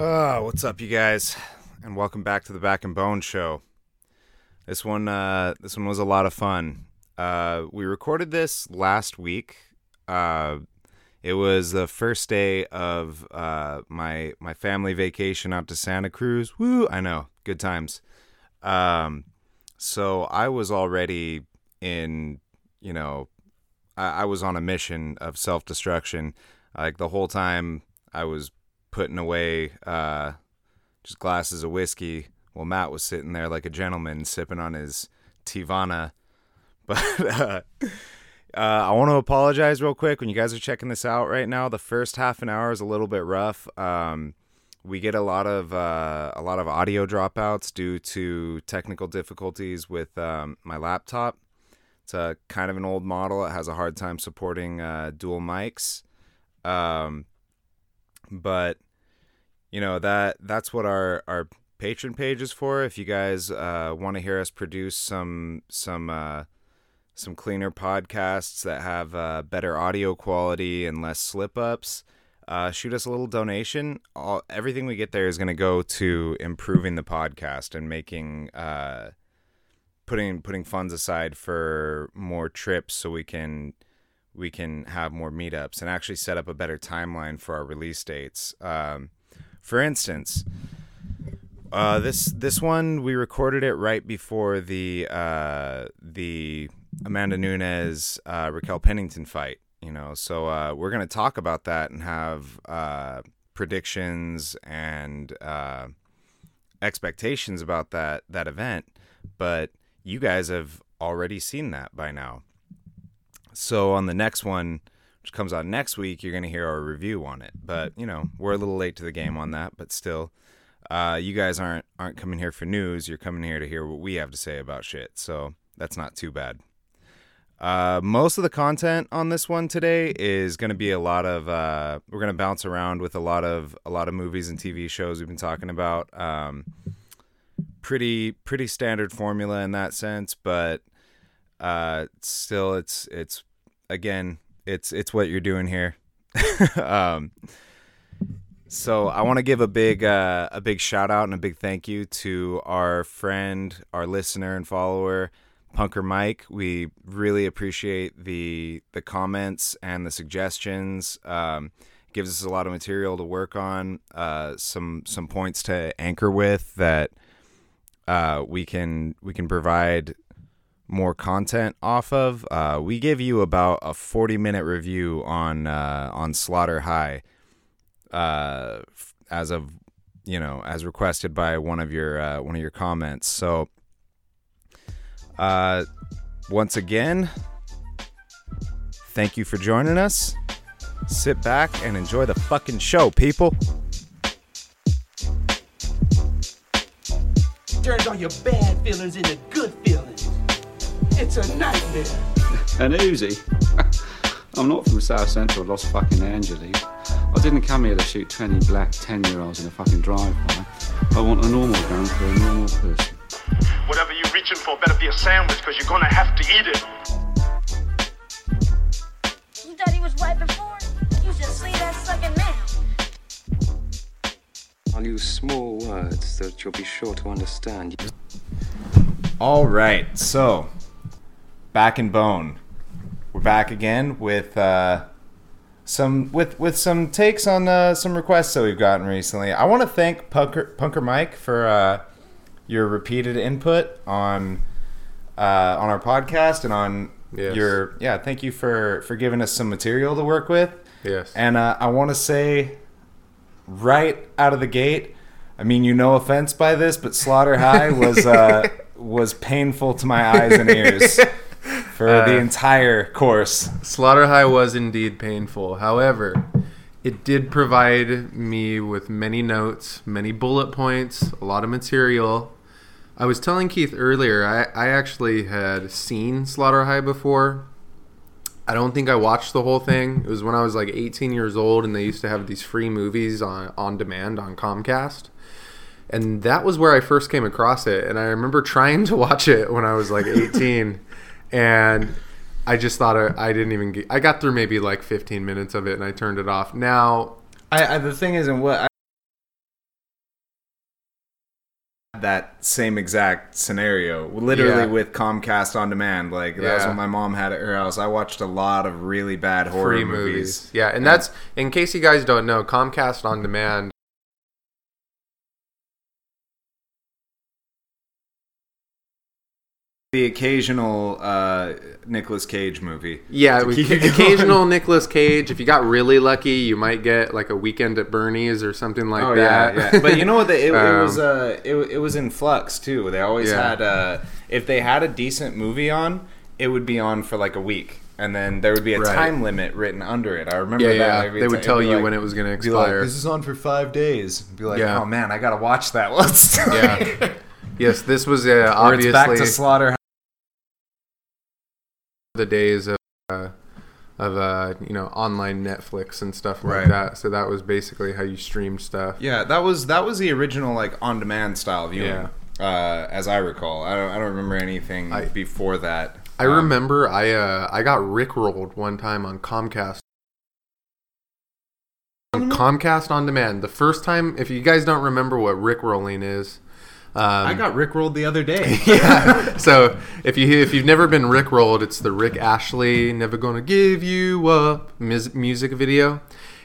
Oh, what's up, you guys? And welcome back to the Back and Bone Show. This one, uh, this one was a lot of fun. Uh, we recorded this last week. Uh, it was the first day of uh, my my family vacation out to Santa Cruz. Woo! I know, good times. Um, so I was already in, you know, I, I was on a mission of self destruction. Like the whole time, I was putting away uh, just glasses of whiskey while Matt was sitting there like a gentleman sipping on his Tivana. But uh, uh, I want to apologize real quick when you guys are checking this out right now. The first half an hour is a little bit rough. Um, we get a lot of uh, a lot of audio dropouts due to technical difficulties with um, my laptop. It's a kind of an old model. It has a hard time supporting uh, dual mics. Um, but you know that that's what our our patron page is for. If you guys uh, want to hear us produce some some uh, some cleaner podcasts that have uh, better audio quality and less slip ups, uh, shoot us a little donation. All everything we get there is going to go to improving the podcast and making uh, putting putting funds aside for more trips so we can we can have more meetups and actually set up a better timeline for our release dates. Um, for instance, uh, this this one we recorded it right before the uh, the Amanda Nunes uh, Raquel Pennington fight. You know, so uh, we're gonna talk about that and have uh, predictions and uh, expectations about that that event. But you guys have already seen that by now. So on the next one, which comes out next week, you're going to hear our review on it. But you know, we're a little late to the game on that, but still, uh, you guys aren't aren't coming here for news. You're coming here to hear what we have to say about shit. So that's not too bad. Uh, most of the content on this one today is going to be a lot of uh, we're going to bounce around with a lot of a lot of movies and TV shows we've been talking about. Um, pretty pretty standard formula in that sense, but uh, still it's it's again it's it's what you're doing here. um, so I want to give a big uh, a big shout out and a big thank you to our friend, our listener and follower, Punker Mike. We really appreciate the the comments and the suggestions. Um, gives us a lot of material to work on. Uh, some some points to anchor with that uh, we can we can provide more content off of. Uh, we give you about a 40 minute review on uh, on Slaughter High uh, as of you know as requested by one of your uh, one of your comments. So uh, once again, thank you for joining us. Sit back and enjoy the fucking show, people. turns all your bad feelings into good feelings. It's a nightmare. An Uzi? I'm not from South Central Los fucking Angeles. I didn't come here to shoot 20 black 10 year olds in a fucking drive-by. I want a normal gun for a normal person. Whatever you're reaching for better be a sandwich, because you're gonna have to eat it. You thought he was white before? You should see that second man. I'll use small words that you'll be sure to understand. All right, so back in bone, we're back again with uh, some with with some takes on uh, some requests that we've gotten recently. I want to thank Punker, Punker Mike for uh, your repeated input on uh, on our podcast and on Yes. your yeah. Thank you for for giving us some material to work with. Yes. And uh, I want to say right out of the gate, I mean, you no offense by this, but Slaughter High was uh, was painful to my eyes and ears for the Uh, entire course. Slaughter High was indeed painful. However, it did provide me with many notes, many bullet points, a lot of material. I was telling Keith earlier, I, I actually had seen Slaughter High before. I don't think I watched the whole thing. It was when I was like 18 years old, and they used to have these free movies on, on demand on Comcast. And that was where I first came across it. And I remember trying to watch it when I was like 18. And I just thought I, I didn't even get, I got through maybe like 15 minutes of it and I turned it off. Now, I, I the thing is, and what I, had that same exact scenario, literally Yeah. with Comcast on demand. Like that's Yeah. what my mom had at her house. I watched a lot of really bad horror movies. movies. Yeah, and that's in case you guys don't know, Comcast on demand. The occasional uh, Nicolas Cage movie. Yeah, To we, keep it going. occasional Nicolas Cage. If you got really lucky, you might get like a weekend at Bernie's or something like Oh that. yeah, yeah. But you know what? It, it Um, was uh, it, it was in flux too. They always Yeah. had uh, if they had a decent movie on, it would be on for like a week, and then there would be a Right. time limit written under it. I remember yeah, that. yeah. They would tell you like- when it was going to be like, expire. this is on for five days. Be like, Yeah. oh man, I gotta watch that. Let's yeah. Yes, this was uh, obviously back to slaughter. The days of uh, of uh, you know online Netflix and stuff like Right. that. So that was basically how you streamed stuff. Yeah, that was that was the original like on demand style viewing. Yeah. Uh, as I recall, I don't I don't remember anything I- before that. I Um, remember I uh, I got rickrolled one time on Comcast. On Comcast on demand. The first time, if you guys don't remember what rickrolling is, um, I got rickrolled the other day. yeah. So if you if you've never been rickrolled, it's the Rick Astley "Never Gonna Give You Up" mus- music video,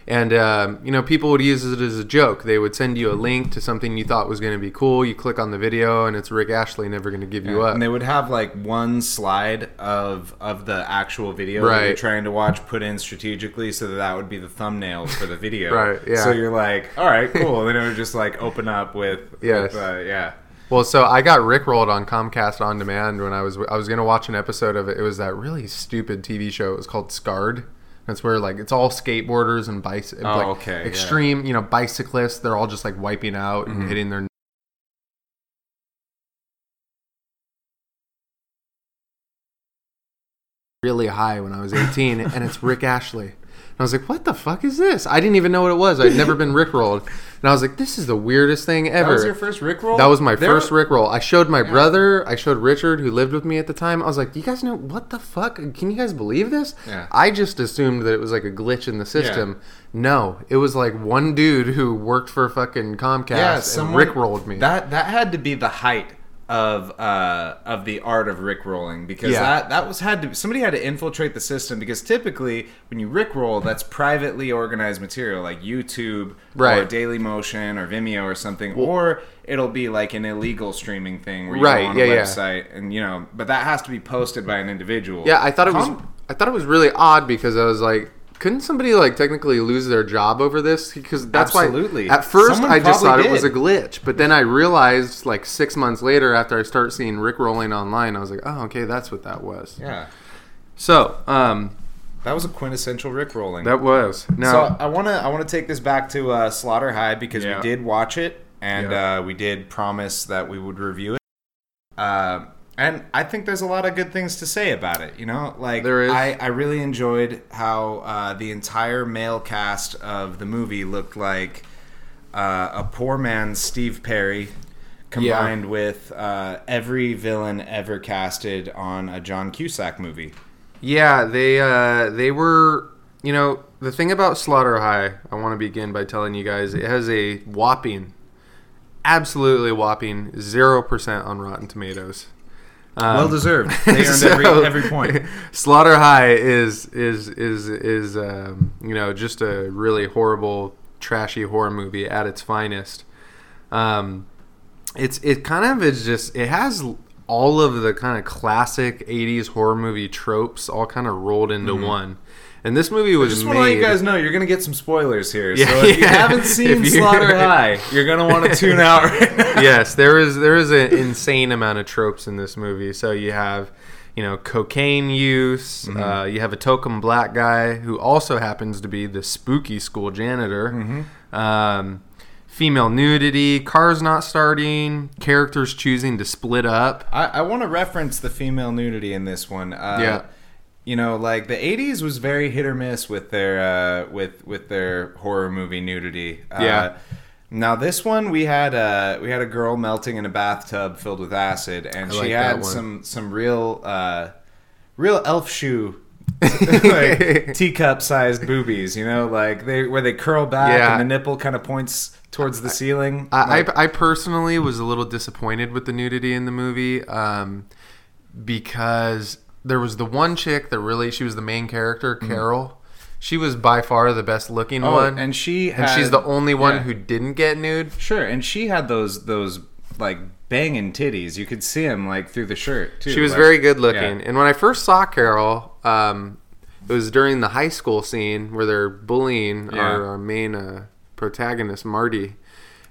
and um, you know people would use it as a joke. They would send you a link to something you thought was going to be cool. You click on the video, and it's Rick Astley "Never Gonna Give You Up." And they would have like one slide of of the actual video that you're trying to watch put in strategically so that that would be the thumbnail for the video. Right, yeah. So you're like, all right, cool. and then it would just like open up with, Yes. with, uh, yeah. Well, so I got rickrolled on Comcast on demand when I was I was gonna watch an episode of it. It was that really stupid TV show. It was called Scarred. That's where like it's all skateboarders and bicy- Oh, like okay, yeah. extreme, you know, bicyclists. They're all just like wiping out Mm-hmm. and hitting their really high when I was 18, and it's Rick Astley. And I was like, "What the fuck is this?" I didn't even know what it was. I'd never been rickrolled, and I was like, "This is the weirdest thing ever." That was your first rickroll. That was my There- first Rickroll. I showed my brother, I showed Richard, who lived with me at the time. I was like, you guys know what the fuck? Can you guys believe this?" Yeah. I just assumed that it was like a glitch in the system. No, it was like one dude who worked for fucking Comcast Yeah, and Rickrolled me. That that had to be the height of uh of the art of rickrolling because Yeah. that that was had to somebody had to infiltrate the system because typically when you rickroll that's privately organized material like YouTube or Right. Dailymotion or Vimeo or something or it'll be like an illegal streaming thing where you Right, go on yeah, a yeah. website and you know but that has to be posted by an individual. yeah, I thought it was. I thought it was really odd because I was like, couldn't somebody like technically lose their job over this? Because that's Absolutely. why. At first, Someone I just thought it was a glitch, but then I realized like six months later, after I start seeing Rickrolling online, I was like, oh, okay, that's what that was. yeah. So, um, That was a quintessential rickrolling. that was now. So I want to I want to take this back to uh, Slaughter High because Yeah. we did watch it and Yeah. uh, we did promise that we would review it. Uh, and I think there's a lot of good things to say about it. You know, like There is. I, I really enjoyed how uh, the entire male cast of the movie looked like uh, a poor man's Steve Perry. Combined with uh, every villain ever casted on a John Cusack movie. Yeah, they uh, they were. You know, the thing about Slaughter High, I want to begin by telling you guys, it has a whopping, absolutely whopping zero percent on Rotten Tomatoes. Um, well deserved. They earned every, so, every point. Slaughter High is is is is um, you know just a really horrible, trashy horror movie at its finest. Um, it's it kind of is just it has all of the kind of classic '80s horror movie tropes all kind of rolled into one. And this movie was Mm-hmm. Just want to let you guys know you're gonna get some spoilers here. Yeah, so if you haven't seen Slaughter High, you're gonna want to tune out right yes, there is there is an insane amount of tropes in this movie. So you have, you know, cocaine use. Mm-hmm. Uh, you have a token black guy who also happens to be the spooky school janitor. Mm-hmm. Um, female nudity, cars not starting, characters choosing to split up. I, I want to reference the female nudity in this one. Uh, Yeah. You know, like the '80s was very hit or miss with their uh, with with their horror movie nudity. Uh, Yeah. Now this one, we had uh, we had a girl melting in a bathtub filled with acid, and I she like had some some real uh, real elf shoe like teacup sized boobies, you know, like they where they curl back Yeah. and the nipple kind of points towards the ceiling. I, Like, I, I personally was a little disappointed with the nudity in the movie um, because there was the one chick that really she was the main character, Carol. She was by far the best looking Mm-hmm. Oh, one, and she and she's the only one yeah. who didn't get nude. sure, and she had those those like banging titties. You could see them like through the shirt too. She was like- very good looking. yeah. And when I first saw Carol, um, it was during the high school scene where they're bullying Yeah. our, our main uh, protagonist, Marty.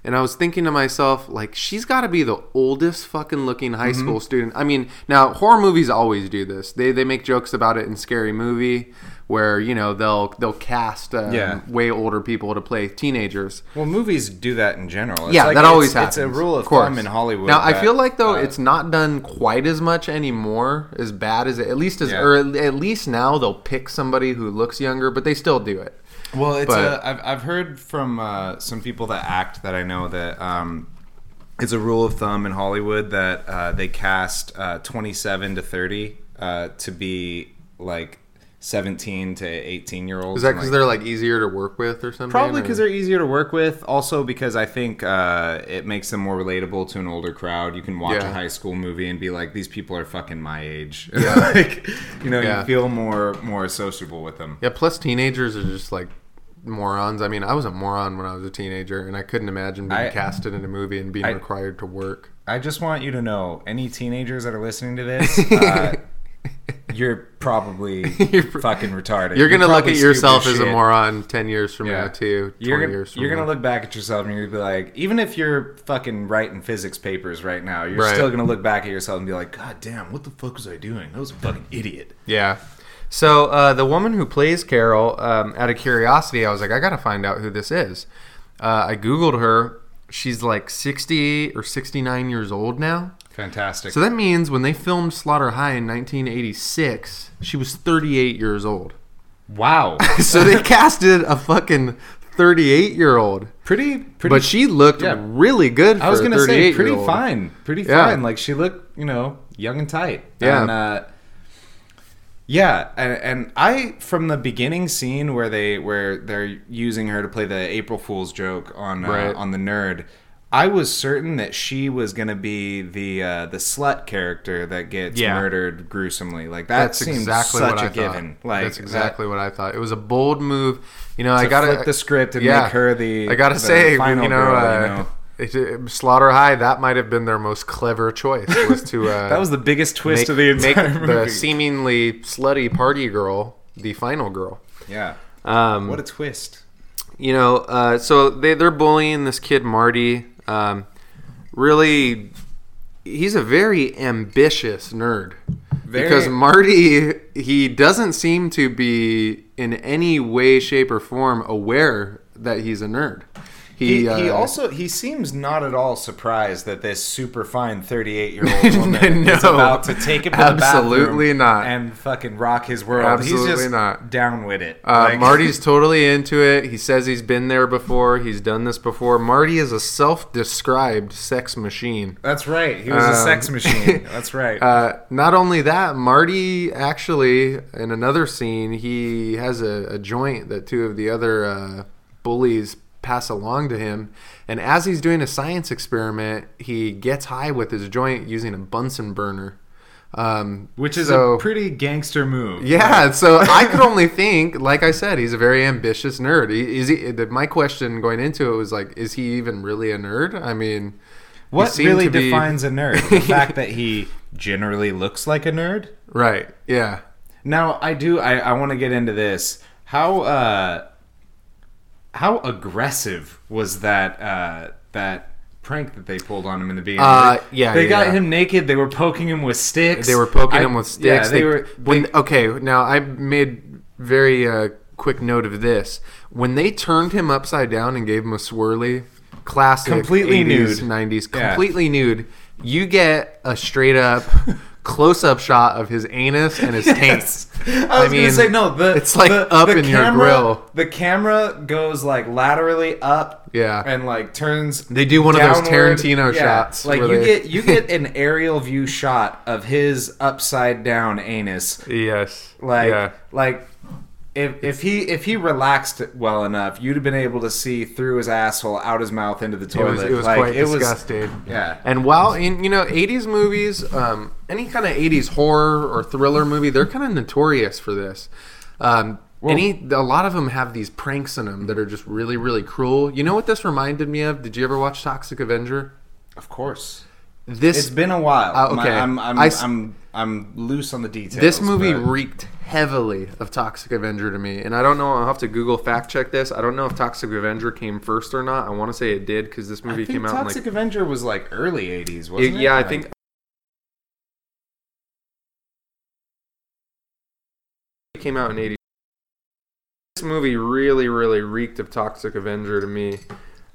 And I was thinking to myself, like, she's got to be the oldest fucking looking high Mm-hmm. school student. I mean, now horror movies always do this. They they make jokes about it in Scary Movie, where you know they'll they'll cast um, Yeah. way older people to play teenagers. Well, movies do that in general. It's yeah, like- that it's- always happens. It's a rule of, course. thumb in Hollywood. Now I feel like though uh, it's not done quite as much anymore, as bad as it, at least as Yeah. or at least now they'll pick somebody who looks younger, but they still do it. Well, it's But- a, I've, I've heard from uh, some people that act that I know that um, it's a rule of thumb in Hollywood that uh, they cast uh, 27 to 30 uh, to be like 17 to 18 year olds. Is that because like- they're like easier to work with or something? Probably because they're easier to work with. Also because I think uh, it makes them more relatable to an older crowd. You can watch Yeah. a high school movie and be like, "These people are fucking my age." like, you know, Yeah. you feel more more associable with them. yeah. Plus teenagers are just like morons. I mean, I was a moron when I was a teenager, and I couldn't imagine being I- casted in a movie and being I- required to work. I just want you to know, any teenagers that are listening to this, uh, you're probably you're, fucking retarded. You're gonna look at yourself as a moron ten years from Yeah. now too. Twenty You're gonna, years from you're gonna look back at yourself and you're gonna be like, even if you're fucking writing physics papers right now, you're Right. still gonna look back at yourself and be like, God damn, what the fuck was I doing? I was a fucking idiot. Yeah. So uh, the woman who plays Carol, um, out of curiosity, I was like, I gotta find out who this is. Uh, I googled her. She's like sixty or sixty-nine years old now. Fantastic. So that means when they filmed Slaughter High in 1986, she was 38 years old. wow, So they casted a fucking 38 year old, pretty, pretty. but she looked yeah. really good. For I was gonna say pretty fine, pretty Yeah. fine. Like she looked, you know, young and tight. Yeah. And, uh, yeah, and, and I from the beginning scene where they where they're using her to play the April Fool's joke on uh, on the nerd. I was certain that she was gonna be the uh, the slut character that gets Yeah. murdered gruesomely. Like that That's seems exactly such what a I given. Like That's exactly what I thought. It was a bold move. You know, I gotta flip the script and yeah. make her the. I gotta the say, final you know, girl, uh, you know? It- Slaughter High. That might have been their most clever choice. Was to uh, that was the biggest twist make, of the entire make movie. the seemingly slutty party girl the final girl. yeah. Um, What a twist. you know, uh, so they they're bullying this kid Marty. Um, really, he's a very ambitious nerd. Very- because Marty, he doesn't seem to be in any way, shape, or form aware that he's a nerd. He, he uh, also he seems not at all surprised that this super fine 38 year old woman is No. about to take him to the Absolutely not. and fucking rock his world. Absolutely he's just not. down with it. Uh, Like- Marty's totally into it. He says he's been there before. He's done this before. Marty is a self-described sex machine. That's right. He was a Um, sex machine. That's right. Uh, not only that, Marty actually, in another scene, he has a, a joint that two of the other uh, bullies pass along to him. And as he's doing a science experiment, he gets high with his joint using a Bunsen burner. Um, Which is so- a pretty gangster move. yeah, so I could only think, like I said, he's a very ambitious nerd. He- Is he? My question going into it was like, is he even really a nerd? I mean, What really be- defines a nerd? The fact that he generally looks like a nerd? right? Yeah, Now I do. I, I want to get into this. How uh, how aggressive was that uh, that prank that they pulled on him in the beginning? Uh, They- yeah, they yeah, got yeah. him naked. They were poking him with sticks. they were poking I- him with sticks. Yeah, they, were. When they- okay, now I made very uh, quick note of this. When they turned him upside down and gave him a swirly, classic Completely 80s, nude. 90s, Yeah. completely nude. You get a straight up close-up shot of his anus and his taint. I was mean, gonna say no. The it's like the- up the in your camera- grill. The camera goes like laterally up. Yeah. and like turns. They do one of those. Tarantino Yeah, shots Like you they- get you get an aerial view shot of his upside down anus. Yes. Like yeah. like. If, if he if he relaxed well enough, you'd have been able to see through his asshole, out his mouth, into the It toilet. was, it was like, quite it was- disgusting. yeah. And while in you know 80s movies, um, any kind of 80s horror or thriller movie, they're kind of notorious for this. Um, any a lot of them have these pranks in them that are just really really cruel. You know what this reminded me of? Did you ever watch Toxic Avenger? Of course. This It's been a while. Uh, okay. I'm I'm, I s- I'm I'm loose on the details. this movie but- reeked heavily of Toxic Avenger to me, and I don't know. I'll have to Google fact check this. I don't know if Toxic Avenger came first or not. I want to say it did because this movie came out Toxic in like Avenger was like early '80s, wasn't it? yeah, I think it came out in 80. This movie really, really reeked of Toxic Avenger to me.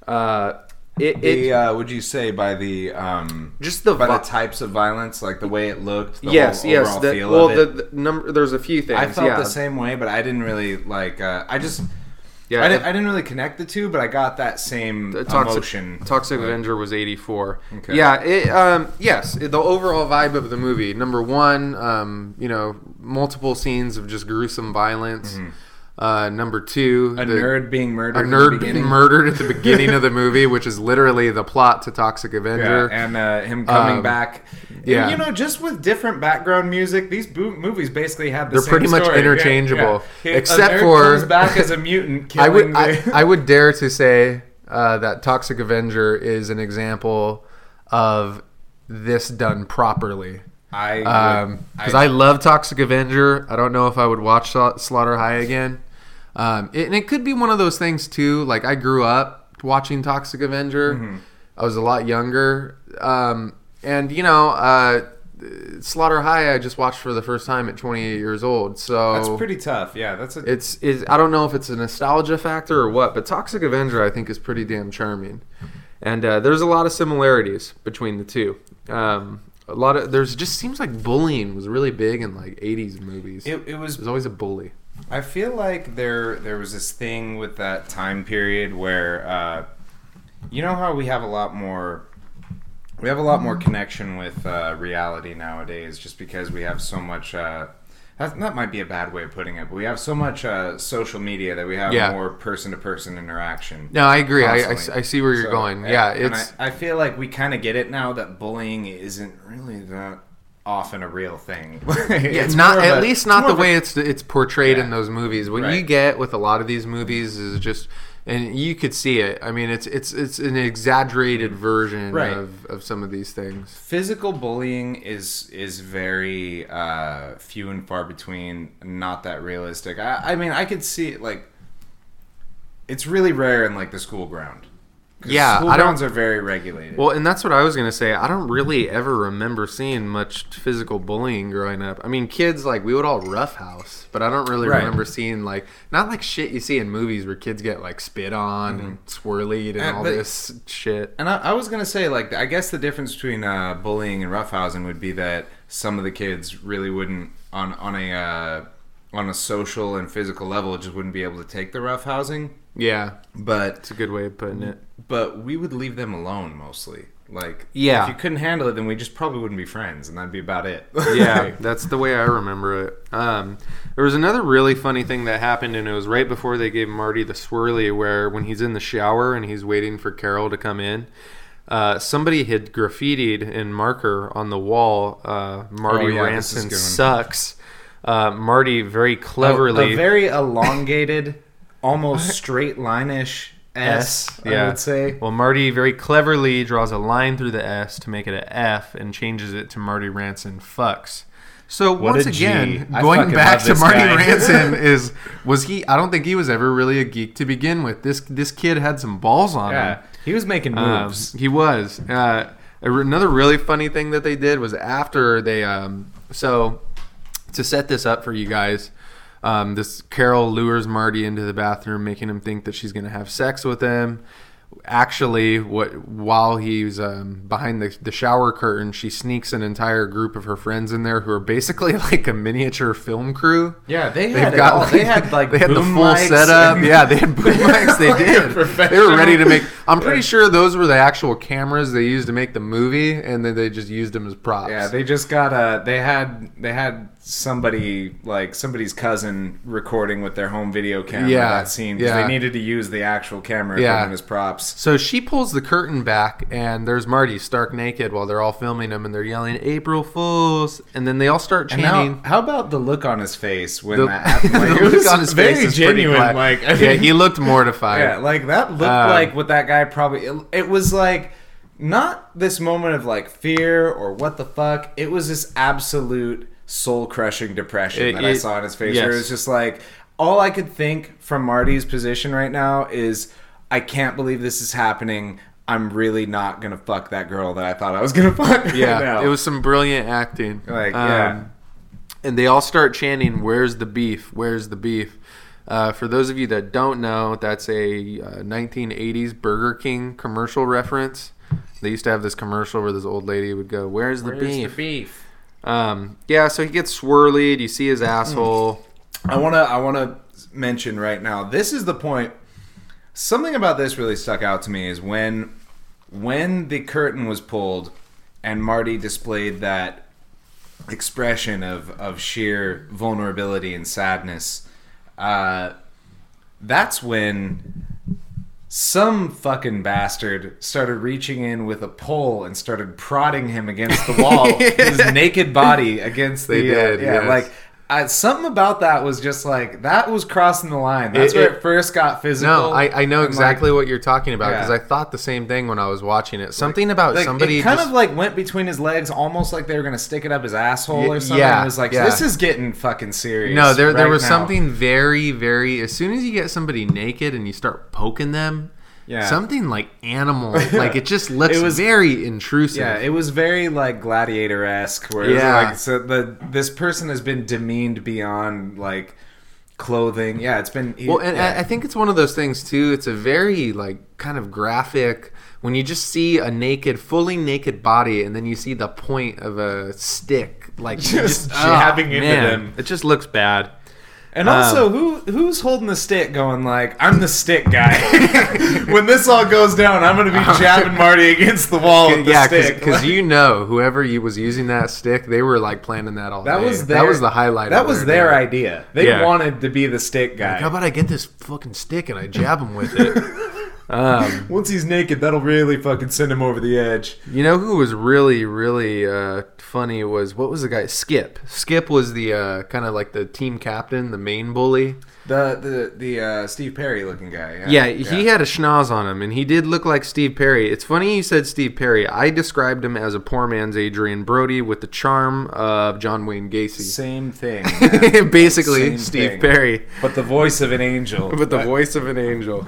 Uh, it, The it uh, would you say by the um just the by the types of violence, like the way it looked? The yes, whole yes. The, well, the, the number there's a few things. I felt yeah. the same way, but I didn't really like. Uh, I just Yeah, I, didn't, I didn't really connect the two, but I got that same Toxic, emotion. Toxic Avenger was 84. Okay. Yeah, it, um, yes, it- the overall vibe of the movie. Number one, um, you know, multiple scenes of just gruesome violence. Uh, number two. A the- nerd being murdered. a nerd being murdered at the beginning of the movie, which is literally the plot to Toxic Yeah, Avenger. and uh, him coming Um, back. yeah. And, you know, just with different background music, these bo- movies basically have the same. They're pretty much story. Yeah, interchangeable, yeah. except a nerd for- comes back as a mutant. I would, I, I would dare to say uh, that Toxic Avenger is an example of this done properly. I Um, because I, love Toxic Avenger. I don't know if I would watch Slaughter High again. Um, it, and it could be one of those things too. Like I grew up watching Toxic Avenger. Mm-hmm. I was a lot younger, um, and you know, uh, Slaughter High. I just watched for the first time at 28 years old. So that's pretty tough. Yeah, that's a it's is I don't know if it's a nostalgia factor or what, but Toxic Avenger I think is pretty damn charming, and uh, there's a lot of similarities between the two. Um, a lot of there's just seems like bullying was really big in like 80s movies. It, it was There's always a bully. I feel like there there was this thing with that time period where uh, you know how we have a lot more we have a lot more connection with uh, reality nowadays just because we have so much uh, that, that might be a bad way of putting it but we have so much uh, social media that we have Yeah. more person to person interaction No, I agree. I, I. I see where you're So, going. Yeah, and it's I, I feel like we kind of get it now that bullying isn't really that often a real thing. yeah, It's not at a- least not the of a- way it's it's portrayed in those movies. What you get with a lot of these movies is just and you could see it. I mean, it's it's it's an exaggerated version Right. of, of some of these things. physical bullying is is very uh, few and far between not that realistic I, I mean i could see it like it's really rare in like the school ground Yeah, school I don't- grounds are very regulated Well, and that's what I was gonna say. I don't really ever remember seeing much physical bullying growing up. I mean, kids like we would all roughhouse, but I don't really Right. remember seeing like not like shit you see in movies where kids get like spit on and swirlied and Uh, all but- this shit. and I, I was gonna say like i guess the difference between uh, bullying and roughhousing would be that some of the kids really wouldn't on on a uh, on a social and physical level just wouldn't be able to take the roughhousing Yeah, but it's a good way of putting it. But we would leave them alone mostly. Like, Yeah. if you couldn't handle it, then we just probably wouldn't be friends, and that'd be about it. yeah, that's the way I remember it. Um, there was another really funny thing that happened, and it was right before they gave Marty the swirly, where when he's in the shower and he's waiting for Carol to come in, uh, somebody had graffitied in marker on the wall, uh, Marty Oh, yeah, Rantzen sucks. Uh, Marty very a, cleverly. a very elongated, almost straight line-ish S. I would say. Well, Marty very cleverly draws a line through the S to make it an F and changes it to Marty Rantzen fucks. So once again, I going back to Marty guy. Rantzen is was he? I don't think he was ever really a geek to begin with. This this kid had some balls on Yeah, him. he was making Um, moves. he was. Uh, another really funny thing that they did was after they um, so to set this up for you guys. Um, this Carol lures Marty into the bathroom, making him think that she's going to have sex with him. actually, what while he's um, behind the, the shower curtain, she sneaks an entire group of her friends in there who are basically like a miniature film crew. Yeah, they They've had got all. like, they had like they had the full setup. Yeah, they had boom mics. They did. They were ready to make. I'm pretty sure those were the actual cameras they used to make the movie, and then they just used them as props. Yeah, they just got a. They had they had somebody like somebody's cousin recording with their home video camera Yeah, that scene because yeah. they needed to use the actual camera Yeah. as props. So she pulls the curtain back, and there's Marty stark naked while they're all filming him, and they're yelling "April Fools!" And then they all start chanting. now, how about the look on his face when The- that happened? Like, the it look was on his very face genuine. Like, I yeah, he looked mortified. Yeah, like that looked Um, like what that guy probably. It, it was like not this moment of like fear or what the fuck. It was this absolute soul crushing depression It- that I saw in his face. Where it was just like all I could think from Marty's position right now is I can't believe this is happening. I'm really not gonna fuck that girl that I thought I was gonna fuck. Yeah, now. it was some brilliant acting. Like, Um, yeah. and they all start chanting, "Where's the beef? Where's the beef?" Uh, for those of you that don't know, that's a uh, 1980s Burger King commercial reference. They used to have this commercial where this old lady would go, "Where's the beef?" beef? Um, yeah, so he gets swirly. You see his asshole. I want to I want to mention right now. This is the point. Something about this really stuck out to me is when when the curtain was pulled and Marty displayed that expression of of sheer vulnerability and sadness. Uh, that's when some fucking bastard started reaching in with a pole and started prodding him against the wall, his naked body against They the. uh, did, yeah, yes. like uh, something about that was just like that was crossing the line. That's It- where it- it first got physical. No, I, I know exactly like, what you're talking about because Yeah. I thought the same thing when I was watching it. Something about like, somebody it kind just- of like went between his legs, almost like they were gonna stick it up his asshole or something. yeah, it was like yeah. this is getting fucking serious. No, there there was now. something very very. As soon as you get somebody naked and you start poking them, Yeah. something like animal, like it just looks It was- very intrusive. Yeah, it was very like gladiator esque. Where yeah, Yeah. like so the this person has been demeaned beyond like clothing. Yeah, it's been well, and yeah. I, I think it's one of those things too. It's a very like kind of graphic when you just see a naked, fully naked body, and then you see the point of a stick, like you Just ah, jabbing into man, them. It just looks bad. And Um, also, who who's holding the stick, going like, "I'm the stick guy." when this all goes down, I'm gonna be jabbing Marty against the wall with the yeah, stick. because you know, whoever you was using that stick, they were like planning that all that day. was their, that was the highlight. That was their idea. They Yeah. wanted to be the stick guy. Like, how about I get this fucking stick and I jab him with it? um, Once he's naked, that'll really fucking send him over the edge. you know who was really, really uh, funny was what was the guy? Skip. Skip was the uh, kind of like the team captain, the main bully. The the the uh, Steve Perry looking guy. Yeah, he had a schnoz on him, and he did look like Steve Perry. It's funny you said Steve Perry. I described him as a poor man's Adrien Brody with the charm of John Wayne Gacy. same thing. Basically, Same Steve thing. Perry. but the voice of an angel. with the voice of an angel.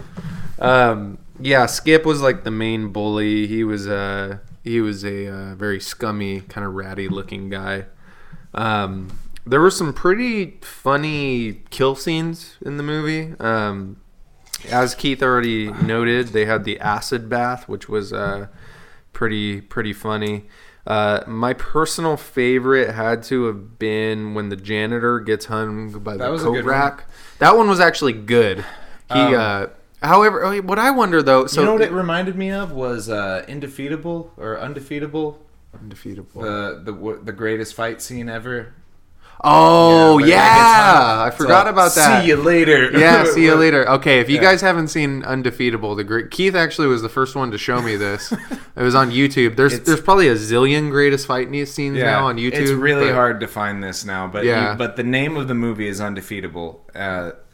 Um, yeah, Skip was like the main bully. He was uh, he was a uh, very scummy, kind of ratty looking guy. Um, there were some pretty funny kill scenes in the movie. Um, as Keith already noted, they had the acid bath, which was uh, pretty pretty funny. Uh, my personal favorite had to have been when the janitor gets hung by That the coat good one. rack. That one was actually good. He, Um, uh, however, what I wonder though, so you know what it reminded me of was uh, Indefeatable or Undefeatable, undefeatable. the the the greatest fight scene ever. oh where they yeah, get hung. I forgot So, about that. See you later. yeah, see you later. Okay, if you Yeah. guys haven't seen Undefeatable, the great Keith actually was the first one to show me this. it was on YouTube. There's It's- there's probably a zillion greatest fight scenes now on YouTube. It's really but- hard to find this now, but Yeah. you- but the name of the movie is Undefeatable. Uh, It's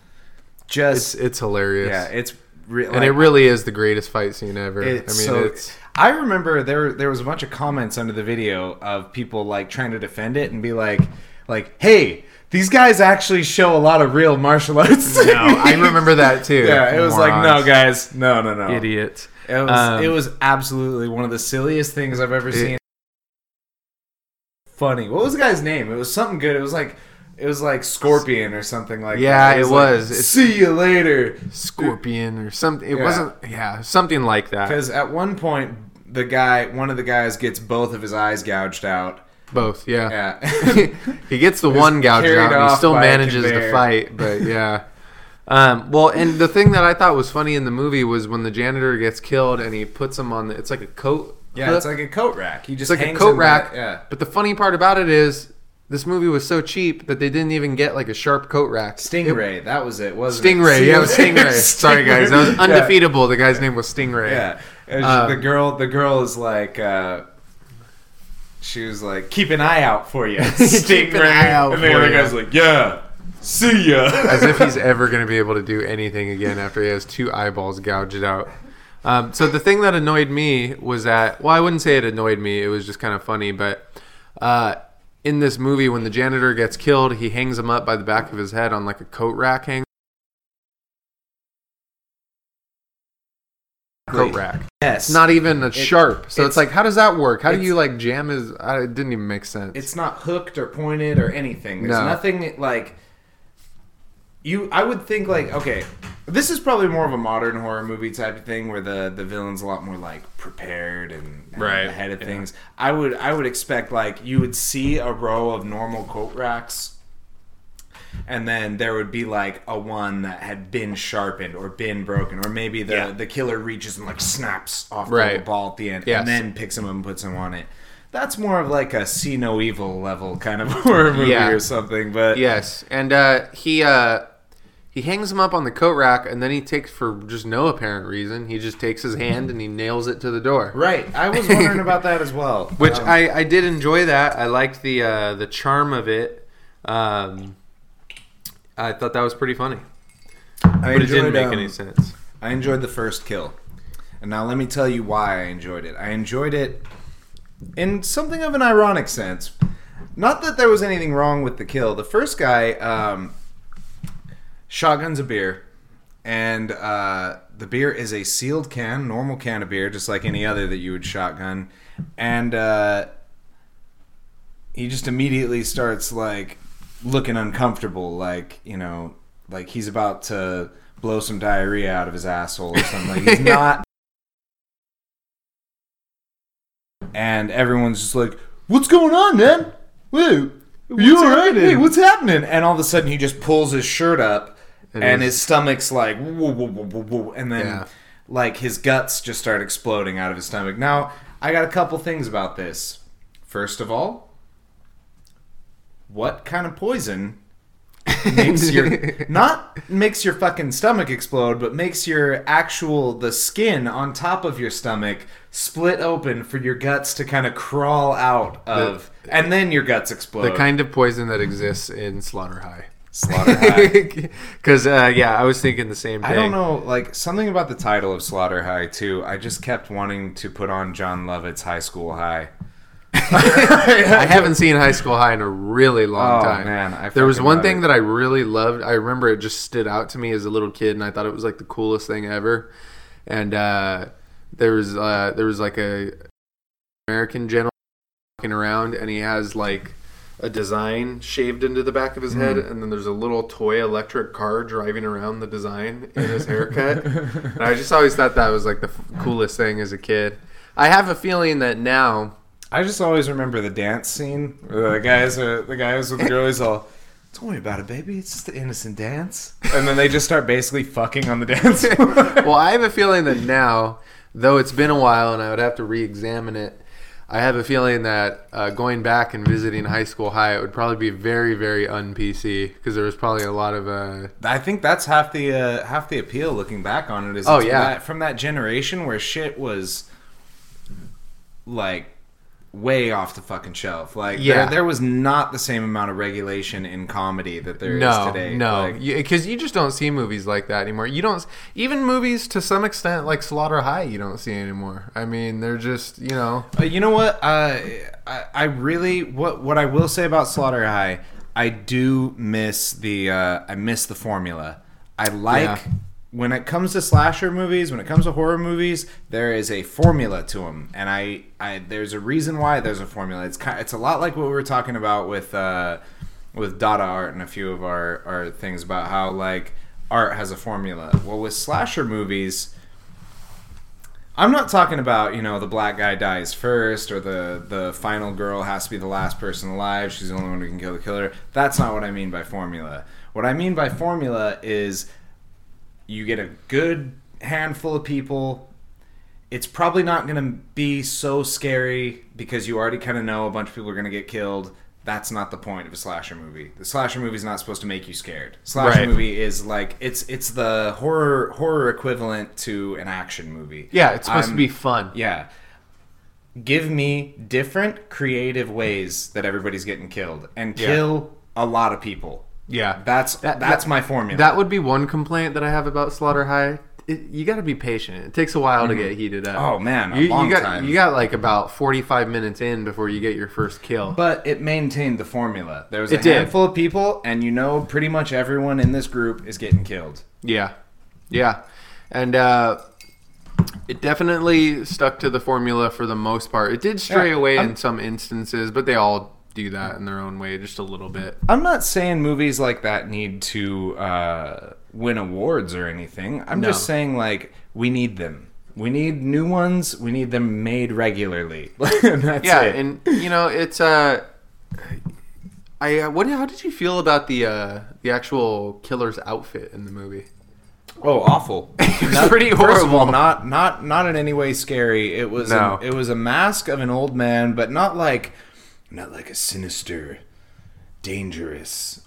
just it's hilarious. yeah, it's re- and it really is the greatest fight scene ever. It's I mean, so, it's I remember there there was a bunch of comments under the video of people like trying to defend it and be like like hey these guys actually show a lot of real martial arts. no, I remember that too. yeah, it was like no guys, no no no, idiot. It was Um, it was absolutely one of the silliest things I've ever seen. Funny. What was the guy's name? It was something good. It was like It was like Scorpion or something like Yeah, that. Yeah, it like, was. It's- See you later. Scorpion or something. It Yeah. wasn't. Yeah, something like that. Because at one point, the guy, one of the guys, gets both of his eyes gouged out. Both. Yeah. Yeah. he gets the one gouged out. And he still manages to fight, but yeah. Um, well, and the thing that I thought was funny in the movie was when the janitor gets killed and he puts him on the. It's like a coat. yeah, hook. it's like a coat rack. He just It's like a coat rack. back- Yeah. But the funny part about it is, this movie was so cheap that they didn't even get like a sharp coat rack. It- Stingray, that was it, wasn't Stingray, it? yeah, it was Stingray. Sorry, guys, that was Yeah. undefeatable. The guy's name was Stingray. Yeah, And she- Um, the girl, the girl is like, uh, she was like, "Keep an eye out for you, Keep an eye out and the other guy's like, "Yeah, see ya." as if he's ever going to be able to do anything again after he has two eyeballs gouged out. Um, so the thing that annoyed me was that, well, I wouldn't say it annoyed me. It was just kind of funny. But uh, in this movie, when the janitor gets killed, he hangs him up by the back of his head on like a coat rack hang. Coat rack. yes, It's not even a sharp. So it's, it's- like, how does that work? How do you like jam his? I, it didn't even make sense. it's not hooked or pointed or anything. There's No. nothing like you. I would think like okay, this is probably more of a modern horror movie type of thing where the the villain's a lot more like prepared and, and Right, ahead of yeah. things. I would I would expect like you would see a row of normal coat racks. And then there would be like a one that had been sharpened or been broken, or maybe the, Yeah. the killer reaches and like snaps off the Right. little ball at the end, Yes. and then picks him up and puts him on it. That's more of like a see no evil level kind of horror movie Yeah. or something. But Yes, and uh, he uh, he hangs him up on the coat rack, and then he takes for just no apparent reason. He just takes his hand and he nails it to the door. right, I was wondering about that as well. Which Um, I, I did enjoy that. I liked the uh, the charm of it. Um, I thought that was pretty funny, I but it didn't make um, any sense. I enjoyed the first kill, and now let me tell you why I enjoyed it. I enjoyed it in something of an ironic sense. Not that there was anything wrong with the kill. The first guy um, shotguns a beer, and uh, the beer is a sealed can, normal can of beer, just like any other that you would shotgun, and uh, he just immediately starts like looking uncomfortable, like you know, like he's about to blow some diarrhea out of his asshole or something. Like he's not. And everyone's just like, "What's going on, man? Wait, are you all right? Hey, what's happening?" And all of a sudden, he just pulls his shirt up, And and, his- his stomach's like, whoa, whoa, whoa, and then Yeah. like his guts just start exploding out of his stomach. Now, I got a couple things about this. First of all, what kind of poison makes your not makes your fucking stomach explode, but makes your actual the skin on top of your stomach split open for your guts to kind of crawl out of, and then your guts explode. The kind of poison that exists in Slaughter High. Slaughter. High. Because uh, yeah, I was thinking the same thing. I don't know, like something about the title of Slaughter High too. I just kept wanting to put on Jon Lovitz High School High. I haven't seen High School High in a really long Oh, time. man, I there was one thing it. that I really loved. I remember it just stood out to me as a little kid, and I thought it was like the coolest thing ever. And uh, there was uh, there was like a American gentleman walking around, and he has like a design shaved into the back of his head, Mm. and then there's a little toy electric car driving around the design in his haircut. and I just always thought that was like the f- coolest thing as a kid. I have a feeling that now. I just always remember the dance scene. Where the guys are the guys with the girls all. Don't worry about it, baby. It's just an innocent dance. And then they just start basically fucking on the dance. floor. well, I have a feeling that now, though it's been a while and I would have to re-examine it, I have a feeling that uh, going back and visiting High School High, it would probably be very, very un-PC because there was probably a lot of. Uh, I think that's half the uh, half the appeal. Looking back on it, is Oh, yeah. that, from that generation where shit was like way off the fucking shelf. Like Yeah. there, there was not the same amount of regulation in comedy that there is no, today. no, Like, because you, just don't see movies like that anymore. You don't even movies to some extent like Slaughter High. You don't see anymore. I mean, they're just you know. Uh, you know what? Uh, I, I really what what I will say about Slaughter High, I do miss the uh, I miss the formula. I like Yeah. When it comes to slasher movies, when it comes to horror movies, there is a formula to them, and I, I there's a reason why there's a formula. It's kind, it's a lot like what we were talking about with uh, with Dada art and a few of our our things about how like art has a formula. Well, with slasher movies, I'm not talking about you know the black guy dies first or the the final girl has to be the last person alive. She's the only one who can kill the killer. That's not what I mean by formula. What I mean by formula is you get a good handful of people. It's probably not going to be so scary because you already kind of know a bunch of people are going to get killed. That's not the point of a slasher movie. The slasher movie is not supposed to make you scared. Slasher Right. movie is like it's it's the horror horror equivalent to an action movie. Yeah, it's supposed to I'm- be fun. yeah. Give me different creative ways that everybody's getting killed and Yeah. kill a lot of people. Yeah. That's That- that's that- my formula. That would be one complaint that I have about Slaughter High. It, you got to be patient. It takes a while to get heated up. Oh, man, a you, long you got time. you got like about forty five minutes in before you get your first kill. But it maintained the formula. There was It a did. handful of people, and you know pretty much everyone in this group is getting killed. Yeah, yeah, and uh, it definitely stuck to the formula for the most part. It did stray Yeah, away I'm- in some instances, but they all do that in their own way, just a little bit. I'm not saying movies like that need to uh, win awards or anything. I'm No. just saying like we need them. We need new ones. We need them made regularly. That's yeah, it. and you know it's uh, I uh, what? How did you feel about the uh, the actual killer's outfit in the movie? Oh, awful! It was pretty of all, horrible. not not not in any way scary. It was No. it was a mask of an old man, but not like not like a sinister, dangerous.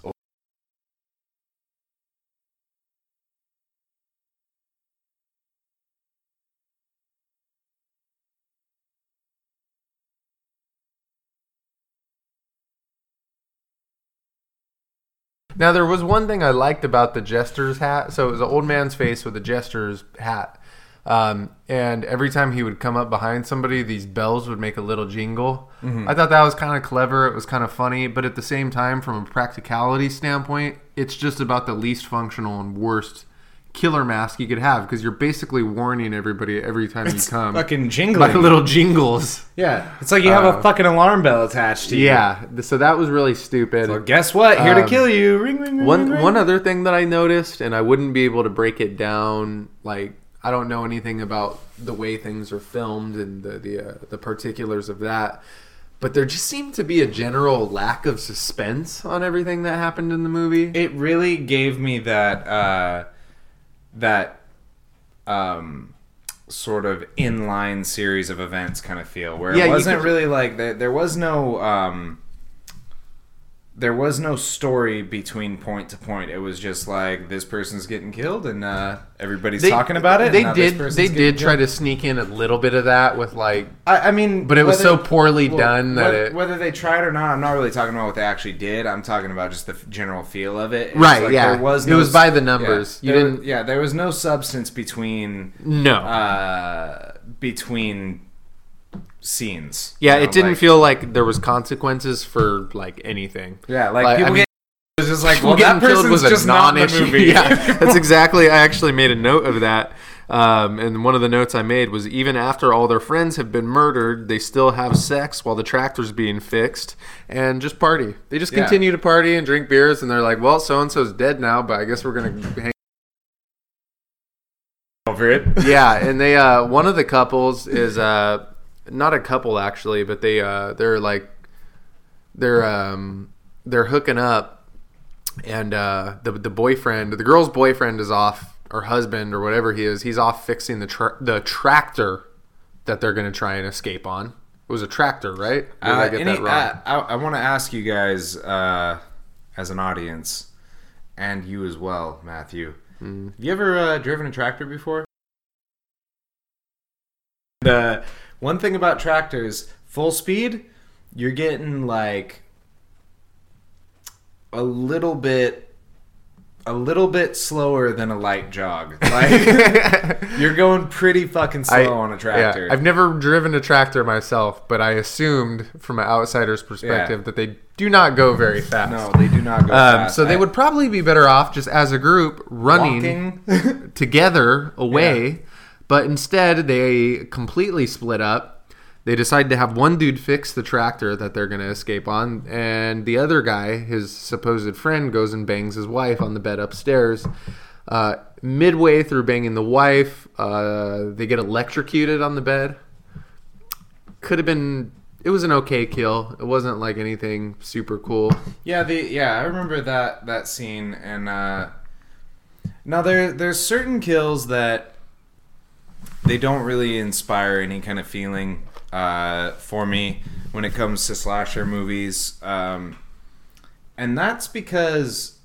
Now there was one thing I liked about the jester's hat. So it was an old man's face with a jester's hat. Um, and every time he would come up behind somebody, these bells would make a little jingle. I thought that was kind of clever. It was kind of funny, but at the same time, from a practicality standpoint, it's just about the least functional and worst killer mask you could have because you're basically warning everybody every time you come fucking by like little jingles. yeah, it's like you have Uh, a fucking alarm bell attached to you. Yeah, so that was really stupid. So guess what? Here to Um, kill you. Ring ring ring. One ring, ring. one other thing that I noticed, and I wouldn't be able to break it down. Like I don't know anything about the way things are filmed and the the uh, the particulars of that, but there just seemed to be a general lack of suspense on everything that happened in the movie. it really gave me that uh, that um, sort of inline series of events kind of feel where Yeah, it wasn't could- really like there, there was no um, there was no story between point to point. It was just like this person's getting killed and uh, everybody's talking about it. They and now this did. They did try killed. to sneak in a little bit of that with like. I, I mean, But it was whether- so poorly done that whether, it- whether they tried or not, I'm not really talking about what they actually did. I'm talking about just the general feel of it. It's Right, yeah. There was It was by the yeah, numbers. You there- didn't- Yeah, there was no substance between No. uh, between scenes. yeah, you it didn't like- feel like there was consequences for like anything. Yeah, like, Like, I people mean- get. It was just like, well, that person's was a just not the non-issue. movie. yeah, that's exactly. I actually made a note of that. Um, and one of the notes I made was even after all their friends have been murdered, they still have sex while the tractor's being fixed and just party. They just Yeah. continue to party and drink beers, and they're like, "Well, so and so's dead now, but I guess we're gonna hang." over it. yeah, and they uh, one of the couples is uh, not a couple actually, but they uh, they're like they're um, they're hooking up, and uh, the the boyfriend, the girl's boyfriend, is off, or husband, or whatever he is. He's off fixing the tra- the tractor that they're gonna try and escape on. It was a tractor, right? Did Uh, I get any- that wrong? uh, I, I want to ask you guys, uh, as an audience, and you as well, Matthew. Mm. Have you ever uh, driven a tractor before? The one thing about tractors, full speed, you're getting like a little bit. A little bit slower than a light jog. Like you're going pretty fucking slow I- on a tractor. Yeah, I've never driven a tractor myself, but I assumed from an outsider's perspective Yeah. that they do not go very fast. no, they do not go Um, fast. so they would probably be better off just as a group running together away, but instead they completely split up. they decide to have one dude fix the tractor that they're going to escape on, and the other guy, his supposed friend, goes and bangs his wife on the bed upstairs. Uh, midway through banging the wife, uh, they get electrocuted on the bed. Could have been. It was an okay kill. It wasn't like anything super cool. Yeah, the yeah, I remember that that scene and uh now there there's certain kills that they don't really inspire any kind of feeling uh for me when it comes to slasher movies. Um and that's because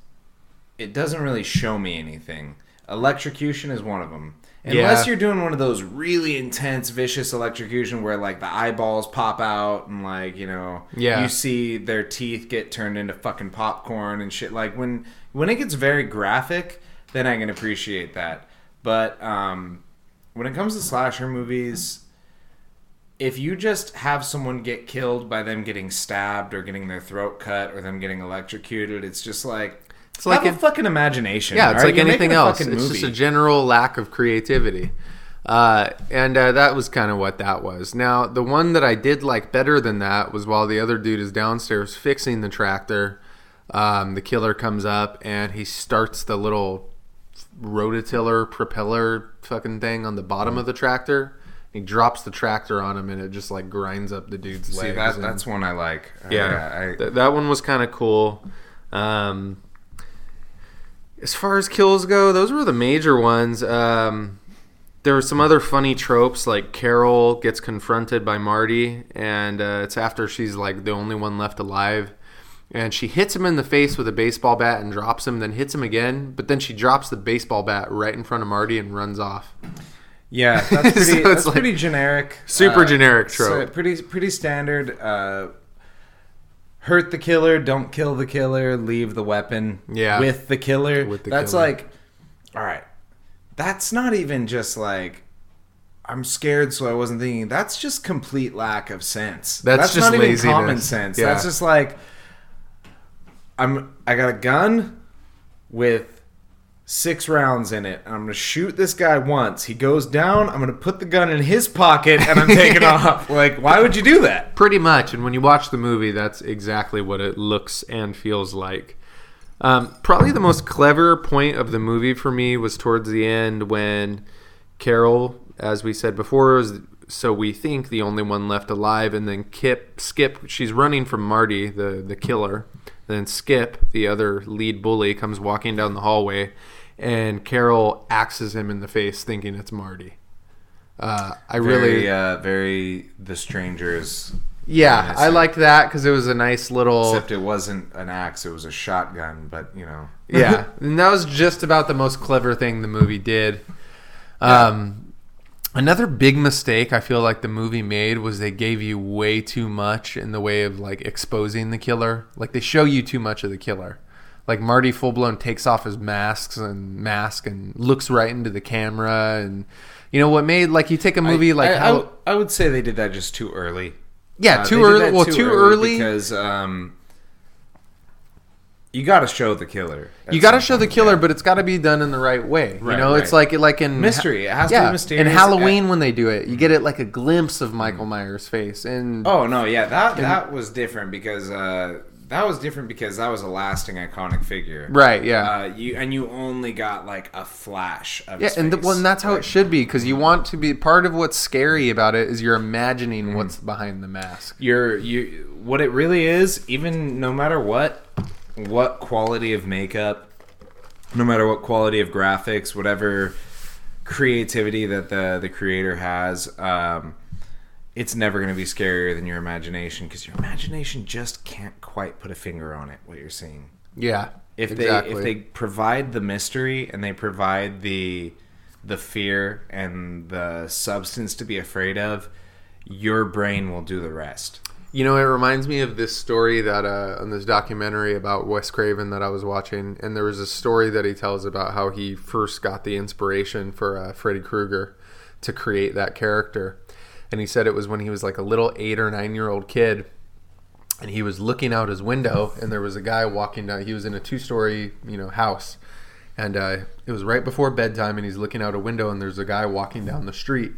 it doesn't really show me anything. Electrocution is one of them. Unless Yeah. you're doing one of those really intense, vicious electrocution where like the eyeballs pop out and like you know, Yeah. you see their teeth get turned into fucking popcorn and shit. Like when when it gets very graphic, then I can appreciate that. But um, when it comes to slasher movies, if you just have someone get killed by them getting stabbed or getting their throat cut or them getting electrocuted, it's just like It's like have a a- fucking imagination. Yeah, it's alright? like You're anything else. It's just a general lack of creativity. Uh, and uh, that was kind of what that was. Now, the one that I did like better than that was while the other dude is downstairs fixing the tractor, um, the killer comes up and he starts the little rototiller propeller fucking thing on the bottom of the tractor. He drops the tractor on him and it just like grinds up the dude's See legs. that that's one I like. yeah, I, Th- that one was kind of cool. Um, as far as kills go, those were the major ones. Um, there were some other funny tropes, like Carol gets confronted by Marty, and uh, it's after she's like the only one left alive. And she hits him in the face with a baseball bat and drops him, then hits him again. But then she drops the baseball bat right in front of Marty and runs off. Yeah, that's pretty. So it's that's like pretty generic. super Uh, generic so trope. pretty pretty standard. Uh, hurt the killer, don't kill the killer, leave the weapon. Yeah. with the killer. With the that's killer. like, all right. That's not even just like. I'm scared, so I wasn't thinking. That's just complete lack of sense. That's just not even laziness. common sense. Yeah. That's just like, I'm. I got a gun with six rounds in it. I'm gonna shoot this guy once. He goes down. I'm gonna put the gun in his pocket and I'm taking off. Like, why would you do that? Pretty much. And when you watch the movie, that's exactly what it looks and feels like. Um, probably the most clever point of the movie for me was towards the end when Carol, as we said before, is so we think the only one left alive, and then Kip, Skip, she's running from Marty, the the killer. Then Skip, the other lead bully, comes walking down the hallway, and Carol axes him in the face, thinking it's Marty. Uh, I really, Very, uh, very The Strangers. yeah, I liked that because it was a nice little. Except it wasn't an axe; it was a shotgun. But you know, yeah, and that was just about the most clever thing the movie did. Um, another big mistake I feel like the movie made was they gave you way too much in the way of like exposing the killer. Like they show you too much of the killer. Like Marty full blown takes off his masks and mask and looks right into the camera and you know what made like you take a movie I, like I, I how, w- I would say they did that just too early. yeah Uh, too early well too, early, because um, you got to show the killer. you got to show the killer, yeah. but it's got to be done in the right way. Right, you know, it's like like in Mystery. It has to be mysterious. In Halloween, when they do it, you get it like a glimpse of Michael Myers' face, and Oh no, yeah, that that was different because uh, that was different because that was a lasting iconic figure. right, yeah, Uh, you and you only got like a flash of yeah, his and, the, well, and that's how Like, it should be because you want to be part of what's scary about it is you're imagining Mm-hmm. what's behind the mask. You're you what it really is. Even no matter what, what quality of makeup, no matter what quality of graphics, whatever creativity that the the creator has. Um, it's never going to be scarier than your imagination because your imagination just can't quite put a finger on it. What you're seeing. Yeah, if exactly. they if they provide the mystery and they provide the the fear and the substance to be afraid of, your brain will do the rest. You know, it reminds me of this story that uh, on this documentary about Wes Craven that I was watching, and there was a story that he tells about how he first got the inspiration for uh, Freddy Krueger to create that character, and he said it was when he was like a little eight or nine year old kid, and he was looking out his window, and there was a guy walking down. He was in a two story, you know, house, and uh, it was right before bedtime, and he's looking out a window, and there's a guy walking down the street,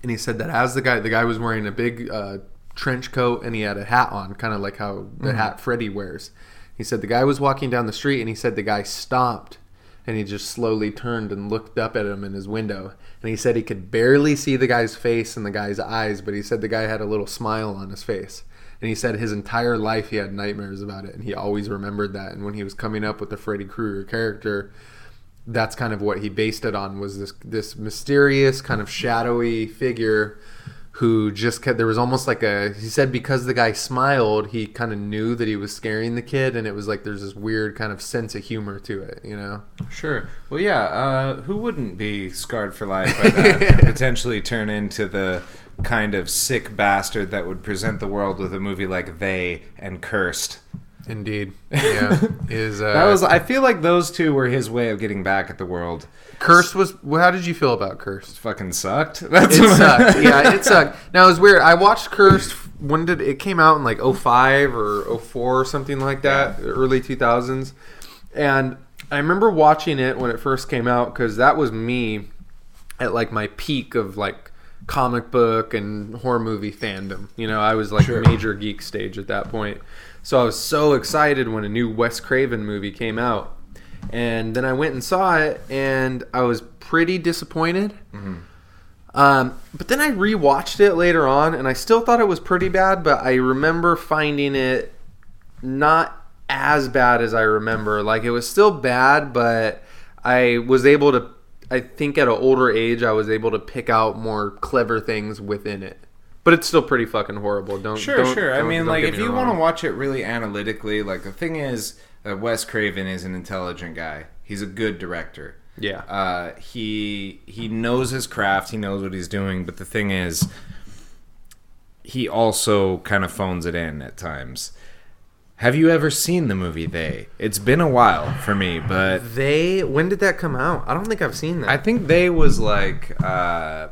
and he said that as the guy, the guy was wearing a big uh, trench coat and he had a hat on, kind of like how the mm-hmm. hat Freddy wears. He said the guy was walking down the street and he said the guy stopped and he just slowly turned and looked up at him in his window. And he said he could barely see the guy's face and the guy's eyes, but he said the guy had a little smile on his face. And he said his entire life he had nightmares about it and he always remembered that. And when he was coming up with the Freddy Krueger character, that's kind of what he based it on was this this mysterious kind of shadowy figure who just kept there was almost like a he said because the guy smiled he kind of knew that he was scaring the kid and it was like there's this weird kind of sense of humor to it you know Sure. Well, yeah. Uh, who wouldn't be scarred for life by that? potentially turn into the kind of sick bastard that would present the world with a movie like They and Cursed. Indeed yeah is uh That was. I feel like those two were his way of getting back at the world. Curse was how did you feel about cursed Fucking sucked. That's it what- sucked. Yeah, it sucked. Now it was weird. I watched Curse. When did it came out in like 05 or 04 or something like that, early 2000s. And I remember watching it when it first came out because that was me at like my peak of like comic book and horror movie fandom. You know, I was like major geek stage at that point. So I was so excited when a new Wes Craven movie came out. And then I went and saw it and I was pretty disappointed. Um, but then I rewatched it later on, and I still thought it was pretty bad. But I remember finding it not as bad as I remember. Like it was still bad, but I was able to. I think at an older age, I was able to pick out more clever things within it. But it's still pretty fucking horrible. Don't Sure, don't- sure. I don't- mean, don't like, if me you want to watch it really analytically, like, the thing is, uh, Wes Craven is an intelligent guy. He's a good director. Yeah. Uh, he he knows his craft. He knows what he's doing. But the thing is, he also kind of phones it in at times. Have you ever seen the movie They? It's been a while for me, but they when did that come out? I don't think I've seen that. I think They was like. Uh,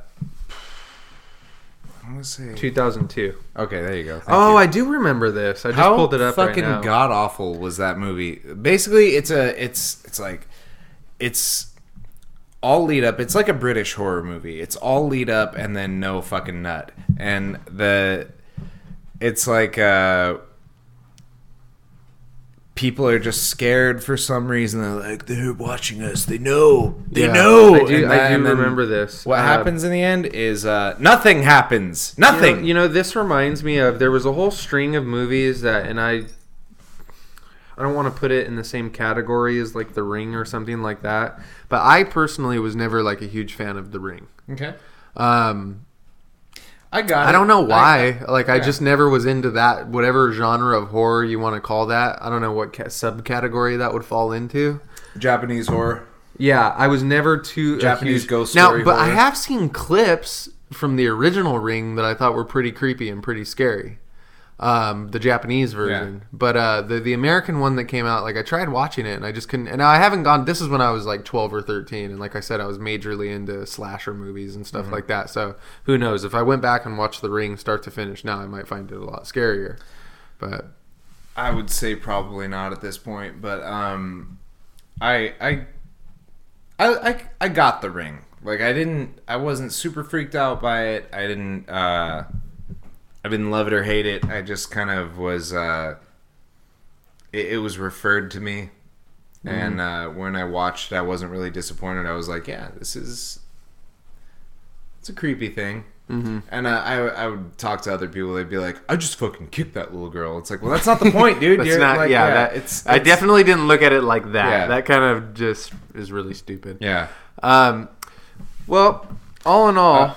I want to say. 2002. Okay, there you go. Thank Oh, you. I do remember this. I just How pulled it up fucking right god awful was that movie? Basically, it's a it's it's like it's all lead up. It's like a British horror movie. It's all lead up and then no fucking nut. And the it's like uh people are just scared for some reason. They're like they're watching us. They know. They Yeah, know. I do, I do remember this. What Uh, happens in the end is uh nothing happens. You know- Nothing. You know, this reminds me of there was a whole string of movies that, and I, I don't want to put it in the same category as like The Ring or something like that. But I personally was never like a huge fan of The Ring. okay. Um, I got. I it. don't know why. like I yeah. just never was into that whatever genre of horror you want to call that. I don't know what ca- subcategory that would fall into. Japanese horror. Yeah, I was never too uh, Japanese huge- ghost now, story but I have seen clips from the original Ring that I thought were pretty creepy and pretty scary. Um, the Japanese version, but uh, the the American one that came out, like I tried watching it and I just couldn't. And I haven't gone. This is when I was like twelve or thirteen, and like I said, I was majorly into slasher movies and Mm-hmm. stuff like that. So who knows? If I went back and watched The Ring start to finish now, I might find it a lot scarier. But I would say probably not at this point, but um, I I I I, I got the ring. Like I didn't, I wasn't super freaked out by it. I didn't, uh, I didn't love it or hate it. I just kind of was. Uh, it, it was referred to me, and uh, when I watched, I wasn't really disappointed. I was like, yeah, this is. It's a creepy thing. Mm-hmm. And uh, I, I would talk to other people. They'd be like, "I just fucking kicked that little girl." It's like, well, that's not the point, dude. That's You're not. like, yeah, that, it's, I definitely didn't look at it like that. Yeah. That kind of just is really stupid. yeah. Um. Well, all in all, Uh,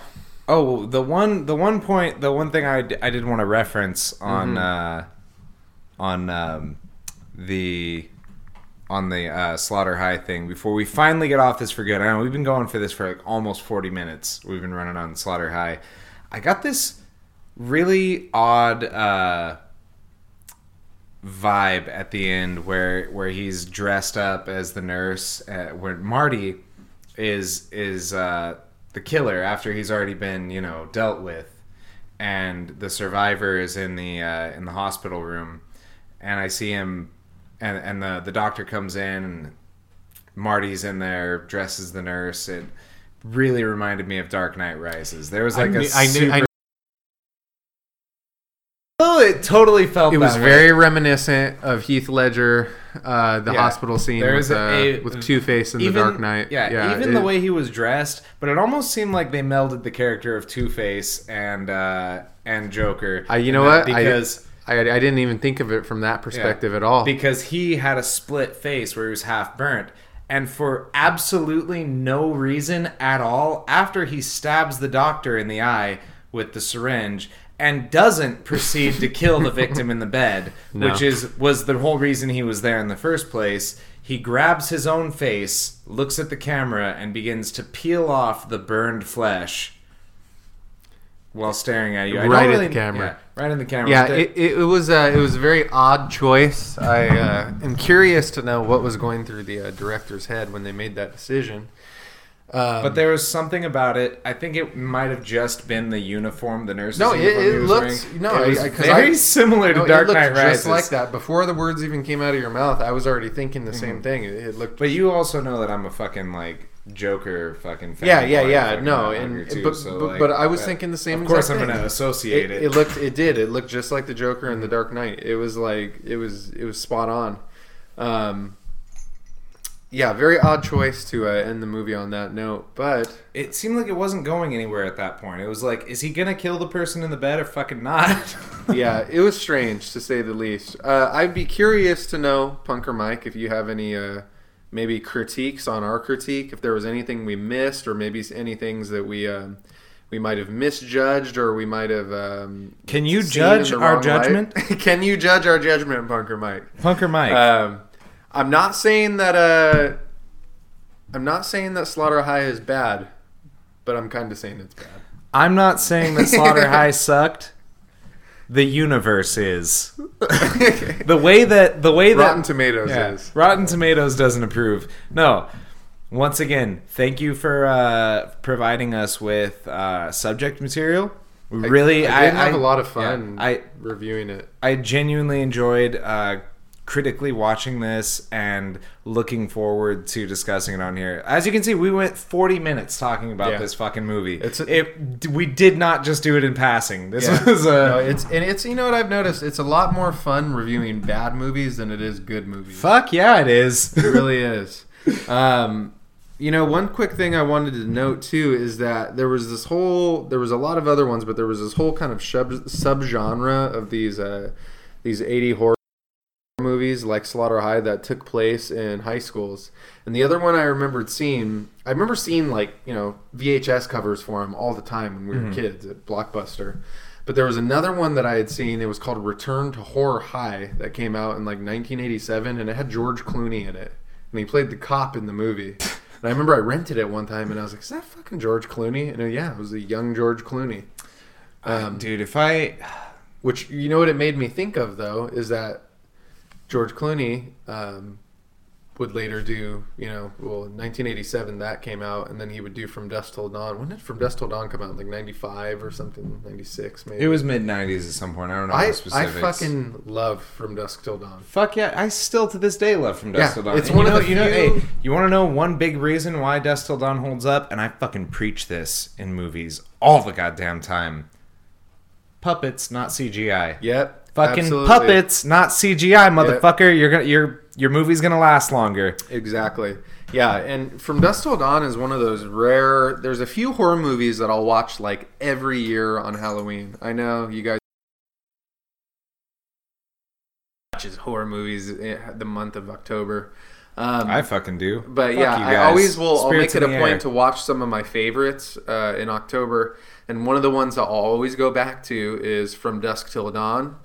Oh, the one, the one point, the one thing I, d- I did want to reference on, uh, on um, the on the uh, Slaughter High thing before we finally get off this for good. I know we've been going for this for like almost forty minutes. We've been running on Slaughter High. I got this really odd uh, vibe at the end where where he's dressed up as the nurse, uh, where Marty is is uh, the killer after he's already been you know dealt with, and the survivor is in the uh, in the hospital room, and I see him, and and the the doctor comes in and Marty's in there dresses the nurse It really reminded me of Dark Knight Rises. There was like I a knew- I knew-. I knew- Oh, it totally felt. It was way. very reminiscent of Heath Ledger, uh, the Yeah. hospital scene with, uh, a- with Two Face in The Dark Knight. Yeah, even the way he was dressed, but it almost seemed like they melded the character of Two Face and uh, and Joker. I, you know what? I- Because I, I didn't even think of it from that perspective Yeah. at all. because he had a split face where he was half burnt. And for absolutely no reason at all, after he stabs the doctor in the eye with the syringe and doesn't proceed to kill the victim in the bed, No. which is was the whole reason he was there in the first place, he grabs his own face, looks at the camera, and begins to peel off the burned flesh while staring at you. I Right at really- the camera. yeah, right in the camera. yeah, it, it, it was uh, it was a very odd choice. I uh, am curious to know what was going through the uh, director's head when they made that decision. Um, But there was something about it. I think it might have just been the uniform, the nurse's No, it- uniform it was looks- wearing. no, it was I- very I- similar to no, Dark it looked Knight Rises. just like that. Before the words even came out of your mouth, I was already thinking the same thing. It, it looked But you also know that I'm a fucking like Joker fucking fan. Yeah, yeah, yeah. No, and too, but, so, but, like, but I was that- thinking the same. Of course, I'm thing. gonna associate it, it. it looked, it did. It looked just like the Joker in the Dark Knight. It was like it was, it was spot on. Um, yeah, very odd choice to uh, end the movie on that note. But It seemed like it wasn't going anywhere at that point. It was like, is he gonna kill the person in the bed or fucking not? yeah, it was strange to say the least. Uh, I'd be curious to know, Punker Mike, if you have any uh, maybe critiques on our critique, if there was anything we missed, or maybe any things that we um, we might have misjudged, or we might have. Um, Can you judge our judgment? Can you judge our judgment, Punker Mike? Punker Mike. Um, I'm not saying that. Uh, I'm not saying that Slaughter High is bad, but I'm kind of saying it's bad. I'm not saying that Slaughter High sucked. The universe is the way that the way that Rotten Tomatoes Yeah, is. Rotten Tomatoes doesn't approve. No. Once again, thank you for uh, providing us with uh, subject material. We really, I, did have a a lot of fun I reviewing it. I genuinely enjoyed uh, critically watching this and looking forward to discussing it on here. As you can see, we went 40 minutes talking about Yeah. this fucking movie. It's a- it. We did not just do it in passing. This Yeah. was a. No, it's and it's you know what I've noticed. It's a lot more fun reviewing bad movies than it is good movies. fuck yeah, it is. It really is. Um, you know, one quick thing I wanted to note too is that there was this whole, there was a lot of other ones, but there was this whole kind of sub subgenre of these uh, these eighty horror movies like Slaughter High that took place in high schools. And the other one I remembered seeing, I remember seeing like you know VHS covers for them all the time when we were kids at Blockbuster. But there was another one that I had seen. It was called Return to Horror High that came out in like 1987, and it had George Clooney in it, and he played the cop in the movie. And I remember I rented it one time, and I was like, "Is that fucking George Clooney?" And uh, yeah, it was a young George Clooney. Um, Dude, if I. which you know what it made me think of though is that George Clooney um, would later do you know well 1987 that came out and then he would do From Dusk Till Dawn. When did From Dusk Till Dawn come out? Like 95 or something, 96 maybe. It was mid 90s at some point. I don't know I I fucking love From Dusk Till Dawn. Fuck yeah! I still to this day love From Dusk Yeah, Till Dawn. it's And one you of know, the you know. few- Hey, you want to know one big reason why Dusk Till Dawn holds up? And I fucking preach this in movies all the goddamn time. Puppets, not CGI. Yep. Fucking absolutely. puppets, not CGI, motherfucker. You're gonna your your movie's gonna last longer. Exactly. Yeah, and From Dusk Till Dawn is one of those rare. There's a few horror movies that I'll watch like every year on Halloween. I know you guys watches horror movies the month of October. Um, I fucking do. but Fuck yeah, I always will. I'll make it a point air. to watch some of my favorites uh, in October, and one of the ones I'll always go back to is From Dusk Till Dawn.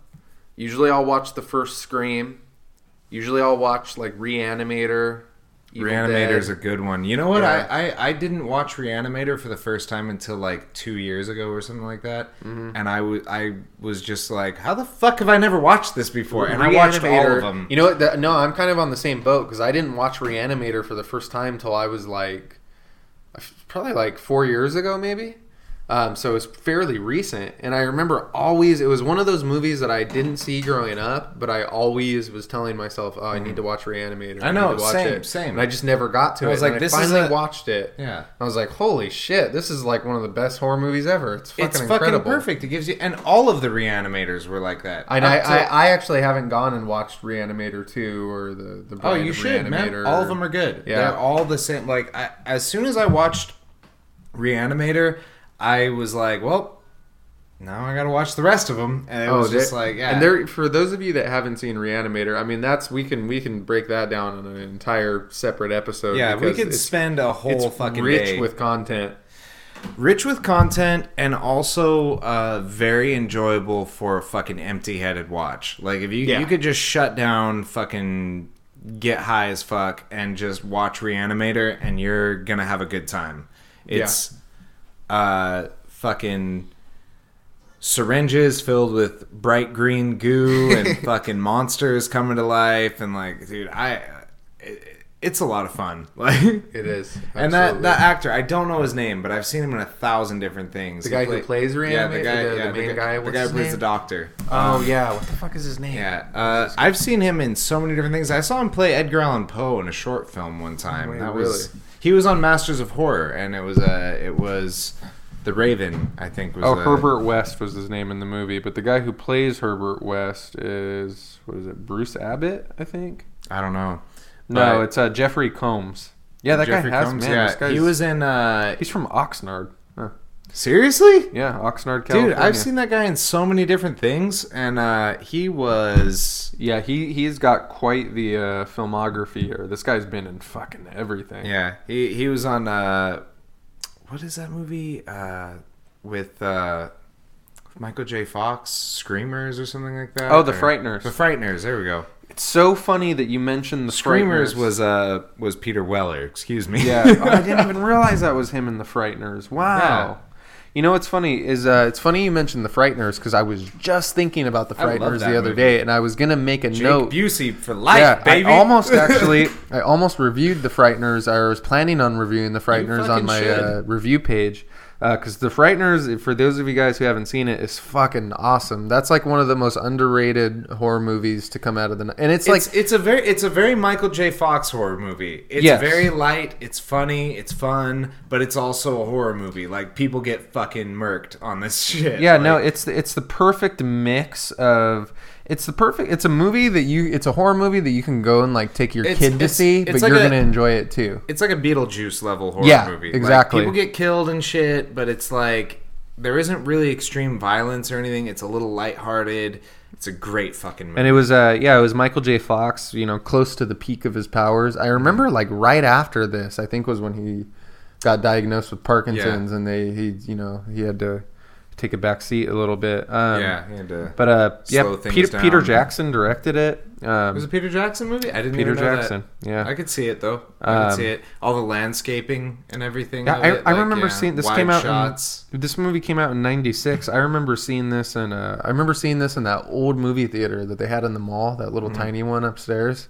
Usually, I'll watch the first Scream. Usually, I'll watch like Reanimator. Evil Reanimator's Dead. a good one. You know what? Yeah. I, I I didn't watch Reanimator for the first time until like two years ago or something like that, Mm-hmm. and I was I was just like, how the fuck have I never watched this before? And I watched all of them. You know what? The, no, I'm kind of on the same boat because I didn't watch Reanimator for the first time till I was like, probably like four years ago, maybe. Um, so it was fairly recent, and I remember always it was one of those movies that I didn't see growing up, but I always was telling myself, "Oh, I need to watch Reanimator." I know, need to watch same, it. same. And I just never got to I it. was and like, I this is finally a- watched it. Yeah. I was like, "Holy shit! This is like one of the best horror movies ever." It's fucking it's fucking perfect. It gives you, and all of the reanimators were like that. I, I, I actually haven't gone and watched Reanimator two or the the. Oh, Bride you of should, man. Reanimator. All of them are good. Yeah. They're all the same. Like, I, as soon as I watched Reanimator, I was like, well, now I got to watch the rest of them. And it was they- just like, yeah. Oh, And there, for those of you that haven't seen Reanimator, I mean, that's we can we can break that down in an entire separate episode. yeah, we could spend a whole fucking rich day with content. rich with content and also uh, very enjoyable for a fucking empty-headed watch. Like if you Yeah. you could just shut down, fucking get high as fuck, and just watch Reanimator, and you're gonna have a good time. It's uh fucking syringes filled with bright green goo and fucking monsters coming to life, and like, dude, I. It, it's a lot of fun. Like It is, and that that actor, I don't know his name, but I've seen him in a thousand different things. The He guy who play- plays yeah, the guy, The- the yeah, main guy, the what's guy who plays name? the doctor. Oh yeah, what the fuck is his name? Yeah, uh, I've seen him in so many different things. I saw him play Edgar Allan Poe in a short film one time. Wait, that was really? He was on Masters of Horror, and it was uh, it was the Raven. I think was Oh, uh, Herbert West was his name in the movie, but the guy who plays Herbert West is what is it? Bruce Abbott, I think. I don't know. No, But it's uh, Jeffrey Combs. Yeah, that Jeffrey guy has Combs, man. yeah, he was in. Uh, He's from Oxnard. Seriously, Yeah, Oxnard, California. dude. I've seen that guy in so many different things, and uh, he was. Yeah, he he's got quite the uh, filmography here. This guy's been in fucking everything. Yeah, he he was on. Uh, what is that movie uh, with uh, Michael J. Fox? Screamers or something like that. Oh, The Or- Frighteners. The Frighteners. There we go. It's so funny that you mentioned the Screamers Frighteners. was uh was Peter Weller. Excuse me. Yeah, oh, I didn't even realize that was him in the Frighteners. Wow. You know what's funny is uh, it's funny you mentioned the Frighteners because I was just thinking about the I love Frighteners that the other movie. day, and I was gonna make a Jake note. Busey for life, yeah, baby. I almost actually, I almost reviewed the Frighteners. I was planning on reviewing the Frighteners fucking on my should. uh, review page Uh, because the Frighteners, for those of you guys who haven't seen it, is fucking awesome. That's like one of the most underrated horror movies to come out of the. And it's, it's like it's a very it's a very Michael J. Fox horror movie. It's Yes. very light, it's funny, it's fun, but it's also a horror movie. Like people get fucking murked on this shit. Yeah, Like, no, it's the, it's the perfect mix of it's the perfect it's a movie that you it's a horror movie that you can go and like take your It's- kid to it's- see, it's but like you're a- gonna enjoy it too. it's like a Beetlejuice level horror Yeah, movie. exactly. Like, people get killed and shit, but it's like there isn't really extreme violence or anything. It's a little lighthearted. It's a great fucking movie. And it was uh yeah, it was Michael J. Fox, you know, close to the peak of his powers. I remember like right after this, I think was when he got diagnosed with Parkinson's and they he you know, he had to take a back seat a little bit. Um, yeah, had to- But uh yeah, Peter, Peter. Jackson directed it. Um, was it Peter Jackson movie? I didn't Peter Jackson, That. yeah. I could see it though. I could Um, see it. All the landscaping and everything. Yeah, I, it, I like, remember yeah, seeing this came out. Shots. In, this movie came out in '96. I remember seeing this and Uh, I remember seeing this in that old movie theater that they had in the mall, that little tiny one upstairs.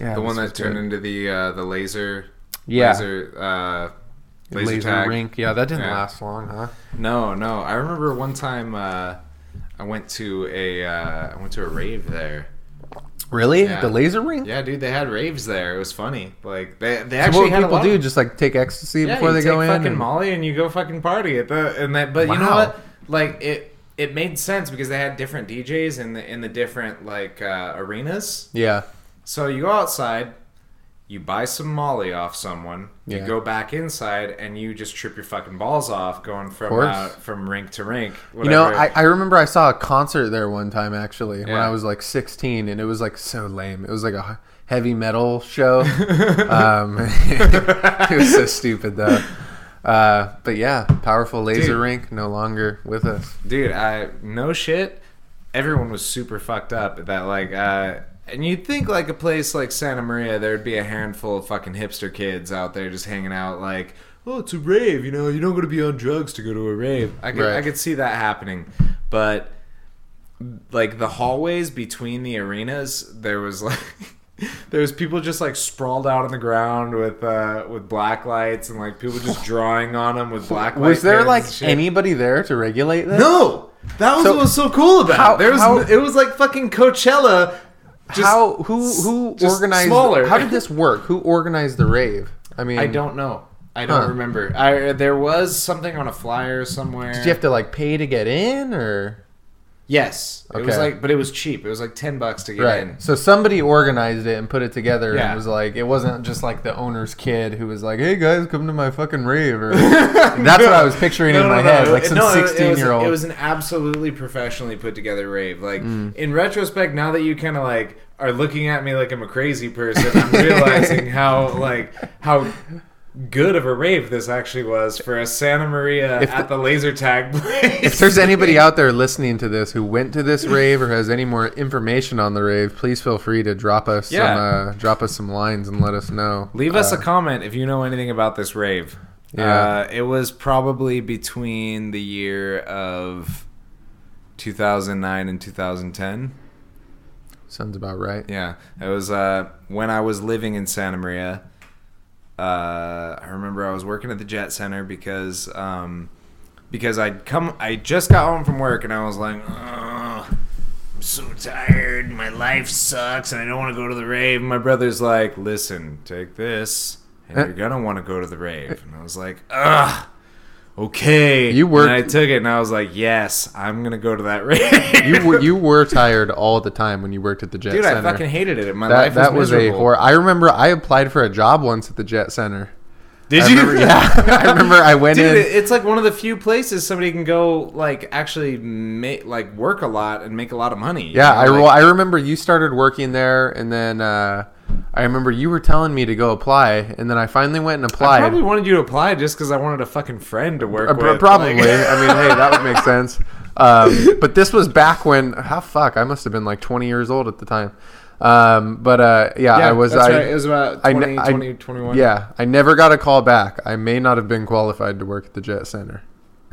Yeah, Mm-hmm. the one that turned good. into the uh, the laser. Yeah. Laser. Uh, laser, laser, tag. rink. Yeah, that didn't Yeah. last long, huh? No, no. I remember one time uh, I went to a uh, I went to a rave there. Really? Yeah. The laser rink? Yeah, dude, they had raves there. It was funny. Like they they So actually what had a people do? Just like take ecstasy yeah, before they go in. fucking and- Molly and you go fucking party at the and that. But you know what? Like it it made sense because they had different DJs in the in the different like uh, arenas. Yeah. So you go outside, you buy some Molly off someone, you go back inside, and you just trip your fucking balls off going from course. uh, from rink to rink. You know. I, I remember I saw a concert there one time actually when I was like 16, and it was like so lame. It was like a heavy metal show. um, it was so stupid though. Uh, but yeah, powerful laser Dude. rink no longer with us. dude i no shit everyone was super fucked up that like uh and you'd think like a place like santa maria there'd be a handful of fucking hipster kids out there just hanging out like oh it's a rave you know you don't got to be on drugs to go to a rave i could Right. i could see that happening but like the hallways between the arenas there was like There's people just like sprawled out on the ground with uh, with black lights and like people just drawing on them with black lights. Was there like anybody there to regulate this? No, that was So- what was so cool about How- it. There was how- it was like fucking Coachella. Just, how who who organized smaller. How did this work? Who organized the rave? I mean, I don't know. I don't Huh. remember. I there was something on a flyer somewhere. Did you have to like pay to get in or Yes, it was like, but it was cheap. It was like ten bucks to get right? in. So somebody organized it and put it together Yeah. and was like, it wasn't just like the owner's kid who was like, "Hey guys, come to my fucking rave." Or that's what I was picturing No, in no, my no, head, it- like some no, it- it was- sixteen year old. It was an absolutely professionally put together rave. Like Mm. in retrospect, now that you kind of like are looking at me like I'm a crazy person, I'm realizing how like how good of a rave this actually was for a Santa Maria If at the, laser tag place. If there's anybody out there listening to this who went to this rave or has any more information on the rave, please feel free to drop us Yeah. some uh, drop us some lines and let us know. Leave us Uh, a comment if you know anything about this rave. Yeah. Uh, it was probably between the year of 2009 and 2010. sounds about right. Yeah, it was uh, when I was living in Santa Maria. Uh, I remember I was working at the Jet Center because um, because I'd come, I just got home from work and I was like, I'm so tired. My life sucks, and I don't want to go to the rave. And my brother's like, "Listen, take this, and Uh, you're gonna want to go to the rave." And I was like, "Ugh." Okay, You worked- And I took it, and I was like, "Yes, I'm gonna go to that rave." You were you were tired all the time when you worked at the Jet Dude, Center. Dude, I fucking hated it. My that life that was a horror. I remember I applied for a job once at the Jet Center. Did I you? remember- yeah, I remember I went Dude, in. it- it's like one of the few places somebody can go like actually make like work a lot and make a lot of money. Yeah, I, know, well, like- I remember you started working there, and then uh, I remember you were telling me to go apply, and then I finally went and applied. I probably wanted you to apply just because I wanted a fucking friend to work Uh, with. probably. Like- I mean, hey, that would make sense. Um, but this was back when, how fuck, I must have been like 20 years old at the time. Um, but uh, yeah, yeah, I was. That's I, right. It was about I 20, I- 20, 21. Yeah, I never got a call back. I may not have been qualified to work at the Jet Center.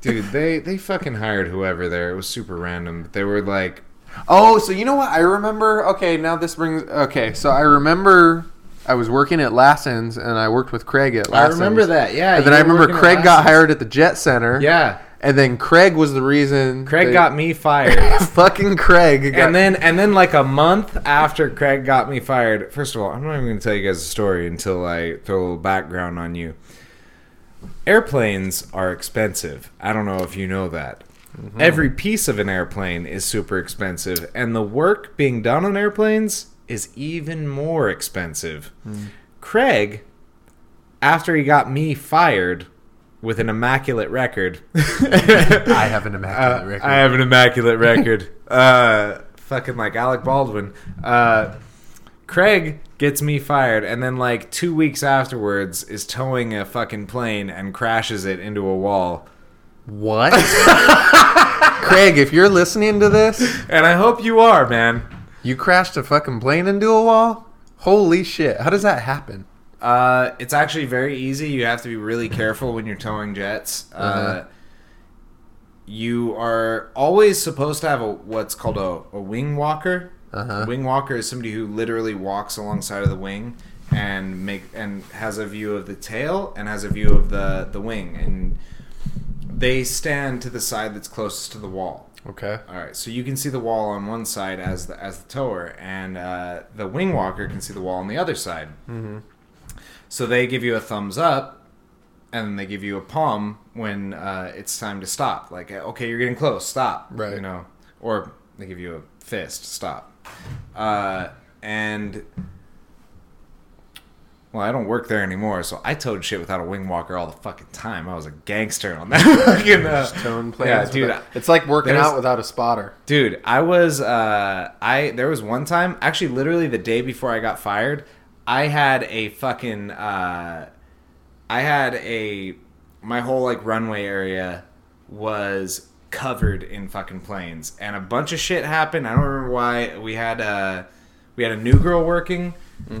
dude, they they fucking hired whoever there. It was super random. They were like, Oh, so you know what? I remember. Okay, now this brings. Okay, so I remember I was working at Lassen's and I worked with Craig at Lassen's. I remember that. Yeah, And then I remember Craig got hired at the Jet Center. Yeah, And then Craig was the reason. Craig they- got me fired. fucking Craig. Got, and then and then like a month after Craig got me fired. First of all, I'm not even going to tell you guys a story until I throw a little background on you. Airplanes are expensive. I don't know if you know that. Every piece of an airplane is super expensive, and the work being done on airplanes is even more expensive. Craig, after he got me fired with an immaculate record, I have an immaculate uh, record. I have an immaculate record. uh, fucking like Alec Baldwin. Uh, Craig gets me fired, and then like two weeks afterwards is towing a fucking plane and crashes it into a wall. What? Craig, if you're listening to this, And I hope you are, man. you crashed a fucking plane into a wall. Holy shit! How does that happen? Uh, it's actually very easy. You have to be really careful when you're towing jets. uh Uh-huh. you are always supposed to have a what's called a, a wing walker. Uh-huh. Wing walker is somebody who literally walks alongside of the wing and make and has a view of the tail and has a view of the the wing and they stand to the side that's closest to the wall. Okay. All right, so you can see the wall on one side as the as the tower, and uh, the wing walker can see the wall on the other side. Mm-hmm. So they give you a thumbs up, and then they give you a palm when uh, it's time to stop. Like, okay, you're getting close, stop. Right. You know, or they give you a fist, stop. Uh, and well, I don't work there anymore, so I towed shit without a wing walker all the fucking time. I was a gangster on that fucking uh, planes. Yeah, dude. it's like working out without a spotter. Dude, I was uh I there was one time, actually literally the day before I got fired, I had a fucking uh I had a my whole like runway area was covered in fucking planes and a bunch of shit happened. I don't remember why. We had a we had a new girl working.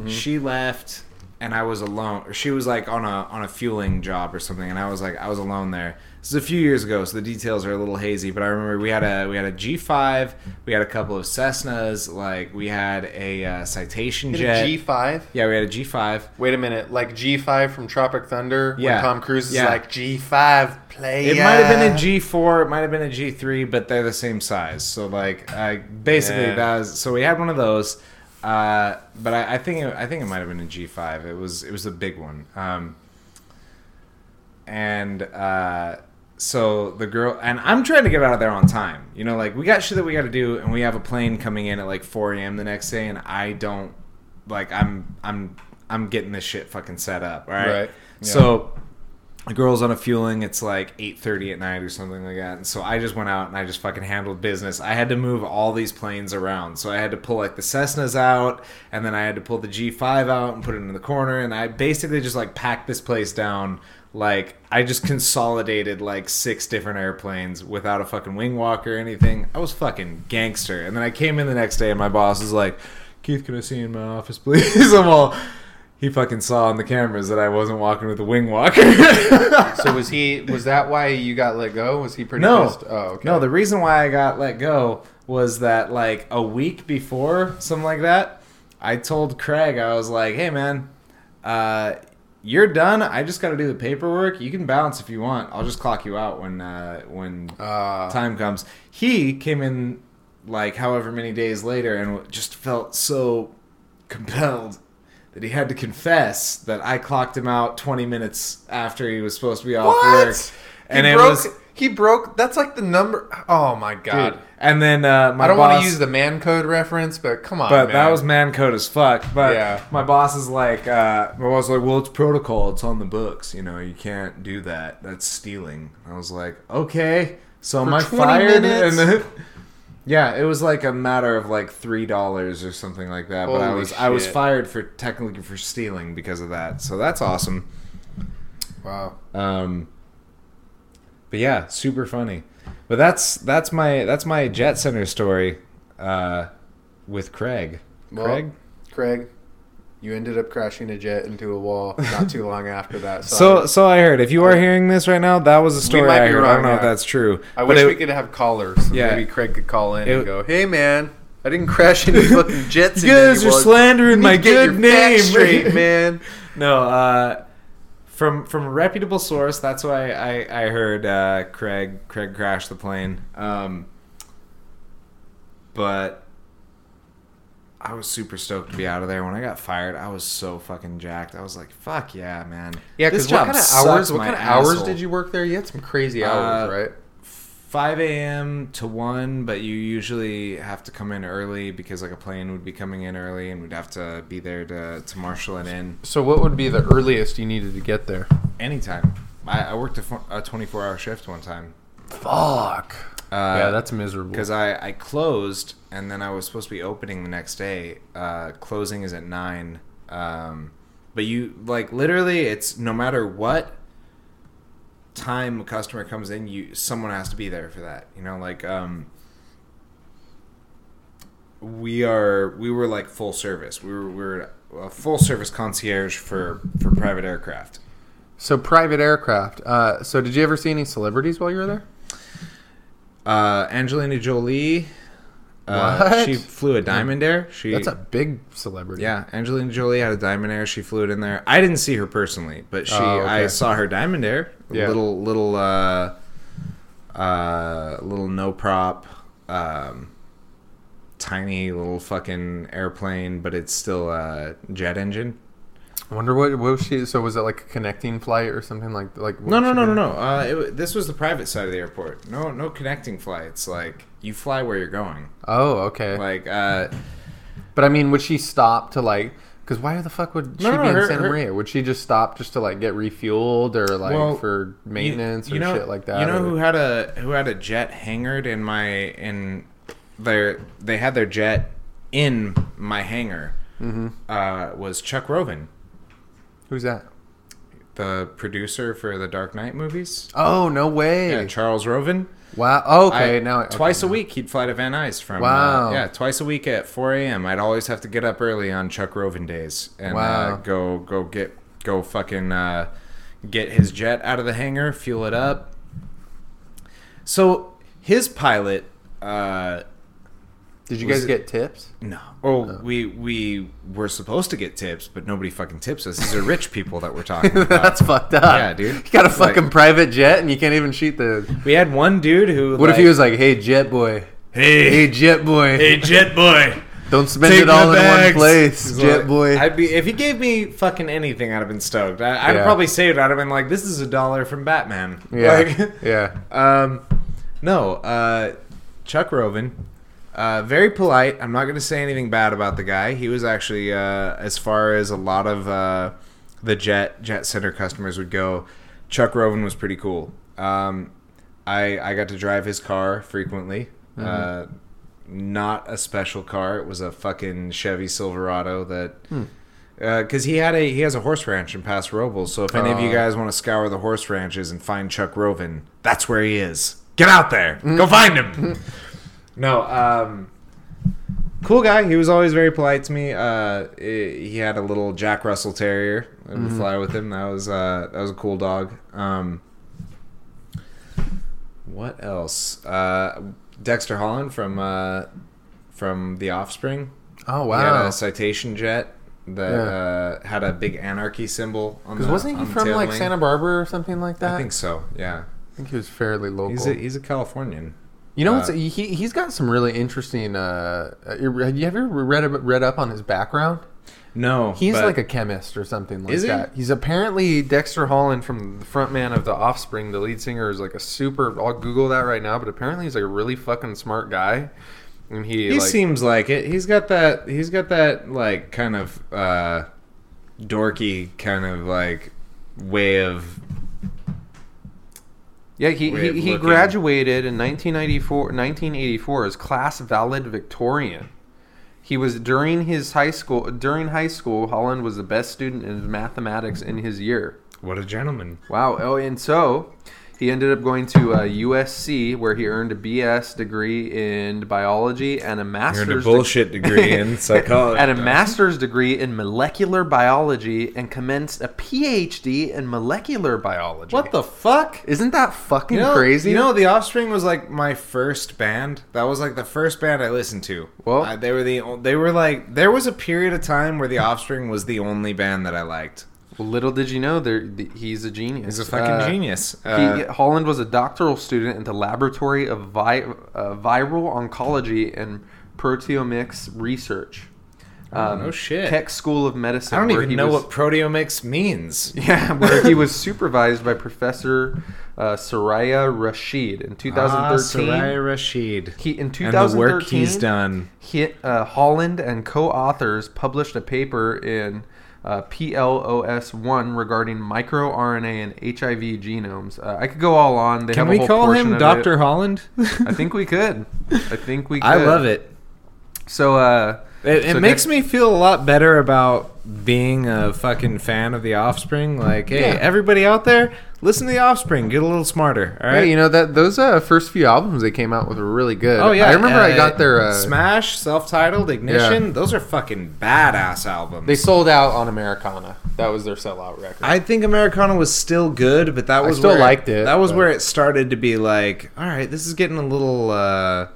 She left and I was alone. Or she was like on a on a fueling job or something, and I was like I was alone there. This is a few years ago, so the details are a little hazy. But I remember we had a we had a G five, we had a couple of Cessnas, like we had a uh, Citation jet. G five. yeah, we had a G five. Wait a minute, like G five from Tropic Thunder. Yeah. When Tom Cruise is Yeah. like G five play. It might have been a G four, it might have been a G three, but they're the same size. So like, I basically Yeah. that was so we had one of those, uh, but I, I think it, I think it might have been a G five. It was it was a big one, um, and uh, so the girl and I'm trying to get out of there on time. You know, like we got shit that we got to do, and we have a plane coming in at like 4 a.m. the next day, and I don't like I'm I'm I'm getting this shit fucking set up. All right, Right. Yeah. so the girl's on a fueling it's like 8.30 at night or something like that. And so i just went out and i just fucking handled business. I had to move all these planes around. So i had to pull like the cessnas out and then i had to pull the g5 out and put it in the corner. And i basically just like packed this place down. Like i just consolidated like six different airplanes without a fucking wing walk or anything. I was fucking gangster. And then i came in the next day and my boss was like keith can i see you in my office please? I'm all he fucking saw on the cameras that I wasn't walking with a wing walker. So was he? Was that why you got let go? Was he pretty no, pissed? Oh, okay. no. The reason why I got let go was that like a week before, something like that. I told Craig, I was like, "Hey, man, uh, you're done. I just got to do the paperwork. You can bounce if you want. I'll just clock you out when uh, when Ah. time comes." He came in like however many days later and just felt so compelled that he had to confess that I clocked him out 20 minutes after he was supposed to be off What? work. He And it broke. was he broke. That's like the number. Oh my god. Dude. And then uh, my I don't boss, want to use the man code reference, but come on. but man. that was man code as fuck. But Yeah. my boss is like, uh, my boss is like, well, it's protocol. It's on the books. You know, you can't do that. That's stealing. I was like, okay. So am I fired? minutes? And then, yeah, it was like a matter of like three dollars or something like that. but I Holy was I was fired for technically for stealing because of that. So that's awesome. wow. Um, but yeah, super funny. But that's that's my that's my Jet Center story uh, with Craig. Well, Craig. Craig, you ended up crashing a jet into a wall not too long after that. So so I heard. If you are hearing this right now, that was a story I heard. I don't know if that's true. I But wish it- we could have callers. So Yeah. Maybe Craig could call in It- and go, "Hey, man, I didn't crash any fucking jets. You guys are slandering my good name." straight, man." No, uh, from from a reputable source. That's why I I heard uh, Craig Craig crashed the plane. Um, but I was super stoked to be out of there. When I got fired, I was so fucking jacked. I was like, "Fuck yeah, man!" Yeah, because what kind of hours? What kind of hours did you work there? You had some crazy hours, Uh, right? 5 a.m. to 1, but you usually have to come in early because like a plane would be coming in early and we'd have to be there to, to marshal it in So, what would be the earliest you needed to get there? anytime. I, I worked a, a 24 hour shift one time. Fuck. Uh, yeah, that's miserable. because I, I closed and then I was supposed to be opening the next day. Uh, closing is at 9. Um, but you, like, literally, it's no matter what time a customer comes in, you someone has to be there for that. You know, like, um, we are we were like full service. We were we were a full service concierge for for private aircraft. so, private aircraft. Uh, so, did you ever see any celebrities while you were there? Uh, Angelina Jolie. Uh? She flew a Diamond Air. She That's a big celebrity. yeah. Angelina Jolie had a Diamond Air. She flew it in there. I didn't see her personally, but she Oh, okay. I saw her Diamond Air. Yeah. Little little uh, uh, little no prop, um, tiny little fucking airplane, but it's still a jet engine. I wonder what, what was she. So, was it like a connecting flight or something like like? No, no, no, no, no. Uh, it, this was the private side of the airport. No, no connecting flights. Like you fly where you're going. Oh, okay. Like uh, But I mean, would she stop to like? Because why the fuck would she No, no, be in her- Santa her- Maria? Would she just stop just to like get refueled or like Well, for maintenance you or know, shit like that? You know or- who had a who had a jet hangared in my in their they had their jet in my hangar. Mm-hmm. Uh, was Chuck Roven, Who's that? the producer for the Dark Knight movies. Oh no way! Yeah, Charles Roven. Wow. Oh, okay. I- now okay, twice a now. week he'd fly to Van Nuys from. Wow. Uh, yeah, twice a week at 4 a.m. I'd always have to get up early on Chuck Roven days and uh, go go get go fucking uh, get his jet out of the hangar, fuel it up. So his pilot. Uh, Did you guys it- get tips? no. Oh, we we were supposed to get tips, but nobody fucking tips us. These are rich people that we're talking about. That's fucked up. Yeah, dude. You got a It's like- fucking private jet and you can't even shoot the. we had one dude who. What if he was like, "Hey, jet boy, Hey, hey, jet boy, hey, jet boy. don't spend Take it all in bags." one place, He's jet like- boy." I'd be if he gave me fucking anything, I'd have been stoked. I, I'd Yeah. probably saved. it. I'd have been like, "This is a dollar from Batman." yeah, Like, yeah. um, no, uh, Chuck Roven, uh, very polite. I'm not going to say anything bad about the guy. He was actually, uh, as far as a lot of uh, the Jet Jet Center customers would go, Chuck Roven was pretty cool. Um, I I got to drive his car frequently. Uh, not a special car. It was a fucking Chevy Silverado that. Because he had a he has a horse ranch in Paso Robles, so if any of you guys want to scour the horse ranches and find Chuck Roven, that's where he is. Get out there, go find him. No, um, cool guy. He was always very polite to me. Uh, he had a little Jack Russell Terrier. I would fly with him. That was uh, that was a cool dog. Um, what else? Uh, Dexter Holland from uh, from The Offspring. Oh He had wow. a citation jet that Yeah. uh, had a big anarchy symbol on Because wasn't he from like wing. Santa Barbara or something like that? I think so. Yeah, I think he was fairly local. he's a, he's a Californian. You know, what's, uh, he he's got some really interesting. Uh, uh, you have you ever read read up on his background? No, He's like a chemist or something like Is he? that. He's apparently Dexter Holland from the frontman of The Offspring. The lead singer is like a super. I'll Google that right now, but apparently he's like a really fucking smart guy. And he, He like, seems like it. He's got that. He's got that like kind of uh, dorky kind of like way of. Yeah, he, he, he graduated in 1994, 1984 as class valedictorian. He was during his high school during high school. Holland was the best student in mathematics in his year. What a gentleman. Wow. Oh, and so he ended up going to uh, USC where he earned a BS degree in biology and a master's Earned a deg- bullshit degree in psychology. and a master's degree in molecular biology and commenced a PhD in molecular biology. What the fuck? Isn't that fucking You know, crazy? You know, The Offspring was like my first band. That was like the first band I listened to. Well- Uh, they were the o- they were like there was a period of time where The Offspring was the only band that I liked. Well, little did you know, there th- he's a genius. He's a fucking Uh, genius. he, Uh, Holland was a doctoral student at the Laboratory of Vi- uh, Viral Oncology and Proteomics Research. Um, no shit. Keck School of Medicine. I don't even know was- what proteomics means. Yeah, where he was supervised by Professor uh, Suraiya Rasheed in 2013. Ah, Suraiya Rasheed. He in 2013. And the work he's done. he, uh, Holland and co-authors published a paper in uh, PLOS1 regarding microRNA and HIV genomes. Uh, I could go all on. They Can have a we call him Doctor it. Holland? I think we could. I think we. Could. I love it. So, uh, It, it so makes next- me feel a lot better about being a fucking fan of The Offspring. Like, hey, Yeah. everybody out there, listen to The Offspring. Get a little smarter. All right. Hey, you know that those uh, first few albums they came out with were really good. Oh yeah, I remember I uh, got their. Uh, Smash, self-titled, Ignition. Those are fucking badass albums. They sold out on Americana. That was their sellout record. I think Americana was still good, but that was still where liked it, That was but- where it started to be like, all right, this is getting a little, uh,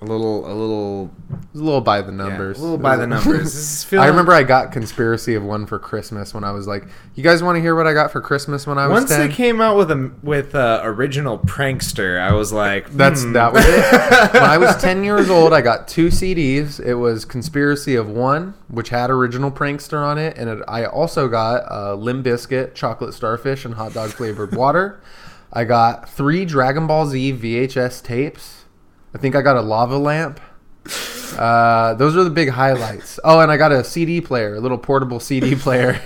a little, a little, a little by the yeah, numbers. a little by the numbers. This is feeling, I remember I got Conspiracy of One for Christmas when I was like, "You guys want to hear what I got for Christmas when I was once 10? they came out with a with uh, original prankster, I was like, That's hmm. that was it. when I was ten years old, I got two CDs. It was Conspiracy of One, which had original Prankster on it, and it, I also got uh, Limp Bizkit, Chocolate Starfish, and Hot Dog flavored water. I got three Dragon Ball Z VHS tapes. I think I got a lava lamp. Uh, those are the big highlights. Oh, and I got a CD player, a little portable CD player.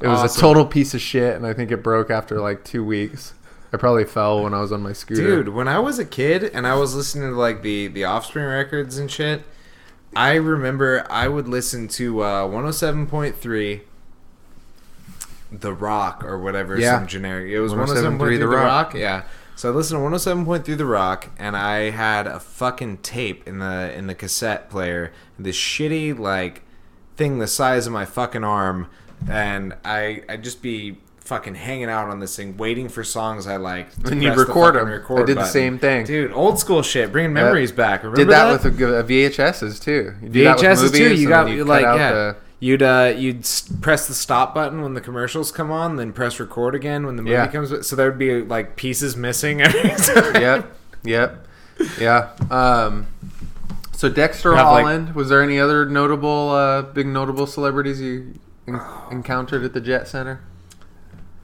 It was Awesome. a total piece of shit, and I think it broke after like two weeks. I probably fell when I was on my scooter. Dude, when I was a kid and I was listening to like the the Offspring records and shit, I remember I would listen to uh, 107.3 The Rock or whatever Yeah. some generic. It was 107.3 107.3 The The Rock. Rock. Yeah. So I listened to 107.3 The Rock, and I had a fucking tape in the in the cassette player, this shitty like thing the size of my fucking arm, and I I'd just be fucking hanging out on this thing, waiting for songs I liked. to And you'd press the record fucking 'em. I record did the same thing. dude. Old school shit, bringing memories back. Remember Did that, that with a, a uh, VHSs too. You do that with VHSs too. You got you like yeah. the- You'd uh you'd press the stop button when the commercials come on, then press record again when the movie Yeah. comes. So there would be like pieces missing every time. yep, yep, yeah. Um, so Dexter You have, like- Holland. was there any other notable, uh, big notable celebrities you en- encountered at the Jet Center?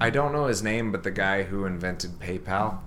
I don't know his name, but the guy who invented PayPal.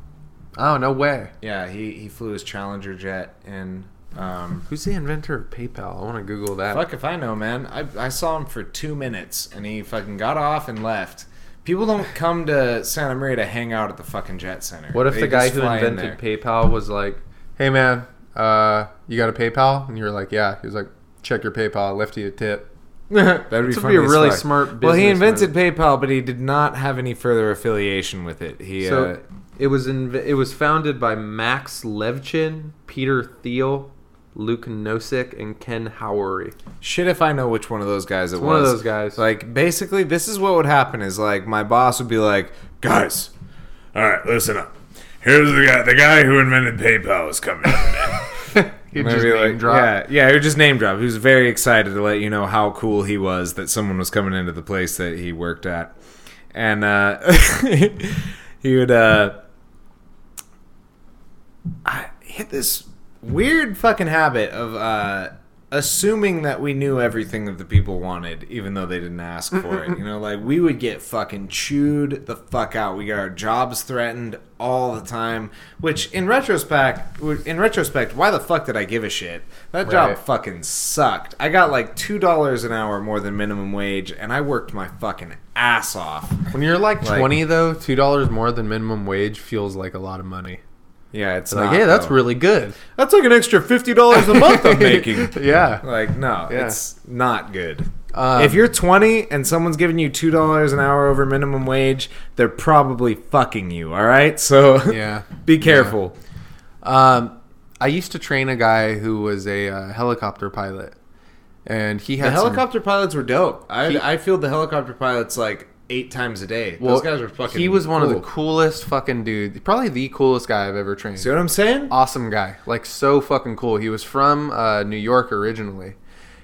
Oh no way! Yeah, he he flew his Challenger jet in. Um, Who's the inventor of PayPal? I want to Google that. fuck if I know, man. I I saw him for two minutes, and he fucking got off and left. People don't come to Santa Maria to hang out at the fucking jet center. What if They the guy who in invented. PayPal was like, "Hey man, uh, you got a PayPal?" And you were like, "Yeah." He was like, "Check your PayPal. I left you a tip." That'd be, This would funny be a really fuck. smart Well, he invented PayPal, but he did not have any further affiliation with it. He So uh, it was inv- it was founded by Max Levchin, Peter Thiel, Luke Nosek, and Ken Howery. shit if I know which one of those guys it was. one of those guys. Like basically, this is what would happen: is like my boss would be like, Guys, all right, listen up. Here's the guy. The guy who invented PayPal is coming. He'd Maybe just name like, drop. Yeah, yeah, he would just name drop. He was very excited to let you know how cool he was that someone was coming into the place that he worked at. And uh, he would uh, I hit this weird fucking habit of uh, assuming that we knew everything that the people wanted, even though they didn't ask for it. You know, like we would get fucking chewed the fuck out. We got our jobs threatened all the time. Which, in retrospect, in retrospect, why the fuck did I give a shit? That job Right. fucking sucked. I got like two dollars an hour more than minimum wage, and I worked my fucking ass off. When you're like, Like- 20 though, two dollars more than minimum wage feels like a lot of money. Yeah, it's Like, not, hey, that's though. really good. that's like an extra fifty dollars a month I'm making. yeah. Like, no, Yeah. it's not good. Um, if you're 20 and someone's giving you two dollars an hour over minimum wage, they're probably fucking you. All right, so Yeah. be careful. Um, I used to train a guy who was a uh, helicopter pilot, and he The had some- helicopter pilots were dope. I He- I feel the helicopter pilots like eight times a day. well, Those guys were fucking. He was one of the coolest fucking dudes. Probably the coolest guy I've ever trained. See what I'm saying? awesome guy like so fucking cool he was from uh, new york originally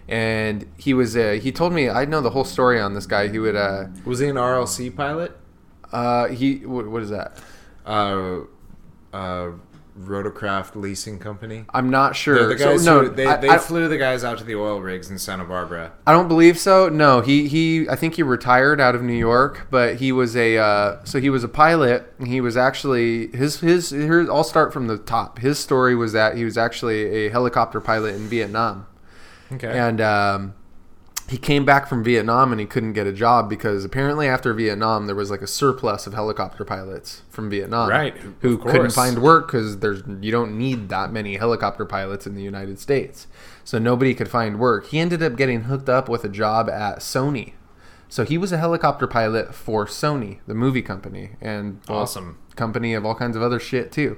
and he was uh, he told me i know the whole story on this guy he would uh Was he an RLC pilot? uh he what, what is that Uh, uh, Rotorcraft Leasing Company. i'm not sure They're the guys so, no who, they, I, they I, flew the guys out to the oil rigs in Santa Barbara. I don't believe so no he he i think he retired out of new york but he was a uh, so he was a pilot and he was actually his his here i'll start from the top his story was that he was actually a helicopter pilot in vietnam Okay. and um, he came back from Vietnam and he couldn't get a job because apparently after Vietnam there was like a surplus of helicopter pilots from Vietnam, Right, Who couldn't find work because there's you don't need that many helicopter pilots in the United States, so nobody could find work. He ended up getting hooked up with a job at Sony. So he was a helicopter pilot for Sony, the movie company, and Awesome. company of all kinds of other shit too.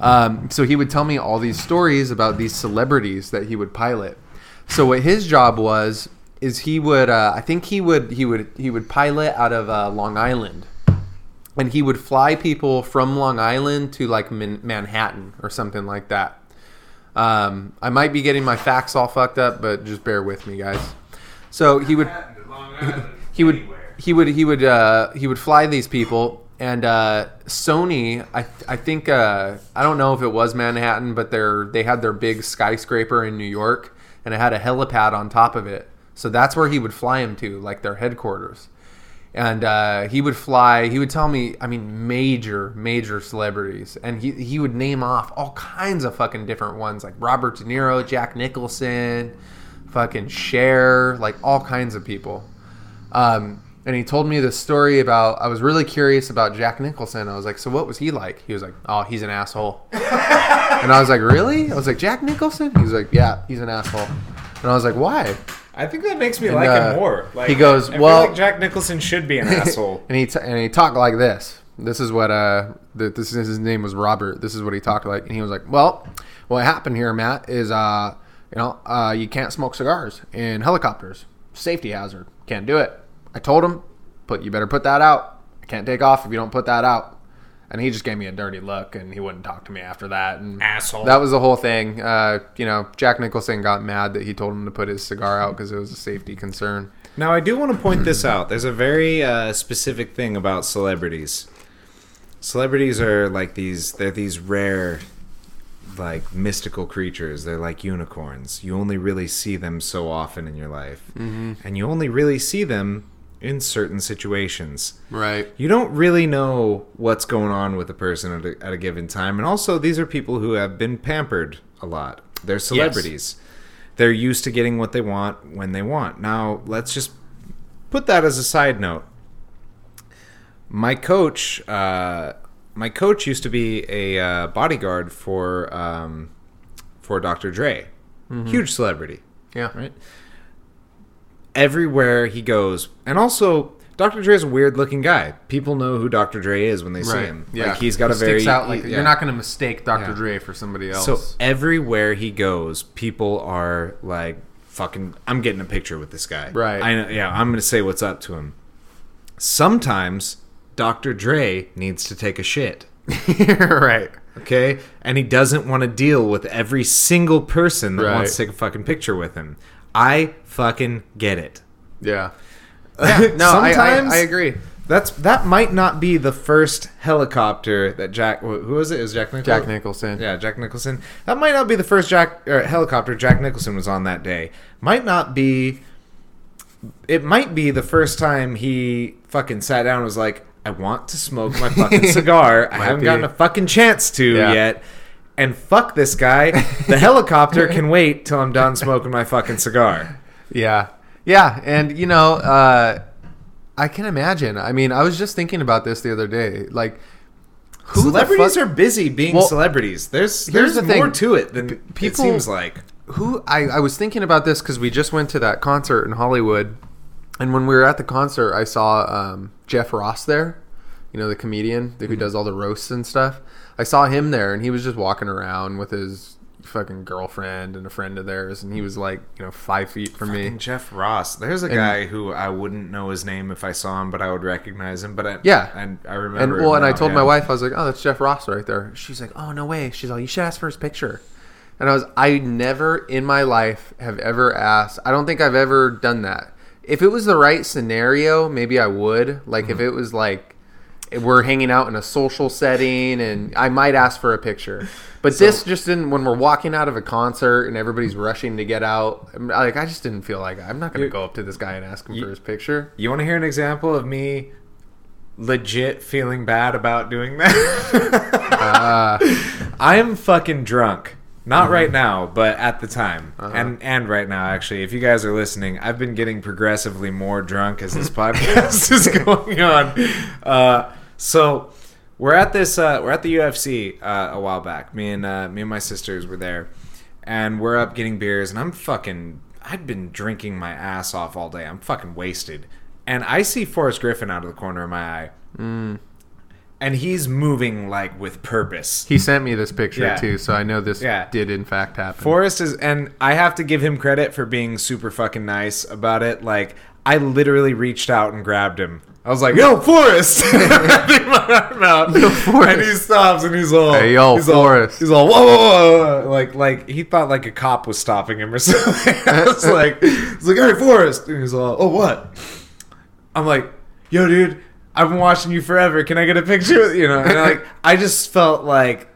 Um, so he would tell me all these stories about these celebrities that he would pilot. So what his job was is he would uh, I think he would he would he would pilot out of uh, Long Island, and he would fly people from Long Island to like Man- Manhattan or something like that. Um, I might be getting my facts all fucked up, but just bear with me, guys. So he would he would he would he would uh, he would fly these people and uh, Sony I I think uh, I don't know if it was Manhattan but they're they had their big skyscraper in New York and it had a helipad on top of it so that's where he would fly him to like their headquarters and uh, he would fly he would tell me I mean major major celebrities and he, he would name off all kinds of fucking different ones like Robert De Niro Jack Nicholson fucking Cher like all kinds of people um, and he told me this story about I was really curious about Jack Nicholson. I was like, so what was he like? He was like, oh, he's an asshole. and I was like, really? I was like, Jack Nicholson? He was like, yeah, he's an asshole. And I was like, why? I think that makes me And, like uh, him more. Like, he goes, I "Well-" like Jack Nicholson should be an asshole. and he t- and he talked like this. This is what uh, th- this is his name was Robert. This is what he talked like, and he was like, "Well, what happened here, Matt, is uh, you know, uh, you can't smoke cigars in helicopters. Safety hazard. Can't do it." I told him, "Put you better put that out. I can't take off if you don't put that out." And he just gave me a dirty look, and he wouldn't talk to me after that. And Asshole. That was the whole thing. Uh, you know, Jack Nicholson got mad that he told him to put his cigar out because it was a safety concern. Now, I do want to point this out. There's a very uh, specific thing about celebrities. Celebrities are like these. They're these rare, like mystical creatures. They're like unicorns. You only really see them so often in your life, mm-hmm. and you only really see them in certain situations. Right. You don't really know what's going on with a person at a, at a given time, and also these are people who have been pampered a lot. They're celebrities. They're used to getting what they want when they want. Now, let's just put that as a side note. My coach, uh, my coach used to be a uh, bodyguard for um, for Dr. Dre, huge celebrity Yeah. right? Everywhere he goes, and also Dr. Dre is a weird looking guy. People know who Dr. Dre is when they see Right. him. Yeah. like he's got He a very sticks out like yeah. you're not going to mistake Dr. Yeah. Dre for somebody else. So everywhere he goes, people are like, "Fucking, I'm getting a picture with this guy." Right. I know. Yeah, I'm gonna say what's up to him. Sometimes Dr. Dre needs to take a shit. right. Okay, and he doesn't want to deal with every single person that Right. wants to take a fucking picture with him. I fucking get it. Yeah. Yeah. No, I, I, Sometimes- I agree. That's that might not be the first helicopter that Jack. wh- Who was it? Is Jack Nicholson? Jack Nicholson. Yeah, Jack Nicholson. That might not be the first Jack or helicopter Jack Nicholson was on that day. Might not be. It might be the first time he fucking sat down and was like, "I want to smoke my fucking cigar. I haven't be. gotten a fucking chance to Yeah. yet." And fuck this guy. The helicopter can wait till I'm done smoking my fucking cigar. Yeah. Yeah. And, you know, uh, I can imagine. I mean, I was just thinking about this the other day. Like, who the celebrities are busy being Well, celebrities. There's here's there's the more thing. to it than people- it seems like. who I, I was thinking about this because we just went to that concert in Hollywood, and when we were at the concert, I saw um, Jeff Ross there. You know the comedian who does all the roasts and stuff. I saw him there, and he was just walking around with his fucking girlfriend and a friend of theirs, and he was like, you know, five feet from me. Jeff Ross. There's a guy who I wouldn't know his name if I saw him, but I would recognize him. But I, Yeah. and I And remember. well, him and I told yeah. my wife, I was like, "Oh, that's Jeff Ross right there." She's like, "Oh, no way." She's like, "You should ask for his picture." And I was, I never in my life have ever asked. I don't think I've ever done that. If it was the right scenario, maybe I would. Like Mm-hmm. if it was like we're hanging out in a social setting, and I might ask for a picture. But this just didn't. When we're walking out of a concert and everybody's rushing to get out, like I just didn't feel like I'm not going to go up to this guy and ask him you- for his picture. You want to hear an example of me legit feeling bad about doing that? Uh. I'm fucking drunk. Not Mm-hmm. right now, but at the time, Uh-huh. and and right now, actually, if you guys are listening, I've been getting progressively more drunk as this podcast is going on. Uh, so we're at this, uh, we're at the UFC uh, a while back. Me and uh, me and my sisters were there, and we're up getting beers, and I'm fucking. I'd been drinking my ass off all day. I'm fucking wasted, and I see Forrest Griffin out of the corner of my eye, Mm. and he's moving like with purpose. He sent me this picture Yeah. too, so I know this Yeah. did in fact happen. Forrest is, and I have to give him credit for being super fucking nice about it. Like, I literally reached out and grabbed him. I was like, "Yo, Forrest!" Having my arm out, Forrest. and he stops and he's all, Hey, yo, he's all- Forrest. he's all, whoa, whoa, whoa, whoa," like, like he thought like a cop was stopping him or something. I was like, "It's like, hey, Forrest," and he's all, "Oh, what?" I'm like, "Yo, dude." I've been watching you forever. Can I get a picture? You know, and like I just felt like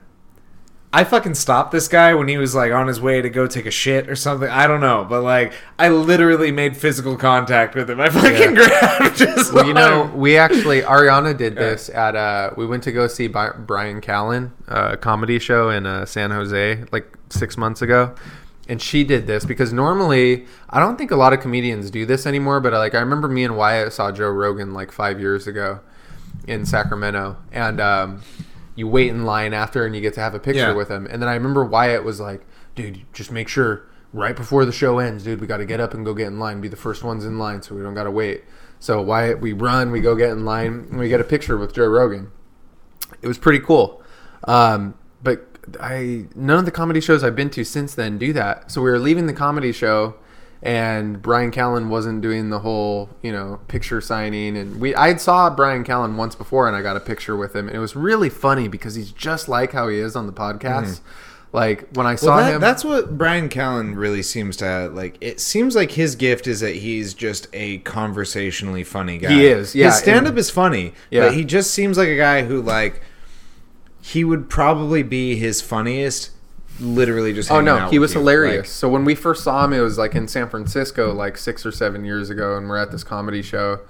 I fucking stopped this guy when he was like on his way to go take a shit or something. I don't know, but like I literally made physical contact with him. I fucking grabbed his well, you know, we actually Ariana did this at uh we went to go see Bryan Callen, uh, a comedy show in uh, San Jose like 6 months ago. And she did this because normally I don't think a lot of comedians do this anymore, but like I remember me and Wyatt saw Joe Rogan like 5 years ago in Sacramento and um you wait in line after and you get to have a picture Yeah. with him. And then I remember Wyatt was like, "Dude, just make sure right before the show ends, dude, we got to get up and go get in line, be the first ones in line so we don't got to wait." So Wyatt, we run, we go get in line, and we get a picture with Joe Rogan. it was pretty cool. Um, but I none of the comedy shows I've been to since then do that. So we were leaving the comedy show, and Bryan Callen wasn't doing the whole you know picture signing. And we I saw Bryan Callen once before, and I got a picture with him. And it was really funny because he's just like how he is on the podcast. Mm-hmm. Like when I saw Well, that, him, that's what Bryan Callen really seems to like. It seems like his gift is that he's just a conversationally funny guy. He is, yeah, His stand up is funny, Yeah. but he just seems like a guy who like he would probably be his funniest. Literally, just Oh no, he was you. hilarious. Like, so when we first saw him, it was like in San Francisco, like six or seven years ago, and we're at this comedy show,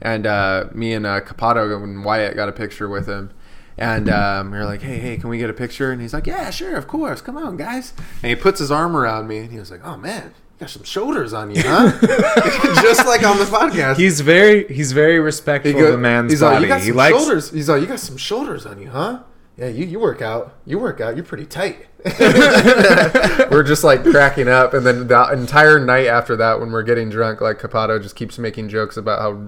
and uh, me and uh, Capato and Wyatt got a picture with him, and um, we were like, "Hey, hey, can we get a picture?" And he's like, "Yeah, sure, of course, come on, guys." And he puts his arm around me, and he was like, "Oh man, you got some shoulders on you, huh?" Just like on the podcast. he's very he's very respectful He of a man's he's body. like, you got he some likes shoulders. He's like, you got some shoulders on you, huh? Yeah, you, you work out. You work out. You're pretty tight. we're just like cracking up, and then the entire night after that, when we're getting drunk, like Capato just keeps making jokes about how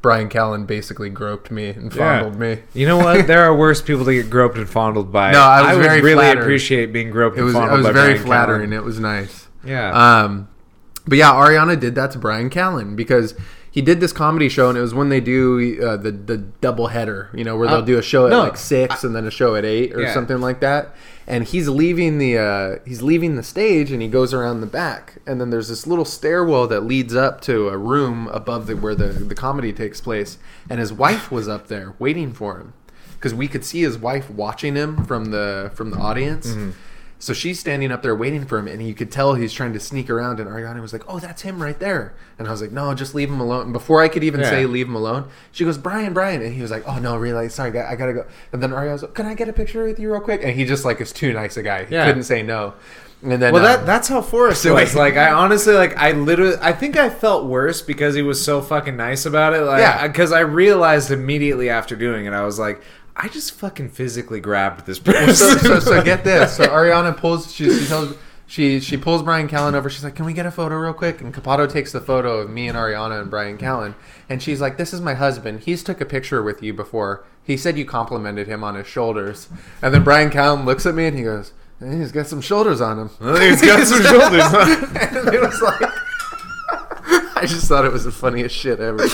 Bryan Callen basically groped me and fondled me. You know what? There are worse people to get groped and fondled by. No, I was would very really flattered. appreciate being groped It was and it was by very Bryan flattering. Callen. It was nice. Yeah. Um, but yeah, Ariana did that to Bryan Callen because he did this comedy show, and it was when they do uh, the the double header, you know, where they'll Uh, do a show at no, like six and then a show at eight or Yeah. something like that. And he's leaving the uh, he's leaving the stage, and he goes around the back, and then there's this little stairwell that leads up to a room above the where the the comedy takes place, and his wife was up there waiting for him because we could see his wife watching him from the from the audience. Mm-hmm. So she's standing up there waiting for him, and you could tell he's trying to sneak around. And Ariana was like, "Oh, that's him right there." And I was like, "No, just leave him alone." And before I could even Yeah. say "leave him alone," she goes, "Bryan, Bryan," and he was like, "Oh no, really? Sorry, I gotta go." And then Ariana was like, "Can I get a picture with you real quick?" And he just like is too nice a guy. He Yeah. couldn't say no. And then Well, uh, that that's how Forrest so was. Like, I honestly, like, I literally, I think I felt worse because he was so fucking nice about it. Like, Yeah. because I realized immediately after doing it, I was like, I just fucking physically grabbed this person. so, so, so get this. So Ariana pulls. She, she tells. She she pulls Bryan Callen over. She's like, "Can we get a photo real quick?" And Capato takes the photo of me and Ariana and Bryan Callen. And she's like, "This is my husband. He's took a picture with you before. He said you complimented him on his shoulders." And then Bryan Callen looks at me and he goes, "Eh, "He's got some shoulders on him." He's got some shoulders. and it was like. I just thought it was the funniest shit ever. It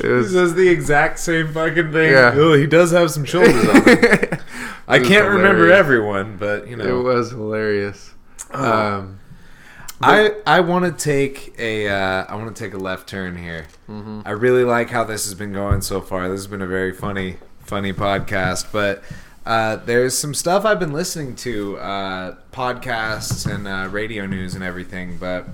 He was, says the exact same fucking thing. Yeah. Oh, he does have some shoulders on him. I can't remember everyone, but you know it was hilarious. Um, I I want to take a uh, I want to take a left turn here. Mm-hmm. I really like how this has been going so far. This has been a very funny funny podcast, but uh, there's some stuff I've been listening to, uh, podcasts and uh, radio news and everything. But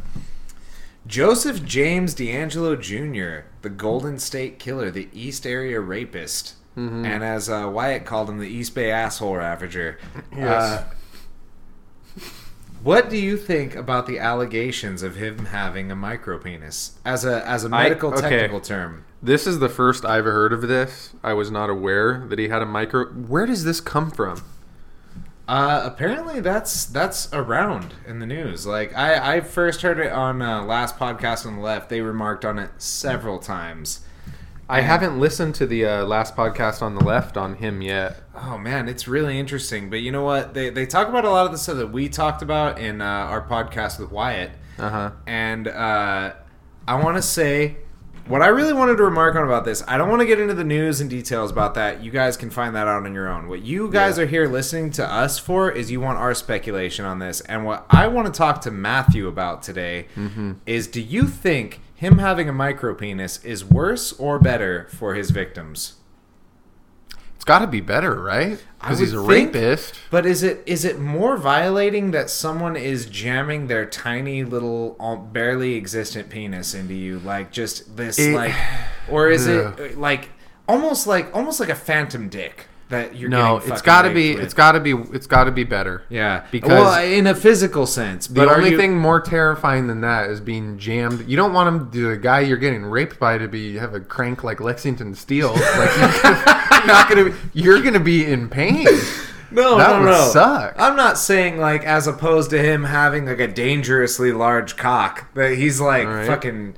Joseph James DeAngelo Jr., the Golden State Killer, the East Area Rapist, Mm-hmm. and as uh, Wyatt called him, the East Bay Asshole Ravager. Yes. Uh, what do you think about the allegations of him having a micropenis as a as a I- medical okay. technical term? This is the first I've heard of this. I was not aware that he had a micro. Where does this come from? Uh, apparently that's that's around in the news. Like I I first heard it on uh, last podcast on the left. They remarked on it several times. I haven't listened to the uh, last podcast on the left on him yet. Oh man, it's really interesting. But you know what? They they talk about a lot of the stuff that we talked about in uh, our podcast with Wyatt. Uh huh. And uh, I want to say what I really wanted to remark on about this. I don't want to get into the news and details about that. You guys can find that out on your own. What you guys are here listening to us for is you want our speculation on this. And what I want to talk to Matthew about today mm-hmm. is do you think him having a micropenis is worse or better for his victims? It's got to be better, right? Because he's a think- rapist. But is it is it more violating that someone is jamming their tiny little uh, barely existent penis into you like just this It- like or is Ugh. it uh, like almost like almost like a phantom dick that you're No, it's got to be. with? It's got to be. It's got to be better. yeah because- well in a physical sense The only you- thing more terrifying than that is being jammed. You don't want him, the guy you're getting raped by, to be have a crank like Lexington Steele. Like you're not gonna. Be, you're gonna be in pain. No, That no, would no. suck. I'm not saying like as opposed to him having like a dangerously large cock that he's like Alright. fucking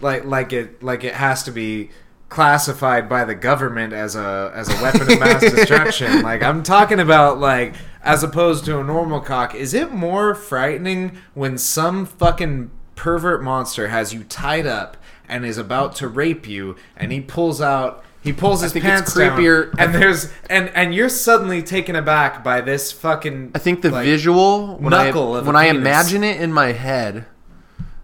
like like it like it has to be classified by the government as a as a weapon of mass destruction. Like I'm talking about like as opposed to a normal cock. Is it more frightening when some fucking pervert monster has you tied up and is about to rape you and he pulls out he pulls his pants down, and there's and and you're suddenly taken aback by this fucking I think the like, visual when I when I penis. imagine it in my head,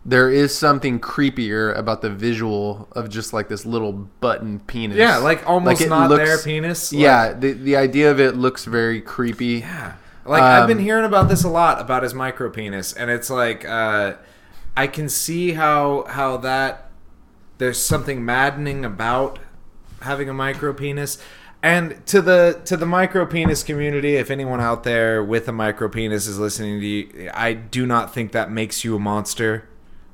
there is something creepier about the visual of just like this little button penis. yeah like almost it not looks- their penis like- yeah, the the idea of it looks very creepy. Yeah. Like I've been Um, hearing about this a lot about his micro penis, and it's like uh, I can see how how that there's something maddening about having a micro penis. And to the to the micro penis community, if anyone out there with a micro penis is listening to you, I do not think that makes you a monster.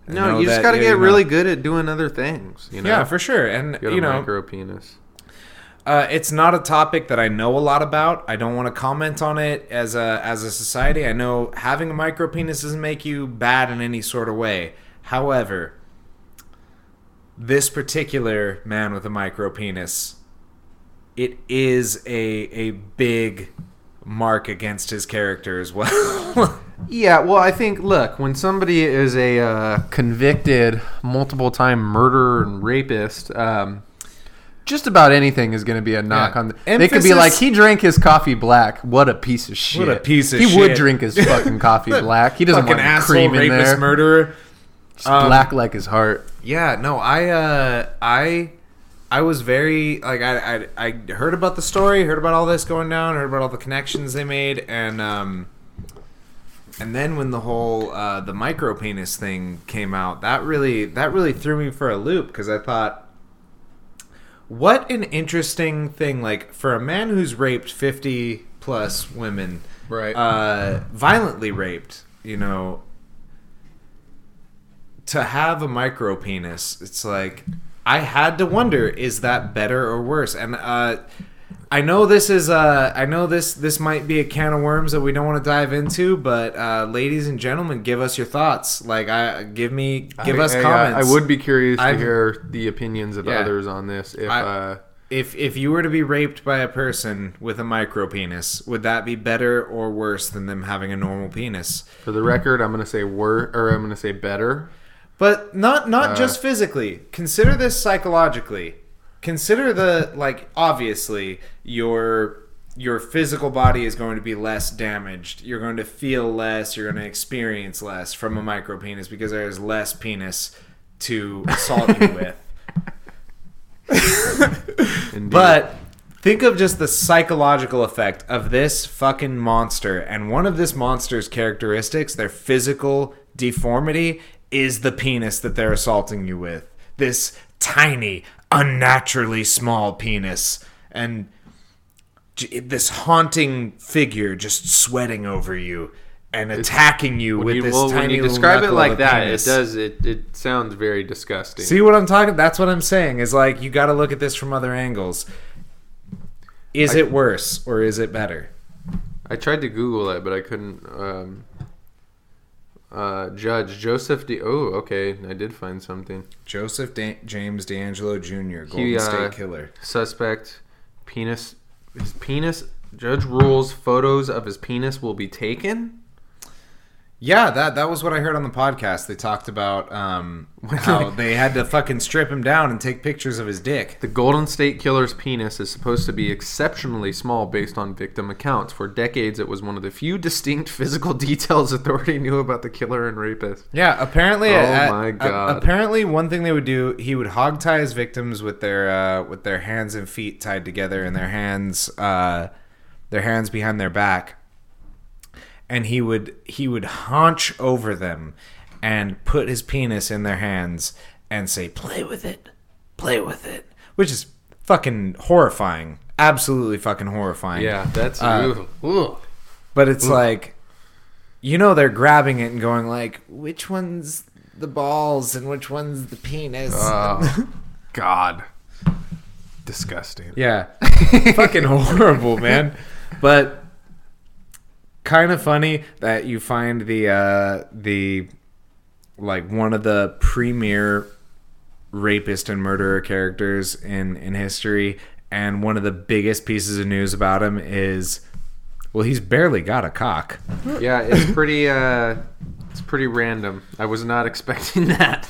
I No, you just got to get not- really good at doing other things. You know? yeah, for sure. And a you know, micro penis. Uh, it's not a topic that I know a lot about. I don't want to comment on it as a as a society. I know having a micro penis doesn't make you bad in any sort of way. However, this particular man with a micro penis, it is a a big mark against his character as well. Yeah, well, I think look when somebody is a uh, convicted, multiple time murderer and rapist, um, just about anything is going to be a knock Yeah. on. The, they could be like, he drank his coffee black. What a piece of shit! What a piece of shit. he would drink his fucking coffee black. He doesn't want asshole, cream in rapist, there. murderer. It's Um, black like his heart. Yeah, no, I uh I I was very like I, I I heard about the story, heard about all this going down, heard about all the connections they made, and um and then when the whole uh, the micro penis thing came out, that really that really threw me for a loop because I thought, what an interesting thing! Like for a man who's raped fifty plus women, Right. Uh, violently raped, you know, to have a micro penis, it's like I had to wonder: is that better or worse? And uh, I know this is uh, I know this this might be a can of worms that we don't want to dive into, but uh, ladies and gentlemen, give us your thoughts. Like, I give me give I- us I- comments. I, would be curious I've- to hear the opinions of Yeah. others on this. If I- uh, if if you were to be raped by a person with a micro penis, would that be better or worse than them having a normal penis? for the record, I'm going to say wor or I'm going to say better. But not Uh. not just physically. Consider this psychologically. Consider the like obviously your your physical body is going to be less damaged. You're going to feel less, you're going to experience less from a micro penis because there's less penis to assault you with. But think of just the psychological effect of this fucking monster. And one of this monster's characteristics, their physical deformity, is the penis that they're assaulting you with. This tiny, unnaturally small penis. And this haunting figure just sweating over you and attacking you with you, this well, tiny when you describe it like that, penis. it does it. It sounds very disgusting. See what I'm talking? That's what I'm saying. Is like you got to look at this from other angles. Is it worse or is it better? I tried to Google it, but I couldn't. Um, uh, Judge Joseph D. Oh, okay. I did find something. Joseph da- James DeAngelo Jr., Golden He, uh, State Killer. Suspect penis. His penis. Judge rules photos of his penis will be taken. Yeah, that that was what I heard on the podcast. They talked about um, how they had to fucking strip him down and take pictures of his dick. The Golden State Killer's penis is supposed to be exceptionally small based on victim accounts. For decades, it was one of the few distinct physical details authority knew about the killer and rapist. Yeah, apparently. Oh uh, my uh, God. apparently, one thing they would do, he would hog tie his victims with their uh, with their hands and feet tied together, and their hands uh, their hands behind their back, and he would he would haunch over them and put his penis in their hands and say, "Play with it, play with it," which is fucking horrifying. Absolutely fucking horrifying. Yeah, that's. Uh, ooh, ooh. But it's like, you know, they're grabbing it and going like, which one's the balls and which one's the penis? Oh, God. Disgusting. yeah, fucking horrible, man. But kind of funny that you find the uh, the like one of the premier rapist and murderer characters in in history. And one of the biggest pieces of news about him is, well, he's barely got a cock. Yeah, it's pretty. Uh, it's pretty random. I was not expecting that.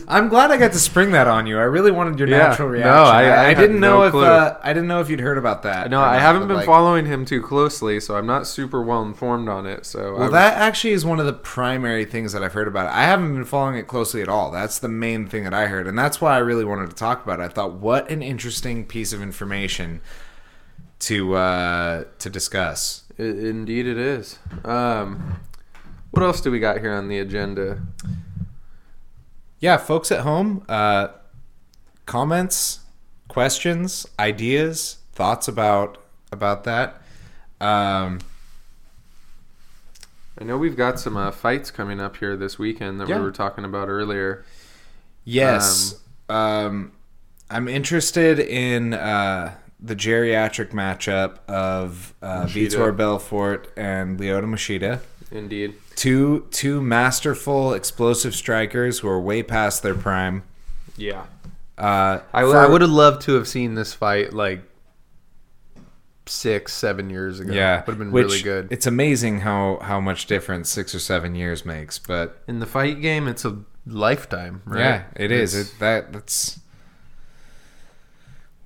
I'm glad I got to spring that on you. I really wanted your Yeah. natural No, reaction. I- I I, didn't know no if uh, I didn't know if you'd heard about that. no, I haven't been like- following him too closely, so I'm not super well informed on it. So Well, was- that actually is one of the primary things that I've heard about it. I haven't been following it closely at all. That's the main thing that I heard, and that's why I really wanted to talk about it. I thought, what an interesting piece of information to uh, to discuss. Indeed it is. Um, what else do we got here on the agenda? Yeah, folks at home, uh, comments, questions, ideas, thoughts about about that. Um, I know we've got some uh, fights coming up here this weekend that Yeah. we were talking about earlier. Yes. Um, I'm interested in uh, the geriatric matchup of uh. Vitor Belfort and Lyoto Machida. Indeed. Two two masterful, explosive strikers who are way past their prime. Yeah. Uh, I, for- I would have loved to have seen this fight like six, seven years ago. yeah, would have been which really good. It's amazing how how much difference six or seven years makes. But In the fight game, it's a lifetime, right? yeah, it is. It's- It, that that's.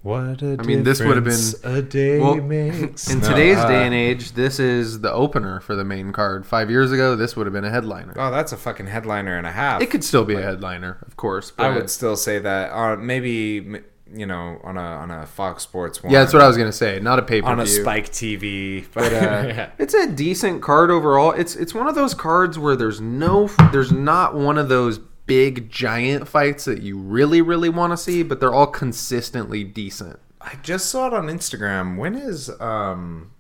What a I mean, this would have been- a day well, makes. in No, today's uh, day and age, this is the opener for the main card. Five years ago, this would have been a headliner. Oh, that's a fucking headliner and a half. It could still be a headliner, of course. But I would still say that. Uh, maybe you know on a on a Fox Sports one. Yeah, that's what I was gonna say. Not a pay per on a. Spike TV. But uh, it's a decent card overall. It's it's one of those cards where there's no there's not one of those big giant fights that you really really want to see, but they're all consistently decent. I just saw it on Instagram. When is um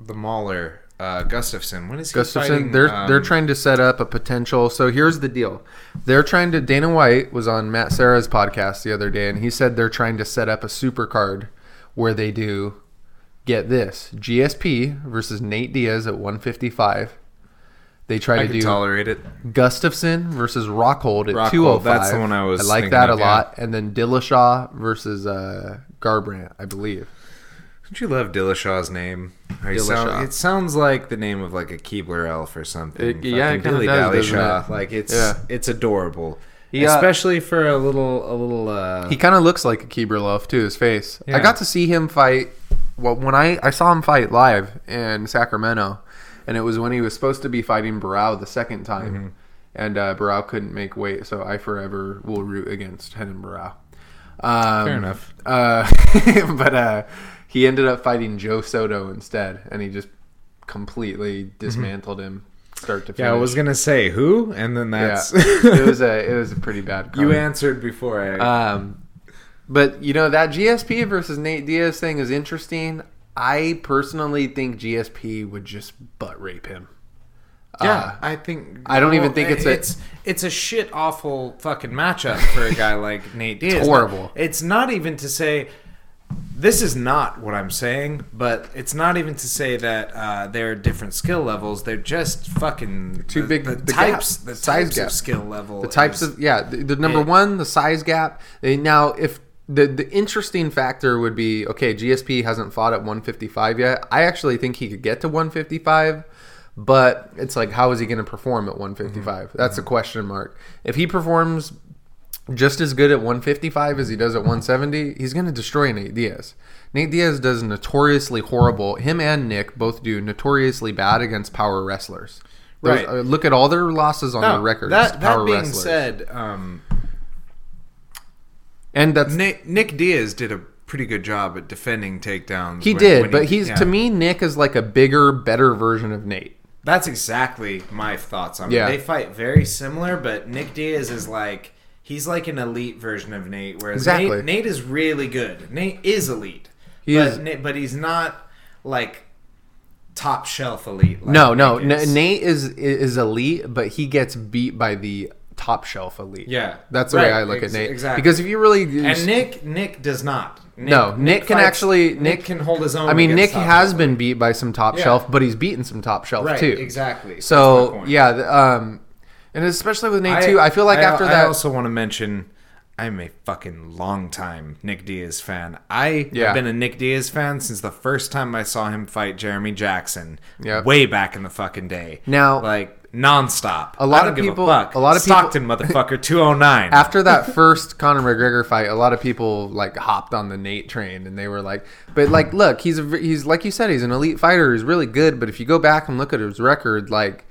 the Mauler uh, Gustafsson? When is he Gustafsson, fighting, they're um, they're trying to set up a potential. So here's the deal: they're trying to. Dana White was on Matt Serra's podcast the other day, and he said they're trying to set up a super card where they do get this GSP versus Nate Diaz at 155. They try I to do tolerate it. Gustafsson versus Rockhold at Rockhold, 205. that's the one I was I like that of, a yeah. lot. And then Dillashaw versus uh, Garbrandt, I believe. Don't you love Dillashaw's name? Dillashaw. sound- it sounds like the name of like a Keebler elf or something. It- yeah, it Dilly does, Dally Shaw. it? Like it's Yeah. it's adorable. He, uh, Especially for a little a little uh He kind of looks like a Keebler elf too. His face. I got to see him fight. Well, when I I saw him fight live in Sacramento, and it was when he was supposed to be fighting Barao the second time, Mm-hmm. and uh, Barao couldn't make weight, so I forever will root against Renan Barao. Um, Fair enough. Uh, but uh, he ended up fighting Joe Soto instead, and he just completely dismantled him, start to finish. Mm-hmm. Yeah, I was gonna say who, and then Yeah. that's it was a it was a pretty bad. you answered before I Um, but you know that GSP versus Nate Diaz thing is interesting. I personally think GSP would just butt rape him. Yeah, Uh, I think I don't even think it's a- it's it's a shit awful fucking matchup for a guy like Nate Diaz. horrible. It's not even to say this is not what I'm saying, but it's not even to say that uh, they're different skill levels. They're just fucking Too big- The, the types, gap, the size types gap. of skill level. the types is- of yeah, the, the number it- one, the size gap. Now, if the the interesting factor would be okay, GSP hasn't fought at 155 yet. I actually think he could get to 155. But it's like, how is he going to perform at 155? That's a question mark. If he performs just as good at 155 as he does at 170, he's going to destroy Nate Diaz. Nate Diaz does notoriously horrible. Him and Nick both do notoriously bad against power wrestlers. Those- Right. uh, look at all their losses on their records. That, power that being wrestlers. said, um, and that's Nick, Nick Diaz did a pretty good job at defending takedowns. he when- did, when but he- he's yeah. to me Nick is like a bigger, better version of Nate. That's exactly my thoughts on Yeah. it. They fight very similar, but Nick Diaz is like he's like an elite version of Nate, whereas Exactly. Nate, Nate is really good. Nate is elite. He but, is- Na- but he's not like top shelf elite. Like no, no, is. Nate is is elite, but he gets beat by the top shelf elite. Yeah. that's the Right, way I look ex- at Nate. exactly. Because if you really and Nick Nick does not. Nick, No, Nick can fights- actually- Nick, Nick- can hold his own. I mean, Nick has been beat by some top Yeah. shelf, but he's beaten some top shelf Right, too. exactly. So yeah, um, And especially with Nate too, I feel like I- after I that, I also want to mention I'm a fucking long time Nick Diaz fan. I Yeah. have been a Nick Diaz fan since the first time I saw him fight Jeremy Jackson. Yep. Way back in the fucking day. Now- like nonstop. A lot of people- fuck. a lot of people- Stockton motherfucker 209. after that first Conor McGregor fight, a lot of people like hopped on the Nate train, and they were like, "But like, look, he's a, he's like you said, he's an elite fighter. He's really good. But if you go back and look at his record, like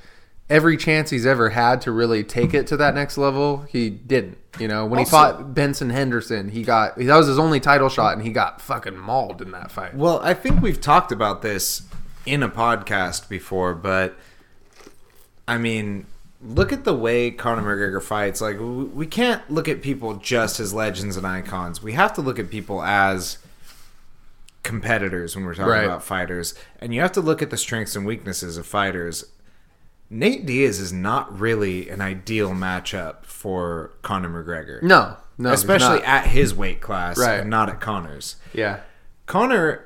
every chance he's ever had to really take it to that next level, he didn't. You know, when he fought Benson Henderson, he got that was his only title shot, and he got fucking mauled in that fight. Well, I think we've talked about this in a podcast before, but I mean, look at the way Conor McGregor fights. Like, we can't look at people just as legends and icons. We have to look at people as competitors when we're talking Right. about fighters, and you have to look at the strengths and weaknesses of fighters. Nate Diaz is not really an ideal matchup for Conor McGregor. No, no, especially at his weight class, Right. and not at Conor's. yeah. Conor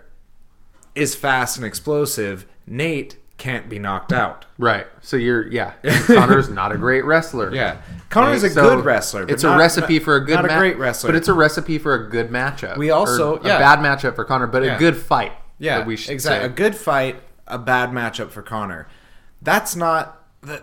is fast and explosive. Nate can't be knocked out. Right. So you're yeah. Conor's not a great wrestler. Yeah, Conor's Right? a So good wrestler. but It's not- a recipe for a good, not a great wrestler. but it's a recipe for a good matchup. We also- yeah. a bad matchup for Conor, but Yeah. a good fight. yeah, that we should exactly. say. A good fight, a bad matchup for Conor. That's not the.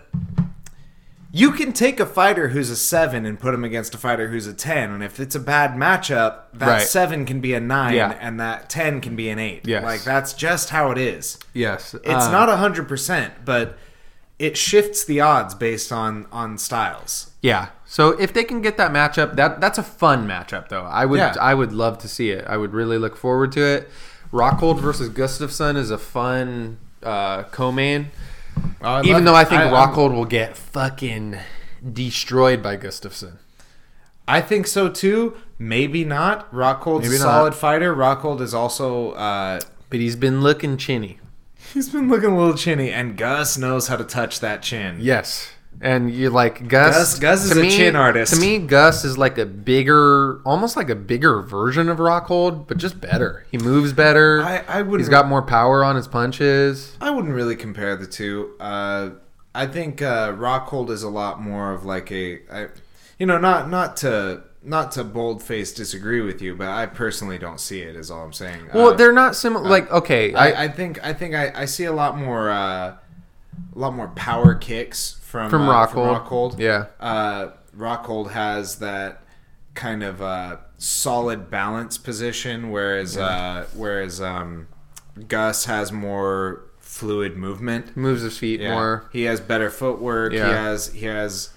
You can take a fighter who's a seven and put him against a fighter who's a ten, and if it's a bad matchup, that Right. seven can be a nine, Yeah. and that ten can be an eight. Yes. like that's just how it is. Yes, It's uh, not hundred percent, but it shifts the odds based on on styles. Yeah. So if they can get that matchup, that that's a fun matchup though. I would Yeah. I would love to see it. I would really look forward to it. Rockhold versus Gustafsson is a fun uh, co-main. Even though I think I'm- Rockhold will get fucking destroyed by Gustafsson. I think so too. Maybe not. Rockhold's Maybe a not. solid fighter. Rockhold is also uh, But he's been looking chinny. he's been looking a little chinny, and Gus knows how to touch that chin. Yes. And you're like Gus. Gus- Gus is a chin artist. To me, Gus is like a bigger, almost like a bigger version of Rockhold, but just better. He moves better. I- I wouldn't- He's got more power on his punches. I wouldn't really compare the two. Uh, I think uh, Rockhold is a lot more of like a, I, you know, not not to not to bold face disagree with you, but I personally don't see it. Is all I'm saying. Well, Uh, they're not similar. like, okay, I, I, I think I think I, I see a lot more uh, a lot more power kicks from From uh, Rockhold. Rockhold. Yeah. uh, Rockhold has that kind of uh, solid balance position, whereas uh, whereas um, Gus has more fluid movement. moves his feet Yeah. more. He has better footwork. He has he has.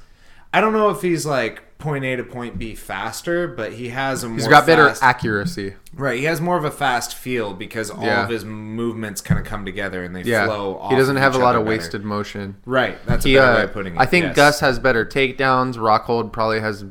I don't know if he's like point A to point B faster, but he has a more He's got better accuracy. Right, he has more of a fast feel because all Yeah. of his movements kind of come together and they Yeah, flow. Off he doesn't of have a each lot other of better. wasted motion. Right, that's He, a better uh, way of putting it. I think yes. Gus has better takedowns. Rockhold probably has.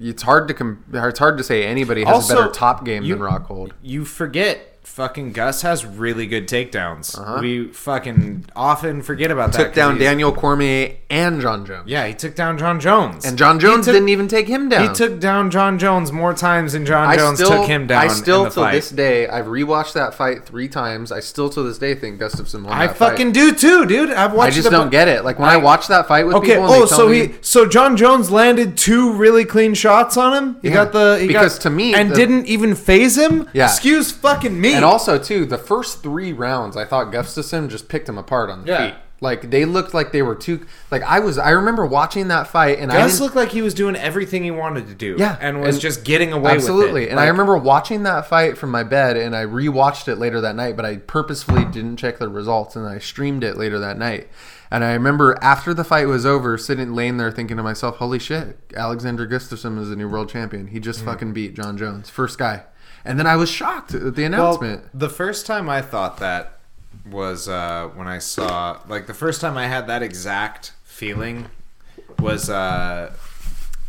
It's hard to com- It's hard to say anybody has Also, a better top game you- than Rockhold. You forget, fucking Gus has really good takedowns. Uh-huh. We fucking often forget about that. Took down Daniel Cormier and Jon Jones. Yeah, he took down Jon Jones, And Jon Jones took- didn't even take him down. He took down Jon Jones more times than John I Jones still, took him down. I still, in the till fight. this day, I've rewatched that fight three times. I still, to this day, think Gustafsson won. I that fight. fucking do too, dude. I've watched. It. I just don't get it. Like when I, watch that fight with Okay. people, Oh, so me, he so Jon Jones landed two really clean shots on him. He Yeah. got the he Because got, to me, and the- didn't even phase him. Yeah. Excuse fucking me. And also too, the first three rounds, I thought Gustafsson just picked him apart on the Yeah. feet. Like they looked like they were too. Like I was, I remember watching that fight, and I Gus didn't, looked like he was doing everything he wanted to do. Yeah, and was and- just getting away absolutely. with it. And I Like, remember watching that fight from my bed, and I rewatched it later that night. But I purposefully didn't check the results, and I streamed it later that night. And I remember after the fight was over, sitting laying there thinking to myself, "Holy shit, Alexander Gustafsson is the new world champion. He Mm. just fucking beat Jon Jones, first guy." And then I was shocked at the Well, announcement. the first time I thought that was uh, when I saw like the first time I had that exact feeling was uh,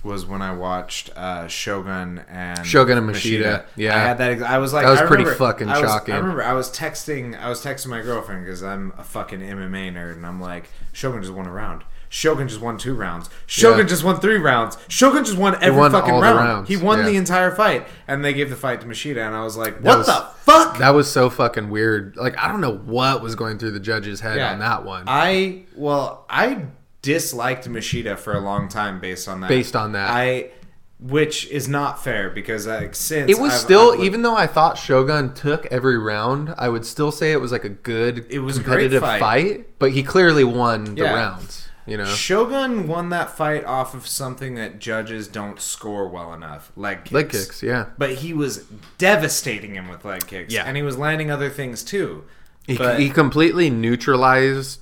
was when I watched uh, Shogun and Shogun and Machida, yeah. I had that. ex- I was like, That was I pretty remember- fucking I was- shocking. I remember I was texting. I was texting my girlfriend because I'm a fucking MMA nerd, and I'm like, Shogun just won a round. Shogun just won two rounds. Shogun Yeah. just won three rounds. Shogun just won every won fucking round. He won yeah. the entire fight, and they gave the fight to Machida, and I was like, what was- the fuck? That was so fucking weird. Like I don't know what was going through the judge's head Yeah. on that one. I well, I disliked Machida for a long time based on that. Based on that. I, which is not fair because like since It was I've- still, I've even though I thought Shogun took every round, I would still say it was like a good, It was a great competitive fight. But he clearly won the Yeah. rounds. You know, Shogun won that fight off of something that judges don't score well enough, leg kicks. leg kicks. Yeah, But he was devastating him with leg kicks. Yeah. and he was landing other things too. he, But- he completely neutralized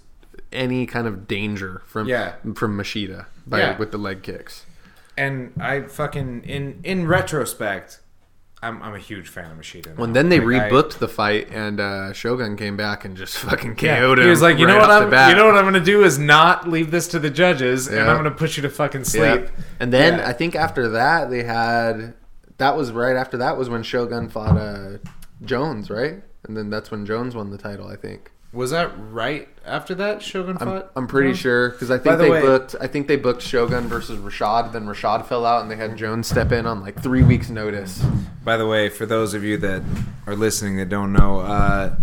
any kind of danger from Yeah. from Machida by Yeah. with the leg kicks. And I fucking in in retrospect, I'm I'm a huge fan of Machida. now. When then they Like, I- rebooked the fight and uh, Shogun came back and just fucking KO'd Yeah, him. he was like, you know right what I'm, you know what I'm gonna do is not leave this to the judges, and I'm gonna push you to fucking sleep. Yep. And then Yeah. I think after that they had that was right after that was when Shogun fought uh, Jones, right? And then that's when Jones won the title, I think. Was that right after that Shogun I'm, fought? I'm pretty No? sure because I think the they way- booked. I think they booked Shogun versus Rashad. Then Rashad fell out, and they had Jones step in on like three weeks' notice. By the way, for those of you that are listening that don't know, uh,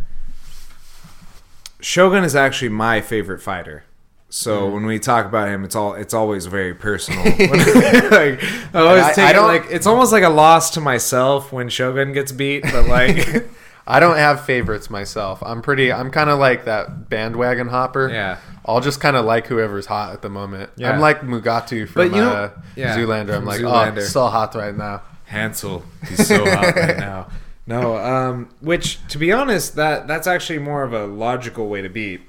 Shogun is actually my favorite fighter. So Mm. when we talk about him, it's all it's always very personal. like, I always I- take I it don't- like it's almost like a loss to myself when Shogun gets beat, but like I don't have favorites myself. I'm pretty. I'm kind of like that bandwagon hopper. Yeah. I'll just kind of like whoever's hot at the moment. Yeah. I'm like Mugatu from But you uh, yeah, Zoolander. I'm like, Zoolander. oh, so hot right now. Hansel, he's so hot right now. No, um, which to be honest, that that's actually more of a logical way to be.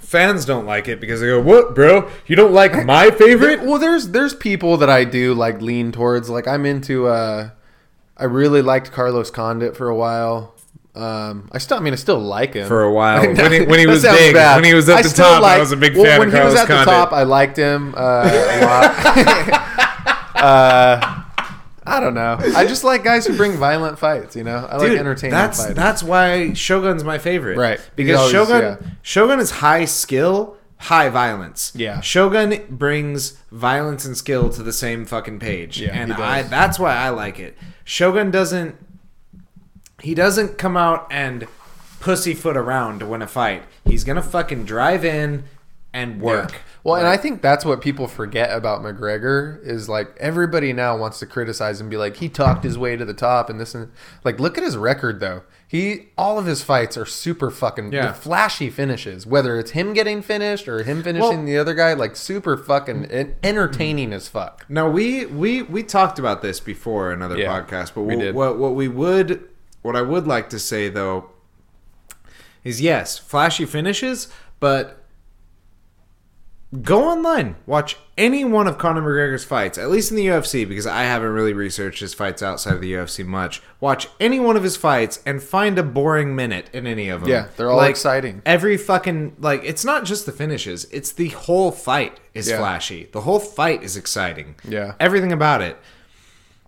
Fans don't like it because they go, "What, bro? You don't like my favorite?" Well, there's there's people that I do like lean towards. Like I'm into. uh I really liked Carlos Condit for a while. Um, I still, I mean, I still like him For a while. When he- when he was big, bad. when he was at I the top, I was a big fan when of he was Carlos at the top, I liked him uh, a lot. uh, I don't know. I just like guys who bring violent fights. You know, I like entertaining that's fights. that's why Shogun's my favorite. Right. Because always- Shogun yeah. Shogun is high skill, high violence. Yeah. Shogun brings violence and skill to the same fucking page. Yeah, and. I that's why I like it. Shogun doesn't he doesn't come out and pussyfoot around to win a fight. He's gonna fucking drive in and work. Yeah. Well, and I think that's what people forget about McGregor is like everybody now wants to criticize and be like he talked his way to the top and this and like look at his record though. He all of his fights are super fucking Yeah. flashy finishes. Whether it's him getting finished or him finishing Well- the other guy, like super fucking entertaining as fuck. Now we we we talked about this before another Yeah, podcast, but we what what we would what I would like to say though is yes, flashy finishes, but go online, watch any one of Conor McGregor's fights, at least in the UFC, because I haven't really researched his fights outside of the UFC much. Watch any one of his fights and find a boring minute in any of them. Yeah, they're all exciting. Every fucking like, it's not just the finishes; it's the whole fight is Yeah. flashy. The whole fight is exciting. Yeah. everything about it.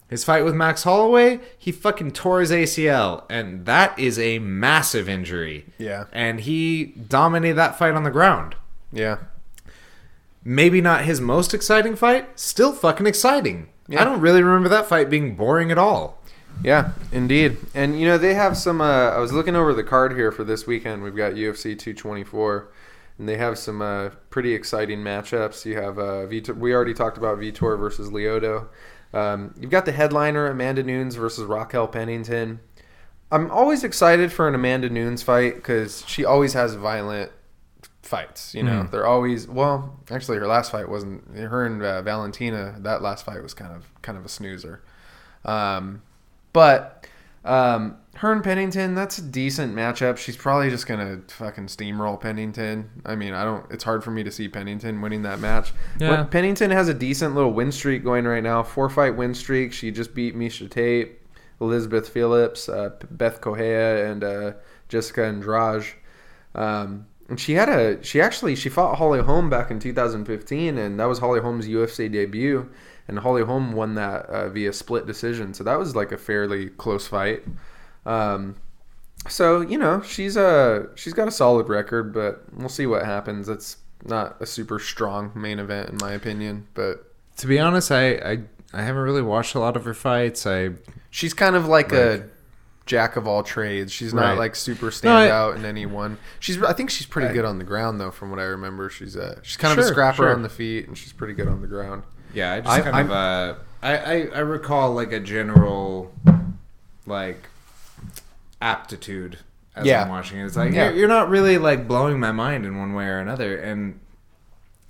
His fight with Max Holloway, he fucking tore his ACL, and that is a massive injury. Yeah. And he dominated that fight on the ground. Yeah. Maybe not his most exciting fight, still fucking exciting. Yeah. I don't really remember that fight being boring at all. Yeah, indeed. And you know they have some. Uh, I was looking over the card here for this weekend. We've got UFC 224, and they have some uh, pretty exciting matchups. You have uh, Vitor, we already talked about Vitor versus Lyoto. Um, you've got the headliner Amanda Nunes versus Raquel Pennington. I'm always excited for an Amanda Nunes fight because she always has violent fights. You know, they're always well. Actually, her last fight wasn't. Her and uh, Valentina. That last fight was kind of kind of a snoozer. Um, but um, her and Pennington, that's a decent matchup. She's probably just gonna fucking steamroll Pennington. I mean, I don't. It's hard for me to see Pennington winning that match. Yeah. But Pennington has a decent little win streak going right now. Four fight win streak. She just beat Miesha Tate, Elizabeth Phillips, uh, Bethe Correia, and uh, Jessica Andrade. Um, and she had a she actually she fought Holly Holm back in 2015, and that was Holly Holm's UFC debut. And Holly Holm won that uh, via split decision, so that was like a fairly close fight. Um, so you know she's a she's got a solid record, but we'll see what happens. It's not a super strong main event in my opinion, but To be honest, I I, I haven't really watched a lot of her fights. I she's kind of like a jack of all trades. She's not Right. like super No, standout I- in any one. She's I think she's pretty I- good on the ground though, from what I remember. She's uh she's kind of a scrapper sure. on the feet, and she's pretty good on the ground. Yeah, I just I- kind I'm- of uh, I, I I recall like a general like aptitude as Yeah. I'm watching it. It's like Yeah. you're, you're not really like blowing my mind in one way or another, and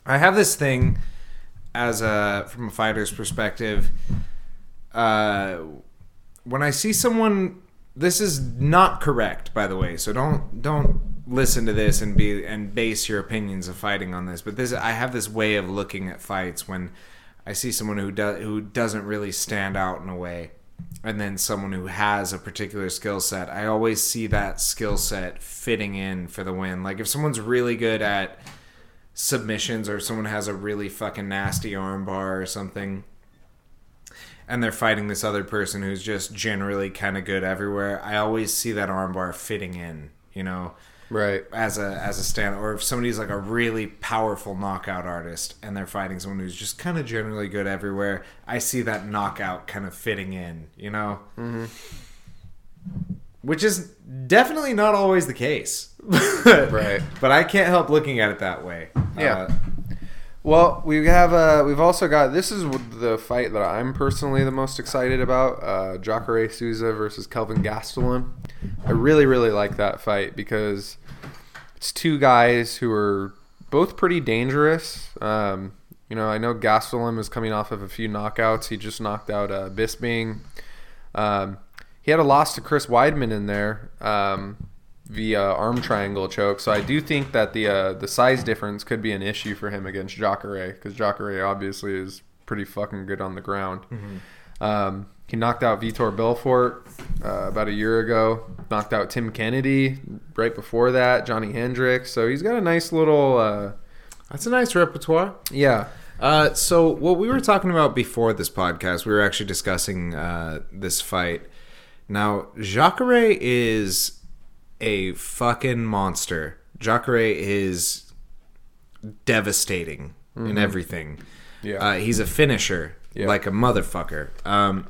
I have this thing as a from a fighter's perspective. Uh, when I see someone, this is not correct, by the way. So don't don't listen to this and be and base your opinions of fighting on this. But this, I have this way of looking at fights when I see someone who does who doesn't really stand out in a way, and then someone who has a particular skill set. I always see that skill set fitting in for the win. Like if someone's really good at submissions or someone has a really fucking nasty armbar or something and they're fighting this other person who's just generally kind of good everywhere i always see that armbar fitting in you know Right. as a as a stand or if somebody's like a really powerful knockout artist and they're fighting someone who's just kind of generally good everywhere i see that knockout kind of fitting in you know mm-hmm. which is definitely not always the case Right. but i can't help looking at it that way Yeah. Uh, Well, we have uh, we've also got this is the fight that I'm personally the most excited about. Uh, Jacare Souza versus Kelvin Gastelum. I really really like that fight because it's two guys who are both pretty dangerous. Um, you know, I know Gastelum is coming off of a few knockouts. He just knocked out uh, Bisping. Um, he had a loss to Chris Weidman in there um, via arm triangle choke. So I do think that the uh, the size difference could be an issue for him against Jacare because Jacare obviously is pretty fucking good on the ground. Um, he knocked out Vitor Belfort uh, about a year ago. Knocked out Tim Kennedy right before that. Johny Hendricks. So he's got a nice little uh, that's a nice repertoire yeah. Uh, so what we were talking about before this podcast, we were actually discussing uh, this fight. Now, Jacare is a fucking monster. Jacare is devastating in everything. Yeah. Uh, he's a finisher, Yeah. like a motherfucker. Um,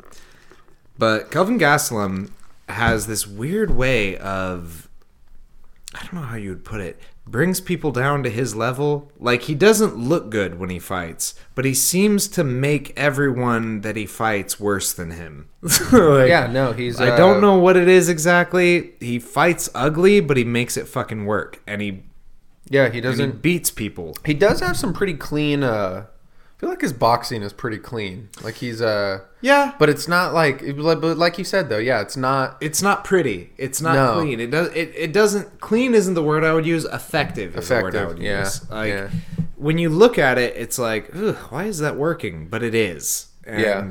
but Kelvin Gastelum has this weird way of I don't know how you would put it. Brings people down to his level. Like he doesn't look good when he fights, but he seems to make everyone that he fights worse than him. Like, Yeah, no, he's. I uh, don't know what it is exactly. He fights ugly, but he makes it fucking work, and he Yeah, he doesn't. he beats people. He does have some pretty clean. Uh, I feel like his boxing is pretty clean. Like he's uh, Yeah, but it's not like. But like you said though, yeah, it's not. it's not pretty. It's not No. clean. It does. It, it doesn't. Clean isn't the word I would use. Effective is the word I Effective, would yeah, use. Like yeah. when you look at it, it's like, why is that working? But it is. And Yeah.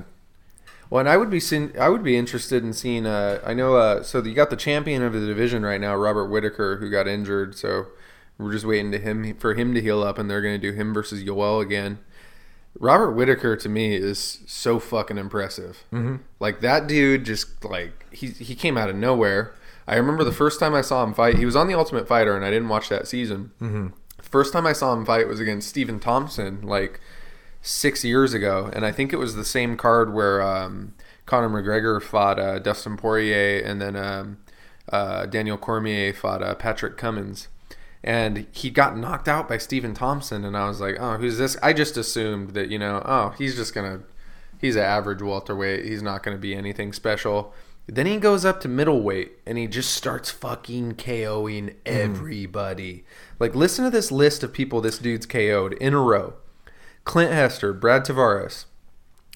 Well, and I would be seen, I would be interested in seeing. Uh, I know. Uh, so you got the champion of the division right now, Robert Whitaker, who got injured. So we're just waiting to him for him to heal up, and they're going to do him versus Yoel again. Robert Whitaker to me is so fucking impressive. Mm-hmm. Like that dude, just like he he came out of nowhere. I remember the first time I saw him fight. He was on the Ultimate Fighter, and I didn't watch that season. Mm-hmm. First time I saw him fight was against Stephen Thompson, like six years ago, and I think it was the same card where um, Conor McGregor fought uh, Dustin Poirier, and then um, uh, Daniel Cormier fought uh, Patrick Cummins, and he got knocked out by Stephen Thompson, and I was like, oh, who's this? I just assumed that you know, oh, he's just gonna, he's an average welterweight, he's not gonna be anything special. Then he goes up to middleweight and he just starts fucking KOing hmm. everybody. Like, listen to this list of people this dude's KO'd in a row. Clint Hester, Brad Tavares.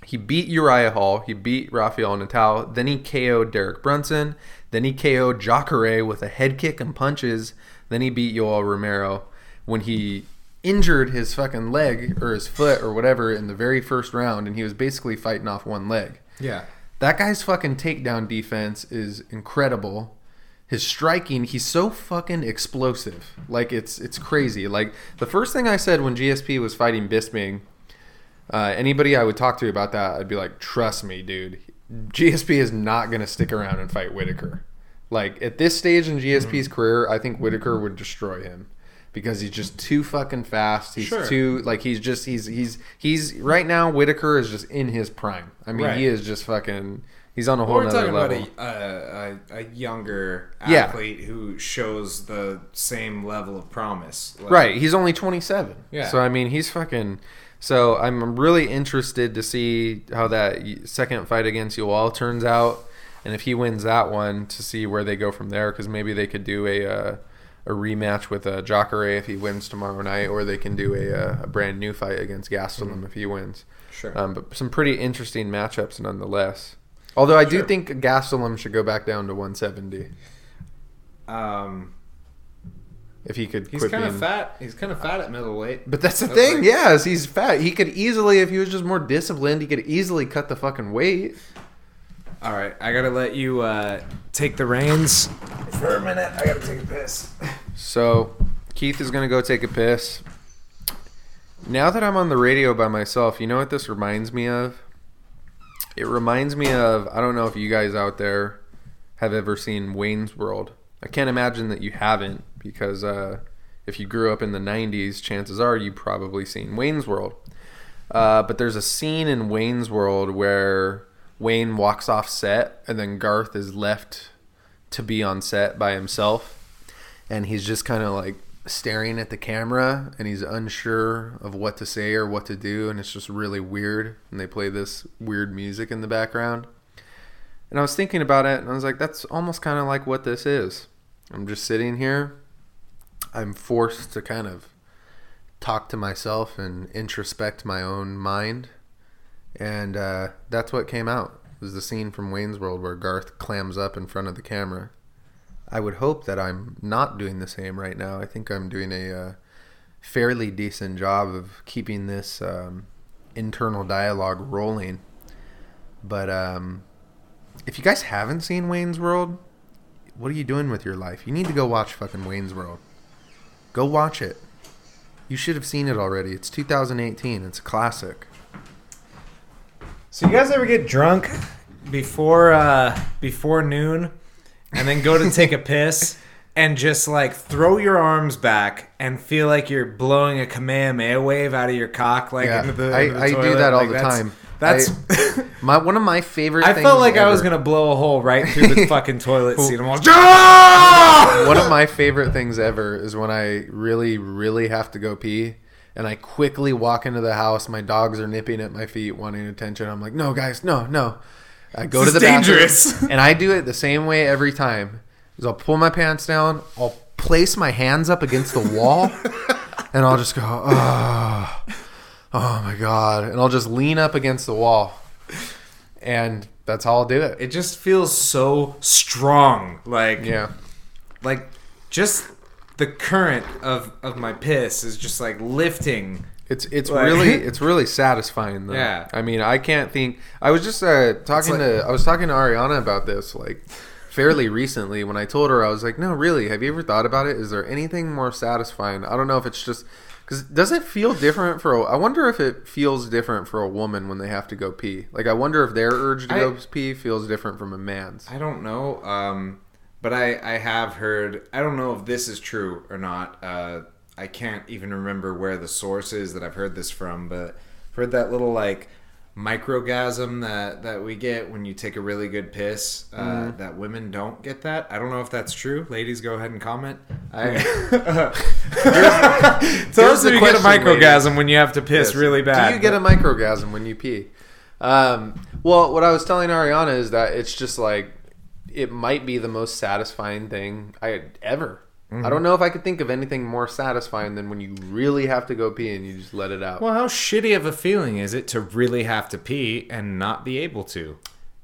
He beat Uriah Hall. He beat Rafael Natal. Then he KO'd Derek Brunson. Then he KO'd Jacare with a head kick and punches. Then he beat Yoel Romero when he injured his fucking leg or his foot or whatever in the very first round, and he was basically fighting off one leg. yeah. That guy's fucking takedown defense is incredible. His striking, he's so fucking explosive. Like it's it's crazy. Like the first thing I said when GSP was fighting Bisping, uh, anybody I would talk to about that, I'd be like, "Trust me, dude. GSP is not gonna stick around and fight Whitaker. Like at this stage in GSP's mm-hmm. career, I think Whitaker would destroy him." Because he's just too fucking fast. He's Sure. too like he's just he's he's he's right now. Whitaker is just in his prime. I mean, Right. he is just fucking. He's on a whole We're nother talking level. about a, a, a, younger Yeah. athlete who shows the same level of promise. Like, Right, he's only 27. Yeah. So I mean, he's fucking. So I'm really interested to see how that second fight against Yoel turns out, and if he wins that one, to see where they go from there. Because maybe they could do a uh, a rematch with uh, Jacare if he wins tomorrow night, or they can do a, uh, a brand new fight against Gastelum if he wins. Sure. Um, but some pretty interesting matchups nonetheless. Although I do think Gastelum should go back down to 170 Um, if he could. he's kind of fat. He's kind of fat at middleweight. But that's the That's thing, like- yeah, he's fat. He could easily, if he was just more disciplined, he could easily cut the fucking weight. All right, I gotta let you uh, take the reins for a minute. I gotta take a piss. So Keith is gonna go take a piss. Now that I'm on the radio by myself, you know what this reminds me of? It reminds me of I don't know if you guys out there have ever seen Wayne's World. I can't imagine that you haven't because uh, if you grew up in the '90s, chances are you probably seen Wayne's World. Uh, but there's a scene in Wayne's World where Wayne walks off set and then Garth is left to be on set by himself. And he's just kind of like staring at the camera and he's unsure of what to say or what to do and it's just really weird. And they play this weird music in the background. And i was thinking about it and i was like that's almost kind of like what this is. I'm just sitting here. I'm forced to kind of talk to myself and introspect my own mind and uh, that's what came out it was the scene from wayne's world where garth clams up in front of the camera I would hope that I'm not doing the same right now. I think I'm doing a uh, fairly decent job of keeping this um, internal dialogue rolling. But um, if you guys haven't seen Wayne's World, what are you doing with your life? You need to go watch fucking Wayne's World. Go watch it. You should have seen it already. It's 2018. It's a classic. So you guys ever get drunk before uh, before noon, and then go to take a piss? And just like throw your arms back and feel like you're blowing a Kamehameha wave out of your cock, like Yeah, into the. I- into the I do toilet. that all Like, the that's- time. That's. My one of my favorite. I things felt like I was ever- gonna blow a hole right through the fucking toilet seat. I'm all, "Ah!" one of my favorite things ever is when I really, really have to go pee, and I quickly walk into the house. My dogs are nipping at my feet, wanting attention. I'm like, "No, guys, no, no." I go This to the is bathroom, dangerous. and I do it the same way every time. Is I'll pull my pants down, I'll place my hands up against the wall, and I'll just go, "Oh, oh my god," and I'll just lean up against the wall, and that's how I'll do it. It just feels so strong, like Yeah. like just the current of of my piss is just like lifting. It's it's Like- really it's really satisfying though. Yeah. I mean, I can't think. I was just uh, talking like- to I was talking to Ariana about this like fairly recently when I told her I was like, no, really, have you ever thought about it? Is there anything more satisfying? I don't know if it's just because does it feel different for? A, I wonder if it feels different for a woman when they have to go pee. Like I wonder if their urge to I- go pee feels different from a man's. I don't know, um, but I I have heard. I don't know if this is true or not. Uh, I can't even remember where the source is that I've heard this from, but I've heard that little like microgasm that that we get when you take a really good piss uh, Mm-hmm. that women don't get that i don't know if that's true ladies go ahead and comment I, tell here's us if you get a question, microgasm when you have to piss Yes. really bad Do you get a microgasm when you pee? Um, well, what I was telling Ariana is that it's just like it might be the most satisfying thing I ever. Mm-hmm. I don't know if I could think of anything more satisfying than when you really have to go pee and you just let it out. well how shitty of a feeling is it to really have to pee and not be able to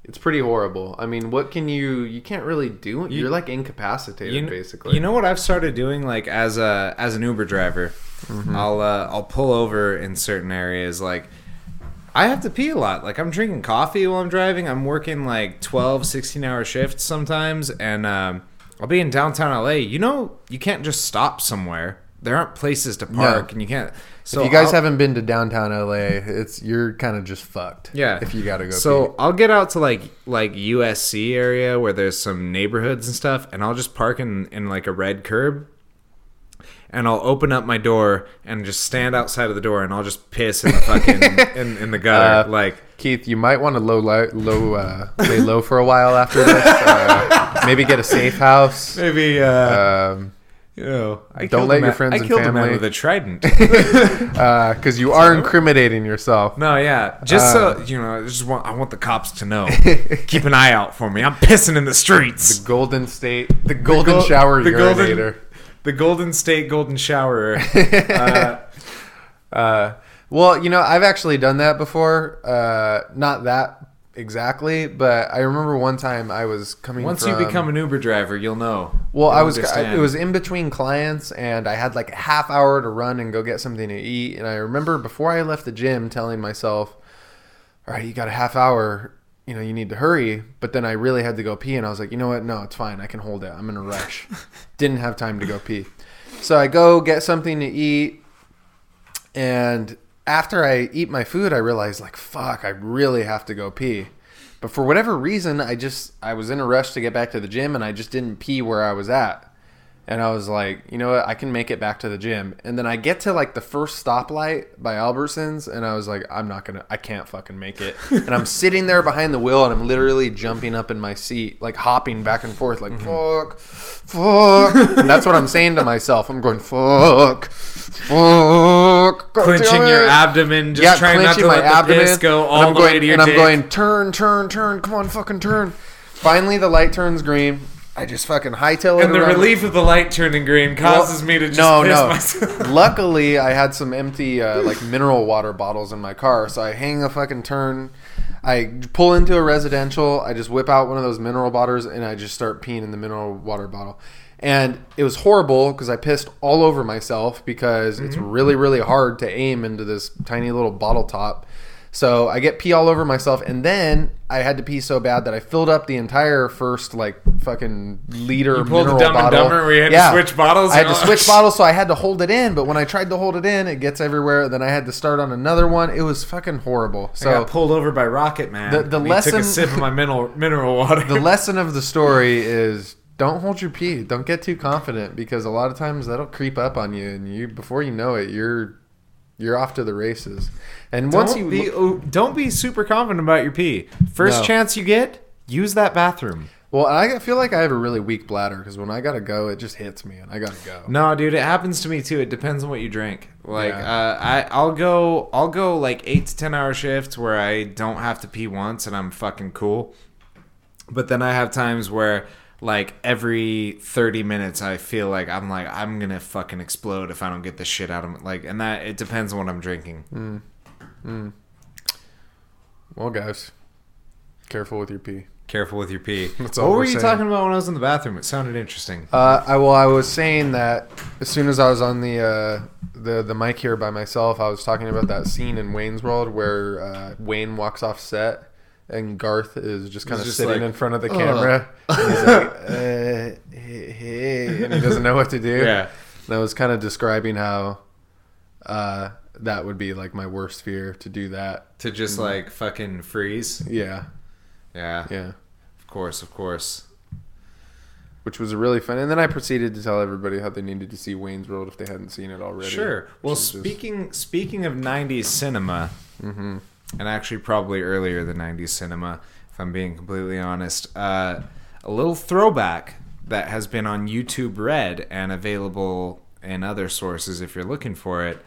it's pretty horrible. I mean, what can you? You can't really do. You're like incapacitated, you, basically. You know what I've started doing, like as a as an Uber driver, Mm-hmm. I'll uh, I'll pull over in certain areas. Like I have to pee a lot. Like I'm drinking coffee while I'm driving. I'm working like 12, 16 hour shifts sometimes, and um, I'll be in downtown LA. You know, you can't just stop somewhere. There aren't places to park, and you can't. So if you guys I'll- haven't been to downtown LA, it's you're kind of just fucked. Yeah. If you got to go. So. I'll get out to like like USC area where there's some neighborhoods and stuff, and I'll just park in in like a red curb. And I'll open up my door and just stand outside of the door and I'll just piss in the fucking in, in the gutter. Uh, like Keith, you might want to low low uh, lay low for a while after this. Uh, maybe get a safe house. maybe uh, Um, you know, I don't let your friends I and killed a man family- with a trident. because you are incriminating yourself. no, yeah, just Uh, so you know, I just want I want the cops to know. Keep an eye out for me. I'm pissing in the streets. The Golden State, the Golden Gol- Shower the golden- urinator. The Golden State Golden Shower. Uh, Uh, well, you know, I've actually done that before. Uh, not that exactly, but I remember one time I was coming. once from, you become an Uber driver, you'll know. Well, You'll I was. I, it was in between clients, and I had like a half hour to run and go get something to eat. And I remember before I left the gym, telling myself, "All right, you got a half hour. You know, you need to hurry." But then I really had to go pee, and I was like, "You know what? No, it's fine. I can hold it. I'm in a rush." Didn't have time to go pee, so I go get something to eat, and after I eat my food, I realize like, "Fuck, I really have to go pee." But for whatever reason, I just I was in a rush to get back to the gym and I just didn't pee where I was at. And I was like, you know what, I can make it back to the gym. And then I get to like the first stoplight by Albertsons and I was like, I'm not gonna I can't fucking make it. and I'm sitting there behind the wheel and I'm literally jumping up in my seat, like hopping back and forth, like mm-hmm. fuck, fuck. and that's what I'm saying to myself. I'm going, fuck, fuck. Clenching your abdomen, just trying not to let the piss go and all I'm the going, way to your and I'm going turn, turn, turn. Come on, fucking turn. Finally, the light turns green. I just fucking hightail it. and the around- relief of the light turning green causes me to just no, piss no. myself. Luckily, I had some empty uh, like mineral water bottles in my car, so I hang a fucking turn. I pull into a residential. I just whip out one of those mineral bottles and I just start peeing in the mineral water bottle. And it was horrible because I pissed all over myself because it's Mm-hmm. really, really hard to aim into this tiny little bottle top. So I get pee all over myself, and then I had to pee so bad that I filled up the entire first like fucking liter. You pulled the mineral Dumb and. Dumber where you had to switch bottles I had to switch bottles, so I had to hold it in. But when I tried to hold it in, it gets everywhere. Then I had to start on another one. It was fucking horrible. I So got pulled over by Rocket Man. The- the he took a sip of my mineral mineral water. the lesson of the story is don't hold your pee. Don't get too confident because a lot of times that'll creep up on you, and you before you know it, you're you're off to the races. And once don't you be oh, don't be super confident about your pee. First No. chance you get, use that bathroom. well, I feel like I have a really weak bladder because when I gotta go, it just hits me, and I gotta go. No, dude, it happens to me too. It depends on what you drink. Like, Yeah. uh, I I'll go I'll go like eight to ten hour shifts where I don't have to pee once and I'm fucking cool. But then I have times where like every 30 minutes I feel like I'm like I'm gonna fucking explode if I don't get this shit out of me. Like, and that it depends on what I'm drinking. mm. Mm. Well, guys, careful with your pee. Careful with your pee. What were we're you saying. talking about when I was in the bathroom? It sounded interesting. Uh, I well, I was saying that as soon as I was on the uh, the the mic here by myself, I was talking about that scene in Wayne's World where uh, Wayne walks off set and Garth is just kind of just sitting like, in front of the camera. And he's like, uh, hey, hey, and he doesn't know what to do. Yeah. And I was kind of describing how uh, that would be like my worst fear to do that. to just like fucking freeze. Yeah, Yeah. yeah. Of course, of course. Which was really fun, and then I proceeded to tell everybody how they needed to see Wayne's World if they hadn't seen it already. Sure. Well, is just- speaking speaking of '90s cinema, Mm-hmm. And actually probably earlier than '90s cinema, if I'm being completely honest, uh, a little throwback that has been on YouTube Red and available in other sources if you're looking for it.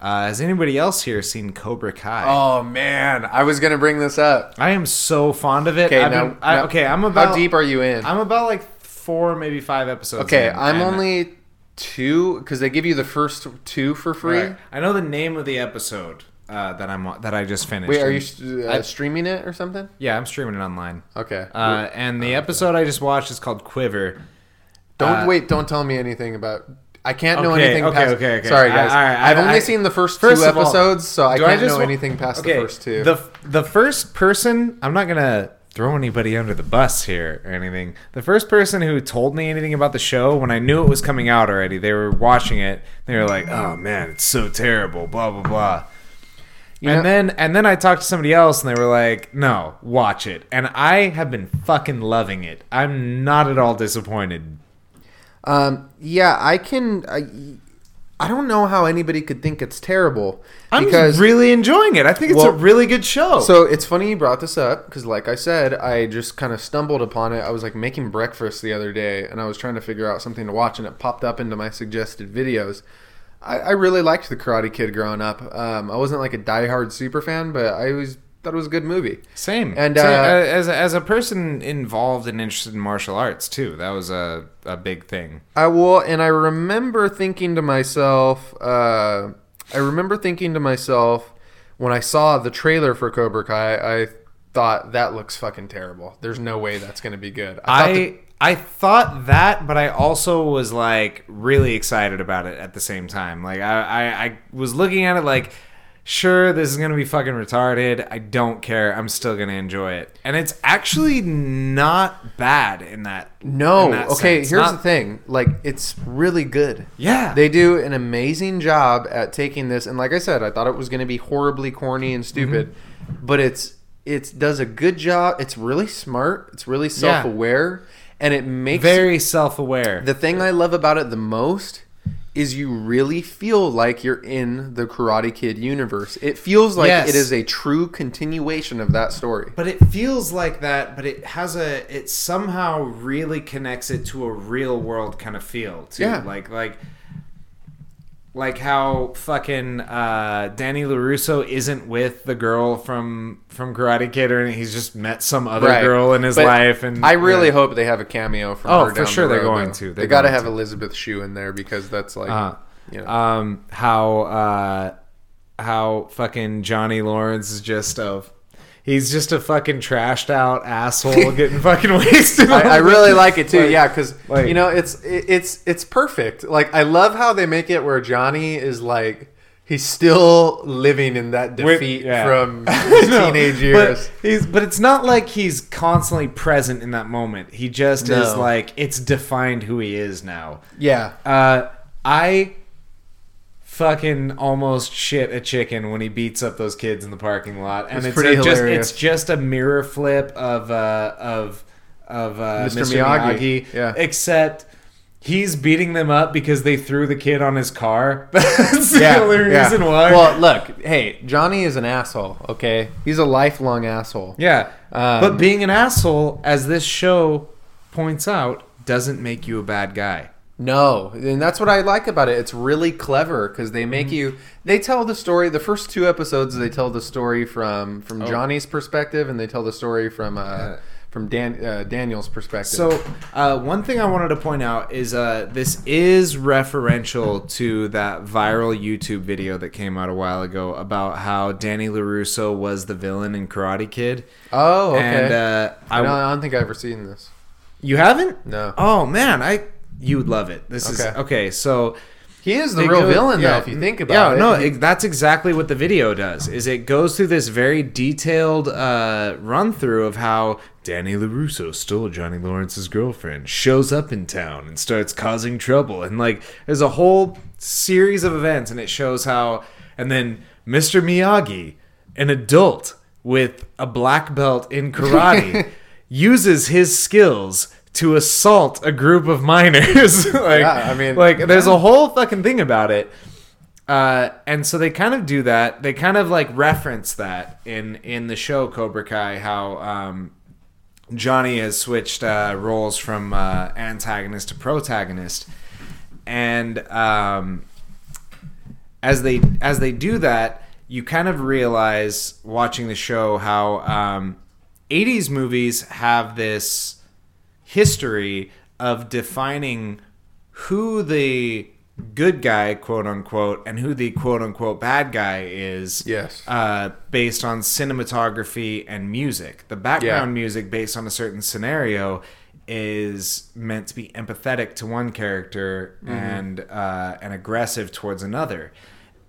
Uh, has anybody else here seen Cobra Kai? Oh man, I was gonna bring this up. I am so fond of it. Okay, I've now, been- I- now- okay, I'm about. How deep are you in? I'm about like four, maybe five episodes. okay, in, I'm only two because they give you the first two for free. Right. I know the name of the episode uh, that I'm on- that I just finished. Wait, are you uh, I- streaming it or something? Yeah, I'm streaming it online. Okay. Uh, and the episode I just watched is called Quiver. don't uh, wait. Don't tell me anything about. I can't know Okay, anything okay, past. okay, okay. Sorry, I- guys. all right, I- I've only I- seen the first, First two of all, episodes, so I do I can't just know wa- anything past the first two. The the first person, I'm not gonna throw anybody under the bus here or anything. The first person who told me anything about the show when I knew it was coming out already, they were watching it. They were like, "Oh man, it's so terrible." Blah blah blah. You and know- then and then I talked to somebody else and they were like, "No, watch it." And I have been fucking loving it. I'm not at all disappointed. Um, yeah, I can. I, I don't know how anybody could think it's terrible I'm because really enjoying it. I think it's Well, a really good show. So it's funny you brought this up because, like I said, I just kind of stumbled upon it. I was like making breakfast the other day, and I was trying to figure out something to watch, and it popped up into my suggested videos. I, I really liked the Karate Kid growing up. Um, I wasn't like a diehard super fan, but I always thought it was a good movie. Same. And, Same. uh, as a, as a person involved and interested in martial arts too, that was a a big thing. I will, and I remember thinking to myself, uh, I remember thinking to myself when I saw the trailer for Cobra Kai, I thought that looks fucking terrible. There's no way that's going to be good. thought I the- I thought that, but I also was like really excited about it at the same time. Like I I, I was looking at it like. Sure, this is gonna be fucking retarded. I don't care. I'm still gonna enjoy it, and it's actually not bad in that. No. in that Okay, sense. here's Not- the thing. Like it's really good. Yeah, They do an amazing job at taking this and like I said, I thought it was going to be horribly corny and stupid, Mm-hmm. but it's it does a good job. It's really smart. It's really self-aware and it makes very self-aware. the thing I love about it the most is you really feel like you're in the Karate Kid universe. It feels like Yes. it is a true continuation of that story. But it feels like that, but it has a it somehow really connects it to a real world kind of feel too. Yeah. Like like like how fucking uh, Danny LaRusso isn't with the girl from from Karate Kid or anything. he's just met some other Right. girl in his But life and I really yeah. hope they have a cameo from Oh, for sure the they're going though. to. They They're got to have. Elizabeth Shue in there because that's like Uh, you know. um how uh how fucking Johnny Lawrence is just a he's just a fucking trashed out asshole getting fucking wasted. I, I really like it too. Like- yeah, because like- you know it's it, it's it's perfect. Like I love how they make it where Johnny is like he's still living in that With- defeat yeah. from his No, teenage years. But, he's, but it's not like he's constantly present in that moment. He just is like it's defined who he is now. yeah, Uh, I fucking almost shit a chicken when he beats up those kids in the parking lot, and It's it's, pretty just hilarious. it's just a mirror flip of uh, of of uh, Mr. Mr. Miyagi. Miyagi. Yeah. except. He's beating them up because they threw the kid on his car. That's the yeah, only yeah. why. Well, look, hey, Johnny is an asshole. Okay, he's a lifelong asshole. Yeah. Um, but being an asshole, as this show points out, doesn't make you a bad guy. No, and that's what I like about it. It's really clever because they make Mm-hmm. you. They tell the story. The first two episodes, they tell the story from from Oh. Johnny's perspective, and they tell the story from uh, from Dan uh, Daniel's perspective. So, uh, one thing I wanted to point out is uh, this is referential to that viral YouTube video that came out a while ago about how Danny LaRusso was the villain in Karate Kid. oh, okay. And uh, I, I, don't, I don't think I've ever seen this. you haven't? No. Oh man, I you would love it. This is Okay. okay. So He is the real go- villain, though, if you think about yeah, it. no, it, that's exactly what the video does. Is it goes through this very detailed uh, run through of how Danny LaRusso stole Johnny Lawrence's girlfriend, shows up in town and starts causing trouble, and like there's a whole series of events, and it shows how, and then Mr. Miyagi, an adult with a black belt in karate, uses his skills. To assault a group of minors, like, Yeah, I mean, like there's a whole fucking thing about it. Uh, and so they kind of do that. They kind of like reference that in in the show Cobra Kai how um, Johnny has switched uh, roles from uh, antagonist to protagonist, and um, as they as they do that, you kind of realize watching the show how um, 80s movies have this history of defining who the good guy, quote unquote, and who the quote unquote bad guy is. Yes. Uh, based on cinematography and music. The background Yeah. music based on a certain scenario is meant to be empathetic to one character Mm-hmm. and uh, and aggressive towards another.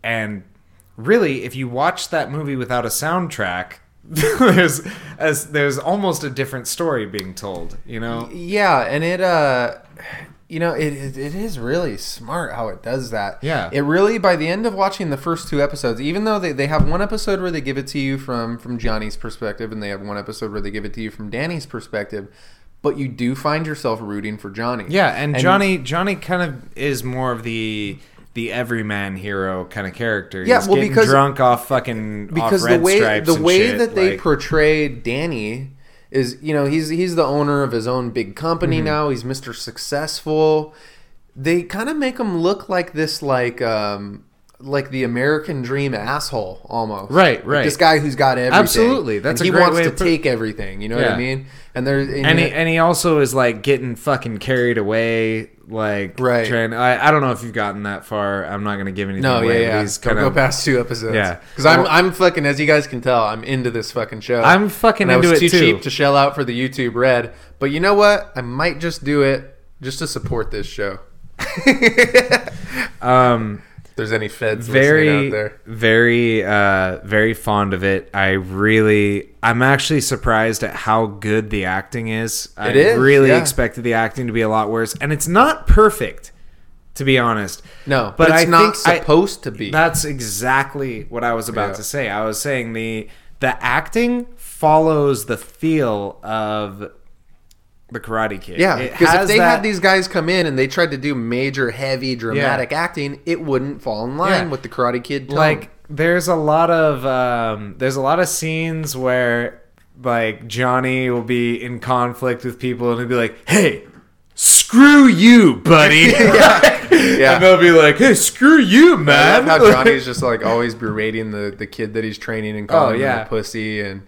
And really, if you watch that movie without a soundtrack, there's as there's almost a different story being told. You know? Yeah, and it uh you know, it, it it is really smart how it does that. Yeah. It really by the end of watching the first two episodes, even though they, they have one episode where they give it to you from from Johnny's perspective and they have one episode where they give it to you from Danny's perspective, but you do find yourself rooting for Johnny. Yeah, and, Johnny Johnny kind of is more of the the everyman hero kind of character. Yeah, He's well, getting because- drunk off fucking because off the way stripes the way shit, that they portray Danny is you know he's he's the owner of his own big company Mm-hmm. now he's Mr. Successful they kind of make him look like this like um like the American dream asshole almost Right, Like right. this guy who's got everything Absolutely. That's and a he great wants to to put- take everything you know what I mean and there's and he and he also is like getting fucking carried away, like Right. Trying, I I don't know if you've gotten that far. I'm not gonna give anything no, yeah, away. yeah. Don't kind go past two episodes. Yeah. because I'm I'm fucking as you guys can tell, I'm into this fucking show. I'm fucking and I into was it too too. cheap to shell out for the YouTube Red, but you know what? I might just do it just to support this show. um there's any feds very out there. very uh very fond of it. I really I'm actually surprised at how good the acting is. I It is, really yeah. expected the acting to be a lot worse, and it's not perfect, to be honest. No, but but it's I not think I- supposed to be. That's exactly what I was about Yeah. to say. I was saying the the acting follows the feel of the Karate Kid. yeah, because if they that- had these guys come in and they tried to do major, heavy, dramatic acting, it wouldn't fall in line Yeah. with the Karate Kid. Tone. like there's a lot of um, there's a lot of scenes where like Johnny will be in conflict with people and he'll be like, "Hey, screw you, buddy," yeah. and they'll be like, "Hey, screw you, I man." love how Johnny's just like always berating the, the kid that he's training and calling Oh, yeah. him a pussy. And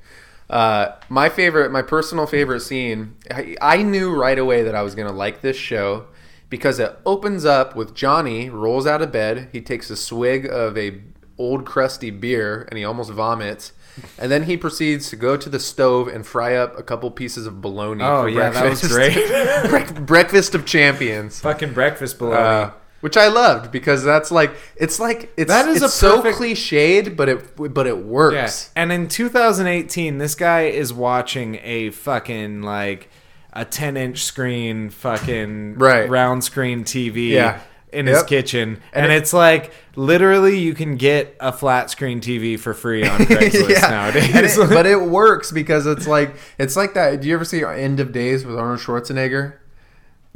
uh, my favorite, my personal favorite scene, I, I knew right away that I was gonna like this show because it opens up with Johnny rolls out of bed. He takes a swig of a old crusty beer and he almost vomits. And then he proceeds to go to the stove and fry up a couple pieces of bologna. Oh, for yeah, that was breakfast. great. Bre- breakfast of champions. Fucking breakfast bologna. Uh, which I loved because that's like it's like it's That is it's a so perfect- cliched, but it but it works. Yeah. And in 2018, this guy is watching a fucking like a 10 inch screen, fucking Right. round screen TV. Yeah. In his kitchen, And and, it- it's like literally you can get a flat screen TV for free on Craigslist nowadays. It- but it works because it's like it's like that. Do you ever see End of Days with Arnold Schwarzenegger?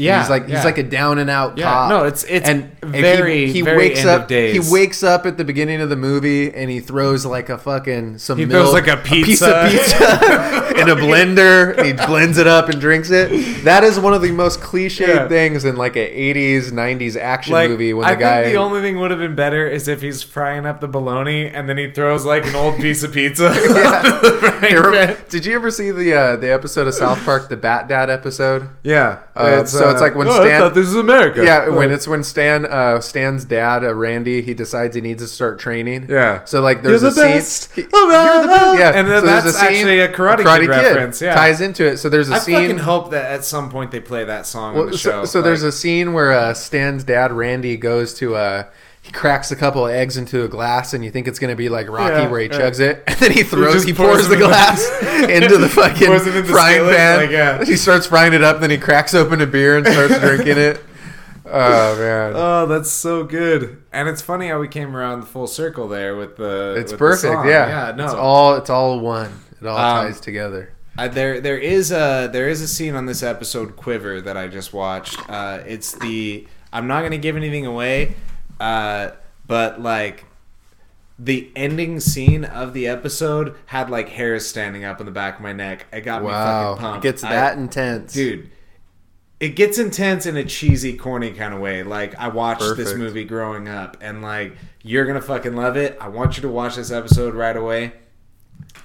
Yeah, he's like yeah. he's like a down and out Yeah, cop. no, it's- it's and very, he, he very wakes up he wakes up at the beginning of the movie and he throws like a fucking some He milk, throws, like, a piece of pizza. pizza in a blender and he blends it up and drinks it. That is one of the most cliched Yeah. things in like a 80s 90s action like, movie when I the guy think the only thing would have been better is if he's frying up the bologna and then he throws like an old piece of pizza. Remember- Did you ever see the uh, the episode of South Park, the Bat Dad episode? yeah. Uh, so it's like when oh, I Stan- thought this is America. Yeah, when it's when Stan uh, Stan's dad, uh, Randy, he decides he needs to start training. Yeah. So like there's You're a the scene. best. He- Oh, you're the best. Yeah. And then so there's that's a scene- actually a Karate Kid reference, yeah. ties into it. So there's a I scene. I fucking hope that at some point they play that song on Well, the show. so, so there's a scene where uh, Stan's dad, Randy, goes to uh, he cracks a couple of eggs into a glass, and you think it's gonna be like Rocky, Yeah, where he yeah. chugs it, and then he throws, just he pours pours, the glass into the fucking the frying pan. like, yeah. He starts frying it up, then he cracks open a beer and starts drinking it. Oh man, Oh, that's so good. And it's funny how we came around the full circle there with the. it's with the perfect. song. Yeah, yeah. No, it's all it's all one. It all Um, ties together. Uh, there, there is a there is a scene on this episode Quiver that I just watched. Uh, it's the I'm not gonna give anything away, uh, but like the ending scene of the episode had like hairs standing up on the back of my neck. It got me Wow, fucking it pumped. gets I- that intense, dude. It gets intense in a cheesy, corny kind of way. Like I watched this movie growing up, and like you're gonna fucking love it. I want you to watch this episode right away,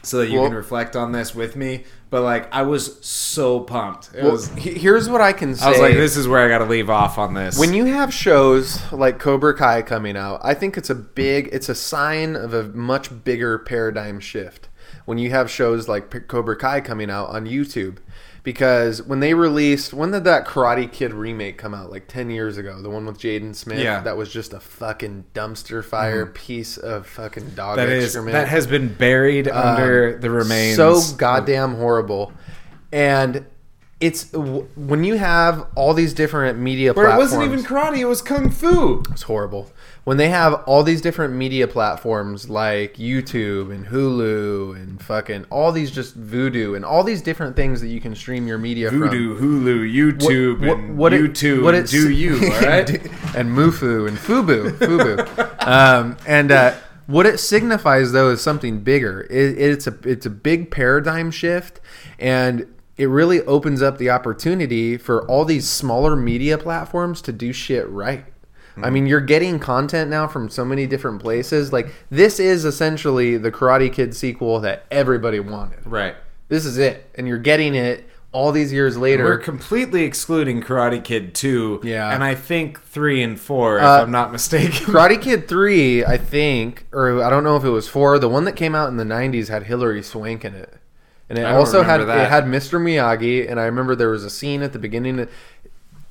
so that you Well- can reflect on this with me. But like I was so pumped. It Well, was. he- here's what I can say. I was like, this is where I got to leave off on this. When you have shows like Cobra Kai coming out, I think it's a big, it's a sign of a much bigger paradigm shift. When you have shows like Cobra Kai coming out on YouTube, because when they released, when did that Karate Kid remake come out? Like ten years ago, the one with Jaden Smith. Yeah. that was just a fucking dumpster fire mm-hmm. piece of fucking dog that is excrement. that has been buried um, under the remains. So goddamn horrible. And it's when you have all these different media Where it wasn't even karate, it was kung fu. It's horrible. When they have all these different media platforms like YouTube and Hulu and fucking all these just Vudu and all these different things that you can stream your media from Vudu, from. Hulu, YouTube, and it- YouTube, what and it- do you, all right? and Mufu and Fubu, Fubu, um, and uh, what it signifies though is something bigger. It, it's a it's a big paradigm shift, and it really opens up the opportunity for all these smaller media platforms to do shit right. I mean, you're getting content now from so many different places. Like this is essentially the Karate Kid sequel that everybody wanted. right. This is it, and you're getting it all these years later. We're completely excluding Karate Kid 2. Yeah. And I think 3 and 4, if Uh, I'm not mistaken. Karate Kid 3, I think, or I don't know if it was 4, the one that came out in the 90s had Hilary Swank in it. And it also had that. it had Mr. Miyagi and I remember there was a scene at the beginning that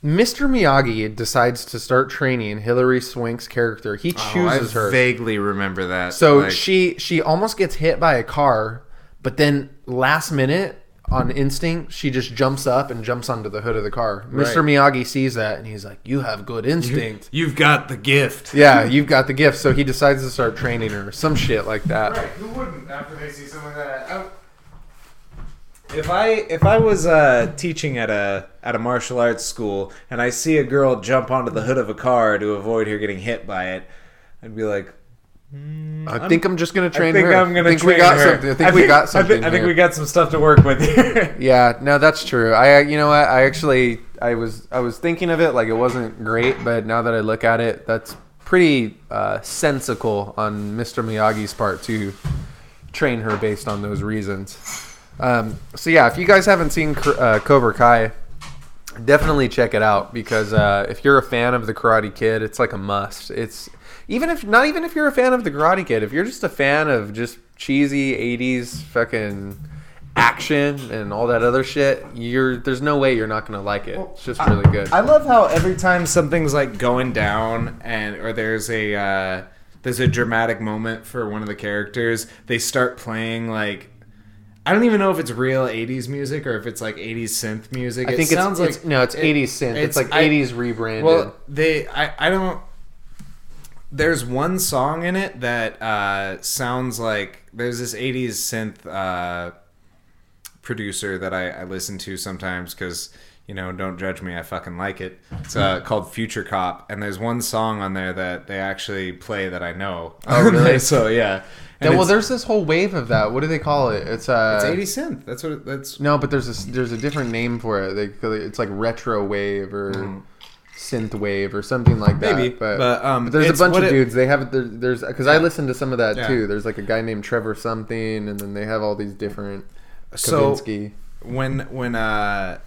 Mr. Miyagi decides to start training Hilary Swank's character. He chooses Oh, I her. vaguely remember that. So Like, she she almost gets hit by a car, but then last minute on instinct, she just jumps up and jumps onto the hood of the car. Mr. Miyagi sees that and he's like, "You have good instinct." You've got the gift. yeah, you've got the gift. So he decides to start training her, some shit like that. Right? Who wouldn't after they see something like that? I- If I if I was uh, teaching at a at a martial arts school and I see a girl jump onto the hood of a car to avoid her getting hit by it, I'd be like, I think I'm just gonna train I think her. I'm gonna I think train we got her. something. I think we got I something. think, I think here. we got some stuff to work with here. Yeah, no, that's true. I, you know what? I actually, I was, I was thinking of it like it wasn't great, but now that I look at it, that's pretty uh, sensical on Mr. Miyagi's part to train her based on those reasons. Um, so yeah, if you guys haven't seen uh, Cobra Kai, definitely check it out because uh, if you're a fan of the Karate Kid, it's like a must. It's even if not even if you're a fan of the Karate Kid, if you're just a fan of just cheesy '80s fucking action and all that other shit, you're there's no way you're not gonna like it. It's just really good. I love how every time something's like going down and or there's a uh, there's a dramatic moment for one of the characters, they start playing like I don't even know if it's real '80s music or if it's like '80s synth music. I It think it's, sounds it's like no, it's it- 80s synth. It's, like I- 80s rebranded. Well, they I I don't. There's one song in it that uh, sounds like there's this '80s synth uh, producer that I, I listen to sometimes because you know don't judge me I fucking like it. It's uh, called Future Cop, and there's one song on there that they actually play that I know. Oh, really? so yeah. Yeah, well, there's this whole wave of that. What do they call it? It's uh, it's 80s synth. That's what it, that's. No, but there's a there's a different name for it. They it's like retro wave or synth wave or something like that. Mm. Maybe, but, but, um, but there's a bunch of it- dudes. They have there, there's because I listened to some of that Yeah. too. There's like a guy named Trevor something, and then they have all these different So Kavinsky. when when uh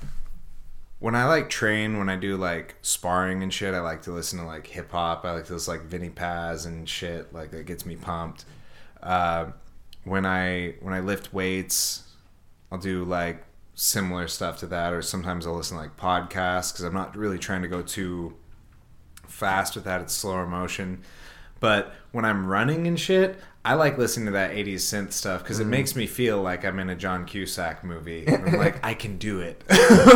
when I like train, when I do like sparring and shit, I like to listen to like hip hop. I like to listen to like Vinnie Paz and shit. Like that gets me pumped. Uh, when I when I lift weights, I'll do like similar stuff to that, or sometimes I'll listen to like podcasts because I'm not really trying to go too fast with that. It's slower motion. But when I'm running and shit, I like listening to that 80s synth stuff because it makes me feel like I'm in a John Cusack movie. I'm like, I can do it.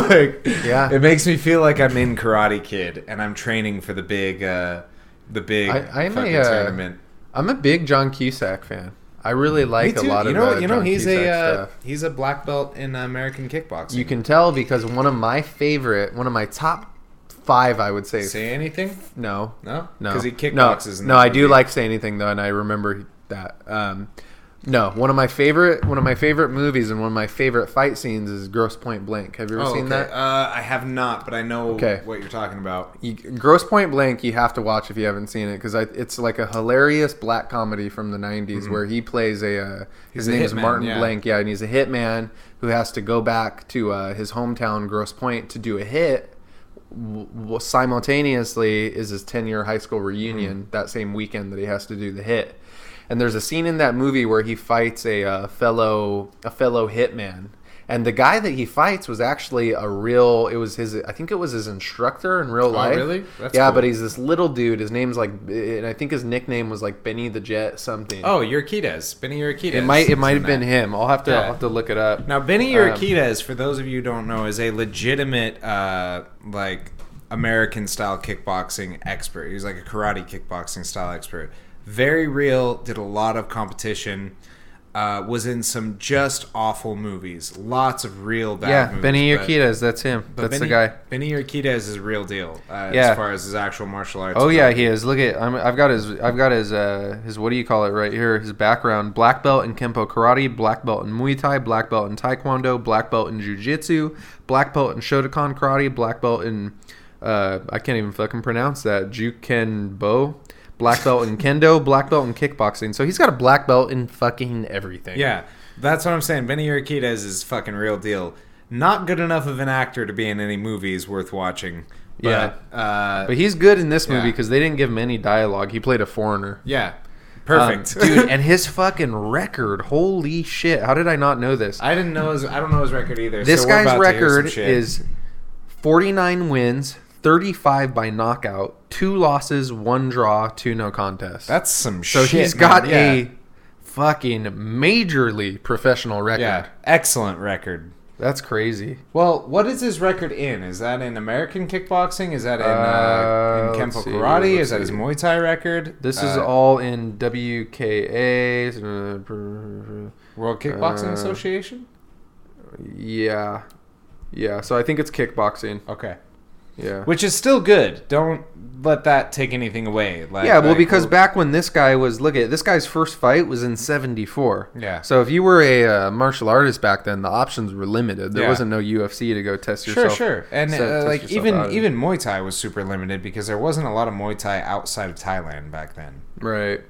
like, Yeah. It makes me feel like I'm in Karate Kid and I'm training for the big, uh, the big I- a, fucking uh, tournament. I'm a big John Cusack fan. I really like a lot you of know, you know, John he's Cusack a uh, he's a black belt in American kickboxing. You can tell because one of my favorite, one of my top five, I would say. say anything? no, No, No, because he no, kickboxes. No, that I do like say anything though, and I remember that. Um, no, one of my favorite, one of my favorite movies and one of my favorite fight scenes is Grosse Pointe Blank. Have you ever Oh, seen okay. that? Uh, I have not, but I know Okay. what you're talking about. You, Grosse Pointe Blank, you have to watch if you haven't seen it because it's like a hilarious black comedy from the '90s where he plays a. Uh, his Mm-hmm. name is Martin yeah. Blank, yeah, and he's a hitman who has to go back to uh, his hometown, Grosse Pointe, to do a hit. W- w- simultaneously is his 10 year high school reunion Mm-hmm. that same weekend that he has to do the hit. And there's a scene in that movie where he fights a uh, fellow a fellow hitman. And the guy that he fights was actually a real. It was his. I think it was his instructor in real life. Oh, really? That's yeah, cool. but he's this little dude. His name's like, and I think his nickname was like Benny the Jet something. Oh, Urquidez. Benny Urquidez. it might. It might have been that. him. I'll have to. Yeah. I'll have to look it up. Now, Benny Um, for those of you who don't know, is a legitimate, uh, like, American style kickboxing expert. He's like a karate kickboxing style expert. Very real, did a lot of competition, uh, was in some just awful movies. Lots of real bad yeah, movies. Benny Urquidez. That's him. That's Benny, the guy. Benny Urquidez is a real deal uh, Yeah. as far as his actual martial arts. Oh yeah, he is. Look at I'm, I've got his I've got his uh his what do you call it right here? His background: black belt in kempo karate, black belt in Muay Thai, black belt in Taekwondo, black belt in Jiu Jitsu, black belt in Shotokan karate, black belt in uh I can't even fucking pronounce that Jukenbo, black belt in Kendo, black belt in kickboxing. So he's got a black belt in fucking everything. Yeah, that's what I'm saying. Benny Urquidez is fucking real deal. Not good enough of an actor to be in any movies worth watching. But, Yeah. uh, But he's good in this movie Yeah. because they didn't give him any dialogue. He played a foreigner. yeah, Um, perfect, dude. And his fucking record, holy shit! How did I not know this? I didn't know his. I don't know his record either. This so guy's about to hear some record is 49 wins, 35 by knockout, two losses, one draw, two no contest. that's some so shit. he's got man. yeah. a fucking majorly professional record. yeah excellent record. That's crazy. Well, what is his record in? Is that in American kickboxing? Is that in, uh, Uh, in Kempo Karate? Is that his. Muay Thai record? This is Uh, all in WKA. World Kickboxing uh, Association. Yeah. Yeah, so I think it's kickboxing. Okay, Yeah. which is still good. Don't let that take anything away. Like, yeah, well, like, because back when this guy was look at this guy's first fight was in '74. Yeah. So if you were a uh, martial artist back then, the options were limited. There Yeah. wasn't no UFC to go test yourself. sure, sure. and set- uh, like even even Muay Thai was super limited because there wasn't a lot of Muay Thai outside of Thailand back then. right.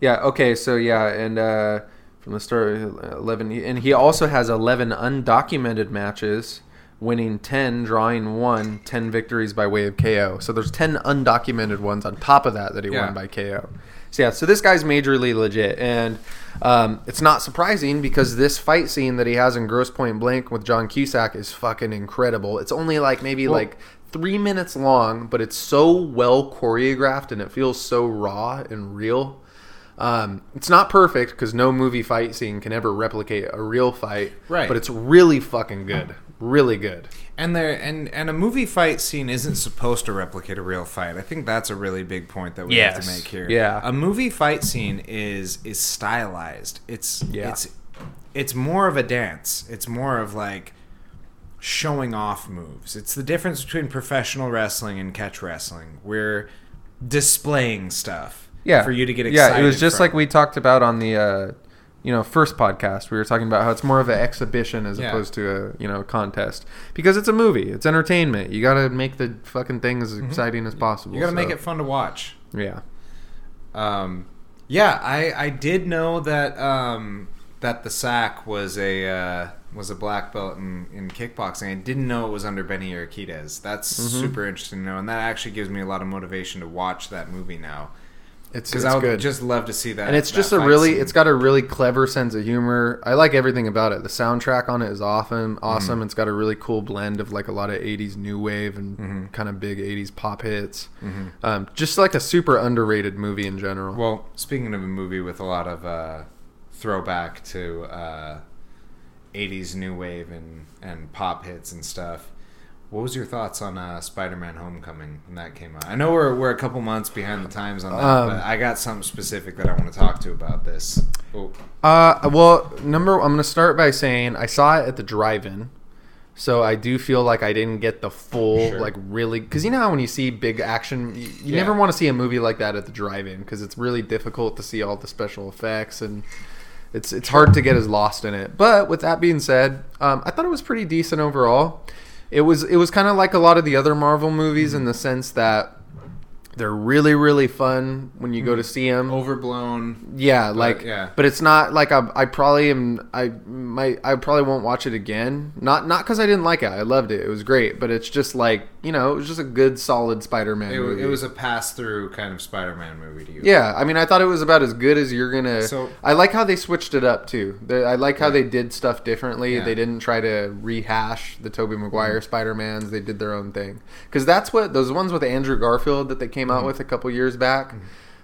Yeah. Okay. So yeah, and uh, from the start, eleven, and he also has eleven undocumented matches. Winning 10, drawing 1, 10 victories by way of KO. So there's 10 undocumented ones on top of that that he Yeah. won by KO. So yeah, so this guy's majorly legit, and um, it's not surprising because this fight scene that he has in Grosse Pointe Blank with John Cusack is fucking incredible. It's only like maybe Well- like three minutes long, but it's so well choreographed and it feels so raw and real. Um, it's not perfect because no movie fight scene can ever replicate a real fight, Right. But it's really fucking good, really good. And there and and a movie fight scene isn't supposed to replicate a real fight. I think that's a really big point that we have to make here. Yeah. a movie fight scene is is stylized. It's Yeah. it's it's more of a dance. It's more of like showing off moves. It's the difference between professional wrestling and catch wrestling. We're displaying stuff. yeah for you to get excited. Yeah, it was just from. like we talked about on the uh, you know first podcast. We were talking about how it's more of an exhibition as Yeah. opposed to a you know contest because it's a movie. It's entertainment. You got to make the fucking thing as exciting as possible. Mm-hmm. You got to make it fun to watch. Yeah. Um, yeah, I I did know that um, that Cusack was a uh, was a black belt in, in kickboxing. I didn't know it was under Benny Urquidez. That's Mm-hmm. super interesting to know, and that actually gives me a lot of motivation to watch that movie now It's, because it's I would good. just love to see that. and it's that just a really scene. it's got a really clever sense of humor i like everything about it the soundtrack on it is awesome Mm-hmm. awesome it's got a really cool blend of like a lot of 80s new wave and Mm-hmm. kind of big 80s pop hits um, just like a super underrated movie in general Well, speaking of a movie with a lot of uh, throwback to uh, 80s new wave and, and pop hits and stuff, what was your thoughts on uh, Spider-Man: Homecoming when that came out? I know we're, we're a couple months behind the times on that, Um, but I got something specific that I want to talk to about this. Oh, Uh, well, number I'm gonna start by saying I saw it at the drive-in, so I do feel like I didn't get the full Sure. like really because you know how when you see big action, you, you Yeah. never want to see a movie like that at the drive-in because it's really difficult to see all the special effects and it's it's hard to get as lost in it. But with that being said, um, I thought it was pretty decent overall. It was it was kind of like a lot of the other Marvel movies in the sense that they're really really fun when you go to mm. see them. Overblown. Yeah, like yeah. but it's not like I, I probably am I might I probably won't watch it again. Not not because I didn't like it. I loved it. It was great, but it's just like you know it was just a good solid Spider-Man It, movie. it was a pass through kind of Spider-Man movie to you. yeah, I mean I thought it was about as good as you're gonna. So- I like how they switched it up too. They, I like how they did stuff differently. Yeah. They didn't try to rehash the Tobey Maguire mm. Spider-Mans. They did their own thing because that's what those ones with Andrew Garfield that they came Mm-hmm. out with a couple years back.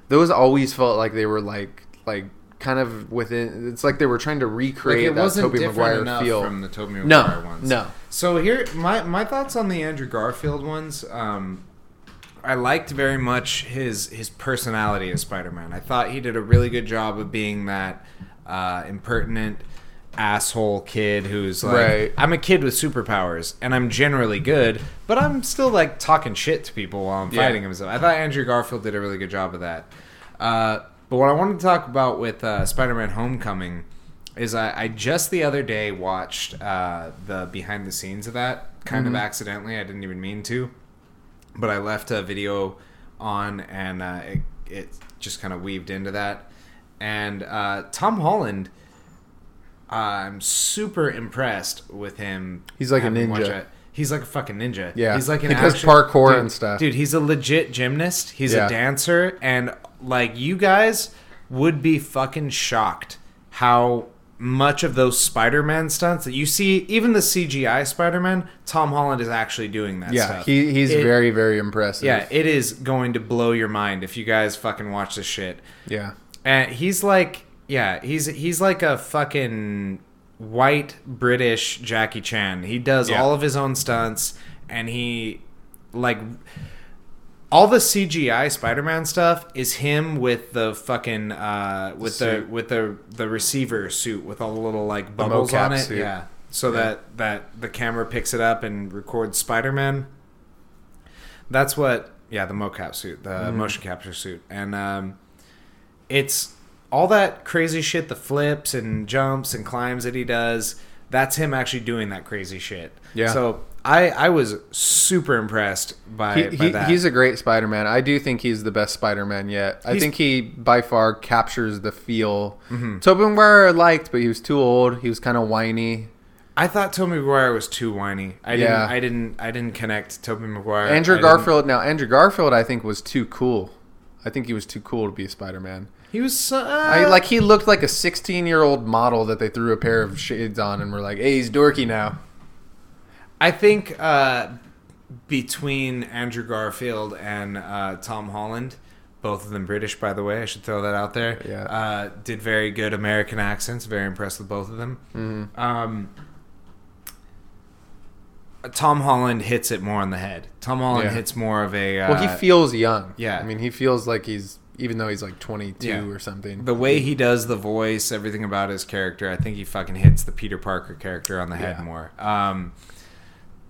Those always felt like they were like like kind of within. It's like they were trying to Like recreate it that Tobey Maguire feel. from the Tobey No, Maguire ones. no. So here, my my thoughts on the Andrew Garfield ones. Um, I liked very much his his personality as Spider-Man. I thought he did a really good job of being that uh, impertinent asshole kid who's like, Right. I'm a kid with superpowers and I'm generally good, but I'm still like talking shit to people while I'm Yeah. fighting him. So I thought Andrew Garfield did a really good job of that. Uh, but what I wanted to talk about with uh, Spider-Man: Homecoming is I, I just the other day watched uh, the behind the scenes of that kind of accidentally. I didn't even mean to, but I left a video on and uh, it, it just kind of weaved into that. And uh, Tom Holland, I'm super impressed with him. He's like a ninja. He's like a fucking ninja. Yeah. he's like an He does action- parkour Dude, and stuff. Dude, he's a legit gymnast. He's Yeah. a dancer, and like you guys would be fucking shocked how much of those Spider-Man stunts that you see, even the CGI Spider-Man, Tom Holland is actually doing that Yeah, stuff. he, he's It- very very impressive. yeah, it is going to blow your mind if you guys fucking watch this shit. yeah. And he's like, yeah, he's he's like a fucking white British Jackie Chan. He does Yeah. all of his own stunts, and he like all the CGI Spider-Man stuff is him with the fucking uh, with the, with the the receiver suit with all the little like bubbles on it. suit. Yeah, so Yeah. that that the camera picks it up and records Spider-Man. That's what, yeah, the mocap suit, the Mm-hmm. motion capture suit, and um, it's all that crazy shit, the flips and jumps and climbs that he does. That's him actually doing that crazy shit. Yeah. So I I was super impressed by, He, by he, that. he's a great Spider-Man. I do think he's the best Spider-Man yet. I He's- think he by far captures the feel. Mm-hmm. Tobey Maguire I liked, but he was too old. He was kind of whiny. I thought Tobey Maguire was too whiny. I didn't. Yeah. I didn't. I didn't connect Tobey Maguire. Andrew I didn't- Garfield. Now Andrew Garfield, I think was too cool. I think he was too cool to be a Spider-Man. He was. Uh, I like he looked like a 16-year-old model that they threw a pair of shades on and were like, "Hey, he's dorky now." I think uh, between Andrew Garfield and uh, Tom Holland, both of them British, by the way, I should throw that out there. Yeah. Uh, did very good American accents. Very impressed with both of them. Mm-hmm. Um, Tom Holland hits it more on the head. Tom Holland Yeah. hits more of a. Uh, Well, he feels young. yeah. I mean, he feels like he's even though he's like 22 Yeah. or something. the way he does the voice, everything about his character. I think he fucking hits the Peter Parker character on the head Yeah. more. Um,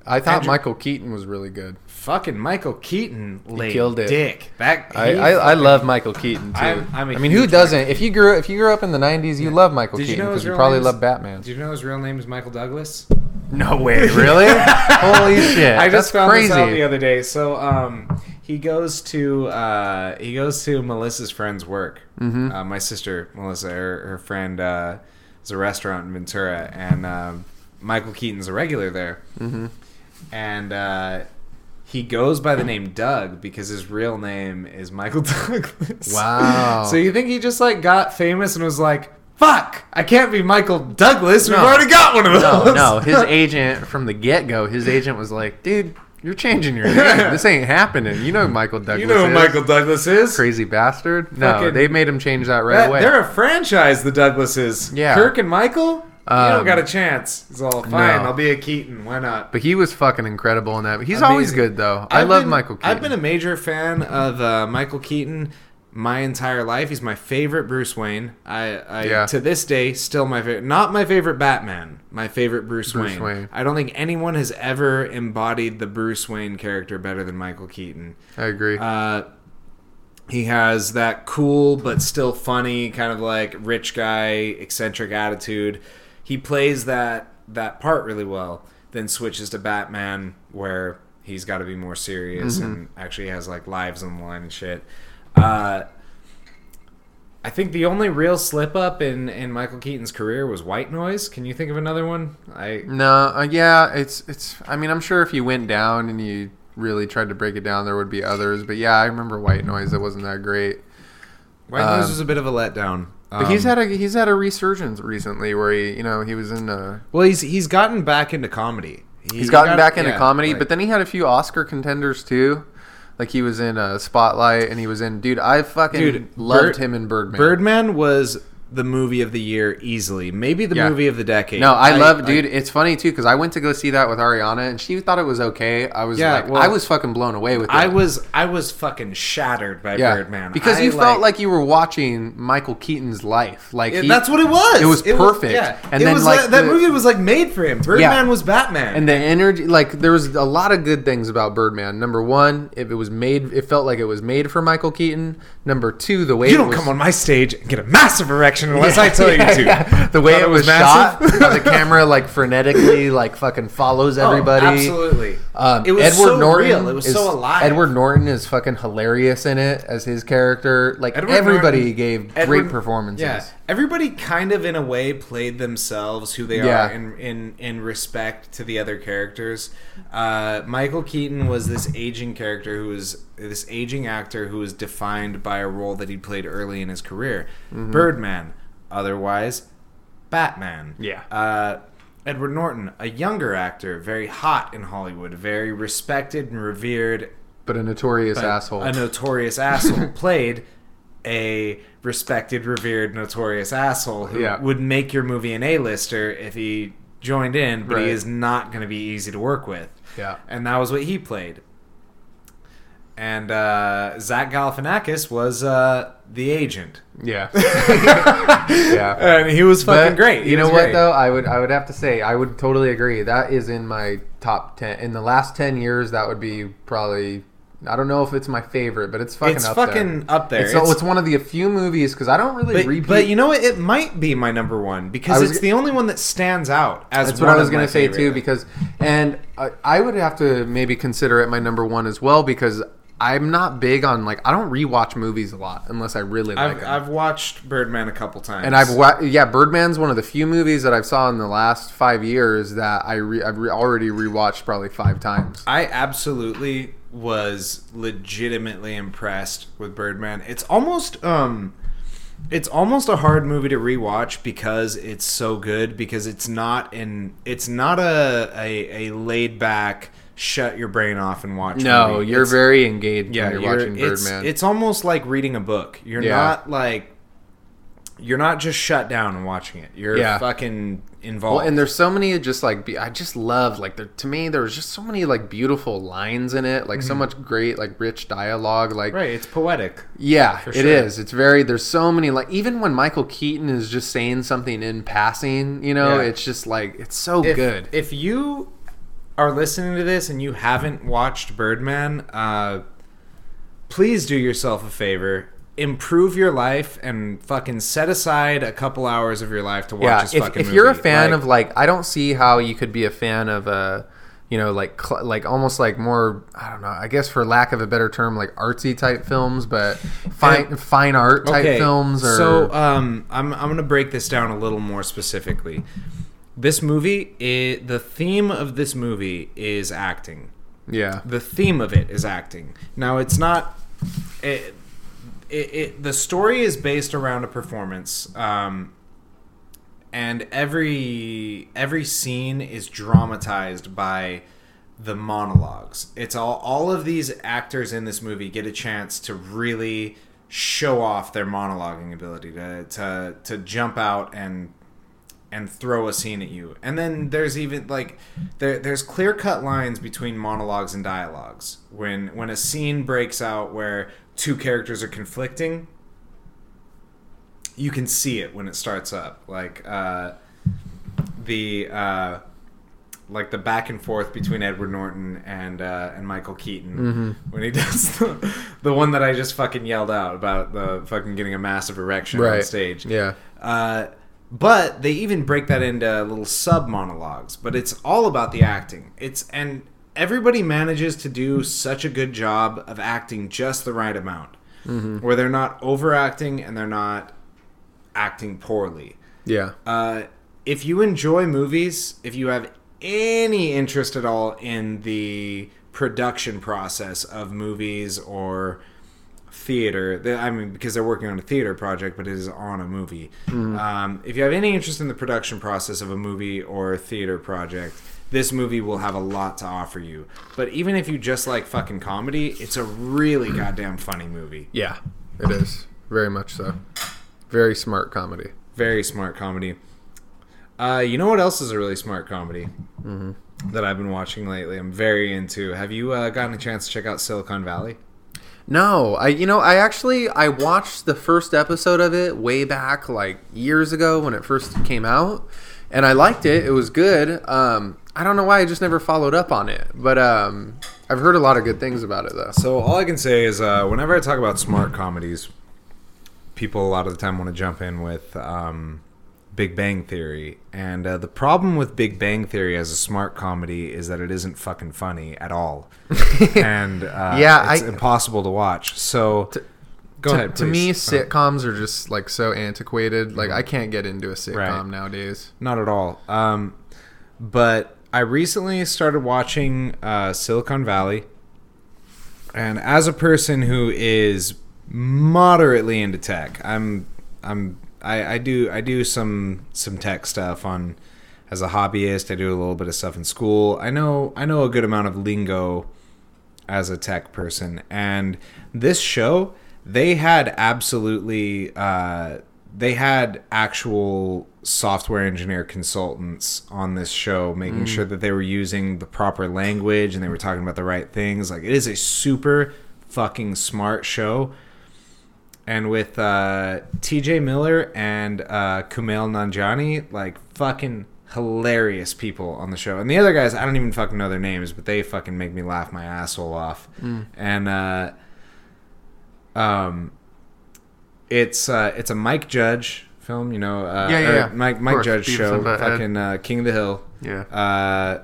I thought Andrew- Michael Keaton was really good. fucking Michael Keaton laid killed it. dick. That I, he I, I love Michael Keaton too. I'm- I'm I mean, who doesn't? If you grew if you grew up in the '90s, you love Michael Did Keaton know his because you probably love Batman. Did you know his real name is Michael Douglas? No way, really? Holy shit! I just That's found crazy. this out the other day. So um, he goes to uh, he goes to Melissa's friend's work. Mm-hmm. Uh, my sister Melissa, her, her friend, uh, is a restaurant in Ventura, and um, Michael Keaton's a regular there. Mm-hmm. And uh, he goes by the name Doug because his real name is Michael Douglas. Wow. So you think he just like got famous and was like, "Fuck, I can't be Michael Douglas. We've No. already got one of no, those." no. His agent from the get go, his agent was like, "Dude, you're changing your name. This ain't happening. You know who Michael Douglas. You know who is. Michael Douglas is? crazy bastard. No, Fucking- they made him change that right That- away. they're a franchise, the Douglases. Yeah. Kirk and Michael? you don't Um, got a chance. It's all fine. I'll be a Keaton. Why not? But he was fucking incredible in that. He's always Amazing. good though. I I've love been- Michael Keaton. I've been a major fan of uh, Michael Keaton my entire life. He's my favorite Bruce Wayne. I, I Yeah. to this day still my favorite. Not my favorite Batman. My favorite Bruce, Bruce Wayne. Wayne. I don't think anyone has ever embodied the Bruce Wayne character better than Michael Keaton. I agree. Uh, he has that cool but still funny kind of like rich guy eccentric attitude. He plays that that part really well. Then switches to Batman where he's got to be more serious Mm-hmm. and actually has like lives on the line and shit. Uh, I think the only real slip up in, in Michael Keaton's career was White Noise. Can you think of another one? I No, uh, yeah, it's it's. I mean, I'm sure if you went down and you really tried to break it down, there would be others. But yeah, I remember White Noise. It wasn't that great. White Noise Um, was a bit of a letdown. But he's Um, had a he's had a resurgence recently where he you know he was in uh well, he's he's gotten back into comedy. He- he's gotten he got- back into yeah, comedy, like- but then he had a few Oscar contenders too. Like he was in uh, Spotlight and he was in dude. I fucking Dude, loved Bird- him in Birdman. Birdman was the movie of the year easily, maybe the Yeah. movie of the decade. No, I, love, dude. it's funny too because I went to go see that with Ariana, and she thought it was okay. I was Yeah, like, well, I was fucking blown away with it. I was I was fucking shattered by yeah, Birdman because I, you felt like you were watching Michael Keaton's life. Like Yeah, he- that's what it was. It was perfect. yeah, and it then was like like, that the- movie was like made for him. Birdman was Batman. and the energy like there was a lot of good things about birdman number one if it was made it felt like it was made for michael keaton number two the way you it don't was, come on my stage and get a massive erection unless I tell you Yeah, to. yeah. the way Thought it was, massive? shot how the camera like frenetically like fucking follows everybody Oh, absolutely. um, It was Edward so Norton real. It was is- so alive. Edward Norton is fucking hilarious in it as his character. Like Edward everybody Norton- gave Edward- great performances. Yeah, everybody kind of in a way played themselves who they Yeah. are in, in in respect to the other characters. Uh, Michael Keaton was this aging character who was this aging actor who was defined by a role that he played early in his career. Mm-hmm. Birdman, otherwise Batman. Yeah. Uh, Edward Norton, a younger actor, very hot in Hollywood, very respected and revered But a notorious but asshole. A notorious asshole played a respected, revered, notorious asshole who Yeah. would make your movie an A-lister if he joined in, but he is not going to be easy to work with. Yeah. And that was what he played. And uh, Zach Galifianakis was uh, the agent. yeah. yeah. And he was fucking But great. He You know what great. though? I would I would have to say I would totally agree. That is in my top ten. In the last ten years, that would be probably. I don't know if it's my favorite, but it's fucking up there. It's up fucking there. up there. It's, It's- it's one of the few movies because I don't really But, repeat. but you know what? It might be my number one because was it's the only one that stands out as That's what I was gonna say favorite. too, because and I, I would have to maybe consider it my number one as well because I'm not big on like I don't rewatch movies a lot unless I really like I've, them. I've watched Birdman a couple times, and I've wa- yeah, Birdman's one of the few movies that I've saw in the last five years that I re- I've re- already rewatched probably five times. I absolutely was legitimately impressed with Birdman. It's almost um it's almost a hard movie to rewatch because it's so good because it's not in it's not a a, a laid back shut your brain off and watch No, movie. you're It's- very engaged yeah, when you're, you're- watching it's, Birdman. It's almost like reading a book. You're Yeah. not like you're not just shut down and watching it. You're Yeah. fucking involved. well, and there's so many just like be- I just love like there, to me there was just so many like beautiful lines in it, like so much great like rich dialogue, like Mm-hmm. right, it's poetic. Yeah, it sure. is. It's very. There's so many like even when Michael Keaton is just saying something in passing, you know, Yeah. it's just like it's so if, good. If you are listening to this and you haven't watched Birdman, uh, please do yourself a favor. Improve your life and fucking set aside a couple hours of your life to watch yeah, this if, fucking if you're a fan Like, of like, I don't see how you could be a fan of uh you know, like cl- like almost like more I don't know. I guess for lack of a better term, like artsy type films, but fine fine art type okay, films. Or so um, I'm I'm gonna break this down a little more specifically. This movie, i the theme of this movie is acting. yeah, the theme of it is acting. Now it's not. It, it, the story is based around a performance, um, and every every scene is dramatized by the monologues. It's all all of these actors in this movie get a chance to really show off their monologuing ability to to to jump out and and throw a scene at you. And then there's even like there there's clear cut lines between monologues and dialogues. When when a scene breaks out where two characters are conflicting, you can see it when it starts up. Like uh the uh like the back and forth between Edward Norton and uh, and Michael Keaton Mm-hmm. when he does the, the one that I just fucking yelled out about the fucking getting a massive erection on stage. Yeah, Uh, but they even break that into little sub monologues. But it's all about the acting. It's and everybody manages to do such a good job of acting just the right amount, where they're not overacting and they're not acting poorly. Yeah. Uh, if you enjoy movies, if you have any interest at all in the production process of movies or theater, th- I mean, because they're working on a theater project, but it is on a movie. Um, if you have any interest in the production process of a movie or a theater project, this movie will have a lot to offer you. But even if you just like fucking comedy, it's a really goddamn funny movie. Yeah. It is. Very much so. Very smart comedy. Very smart comedy. Uh, you know what else is a really smart comedy Mm-hmm. that I've been watching lately? I'm very into. Have you uh, gotten a chance to check out Silicon Valley? No, I you know I actually I watched the first episode of it way back like years ago when it first came out, and I liked it. It was good. Um, I don't know why I just never followed up on it, but um, I've heard a lot of good things about it though. So all I can say is, uh, whenever I talk about smart comedies, people a lot of the time want to jump in with um, Big Bang Theory, and uh, the problem with Big Bang Theory as a smart comedy is that it isn't fucking funny at all, and uh, Yeah, it's I- impossible to watch. So. Go to, ahead. to me, please. Uh, sitcoms are just like so antiquated. Like I can't get into a sitcom Right. nowadays. Not at all. Um, but I recently started watching uh, Silicon Valley, and as a person who is moderately into tech, I'm I'm I, I do I do some some tech stuff on as a hobbyist. I do a little bit of stuff in school. I know I know a good amount of lingo as a tech person, and this show they had absolutely uh, they had actual software engineer consultants on this show making sure that they were using the proper language and they were talking about the right things like it is a super fucking smart show and with uh, TJ Miller and uh, Kumail Nanjiani, like fucking hilarious people on the show. And the other guys, I don't even fucking know their names, but they fucking make me laugh my asshole off. And uh, um, it's uh, it's a Mike Judge film, you know. Uh, Yeah, yeah, yeah. Mike Mike course, Judge Beavis show, fucking uh, King of the Hill. Yeah. Uh,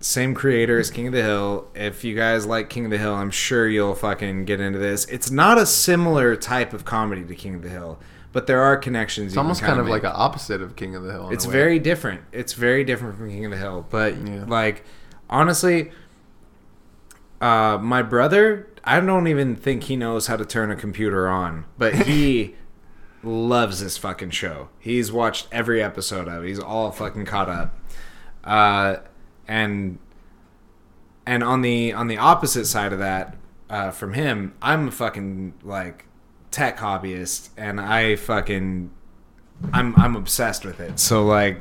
same creator as King of the Hill. If you guys like King of the Hill, I'm sure you'll fucking get into this. It's not a similar type of comedy to King of the Hill, but there are connections. It's almost kind of like an opposite of King of the Hill. It's very different. It's very different from King of the Hill. But Yeah. like, honestly, uh, my brother, I don't even think he knows how to turn a computer on, but he loves this fucking show. He's watched every episode of. He's all fucking caught up. Uh, and and on the on the opposite side of that, uh, from him, I'm a fucking like tech hobbyist, and I fucking I'm I'm obsessed with it. So like,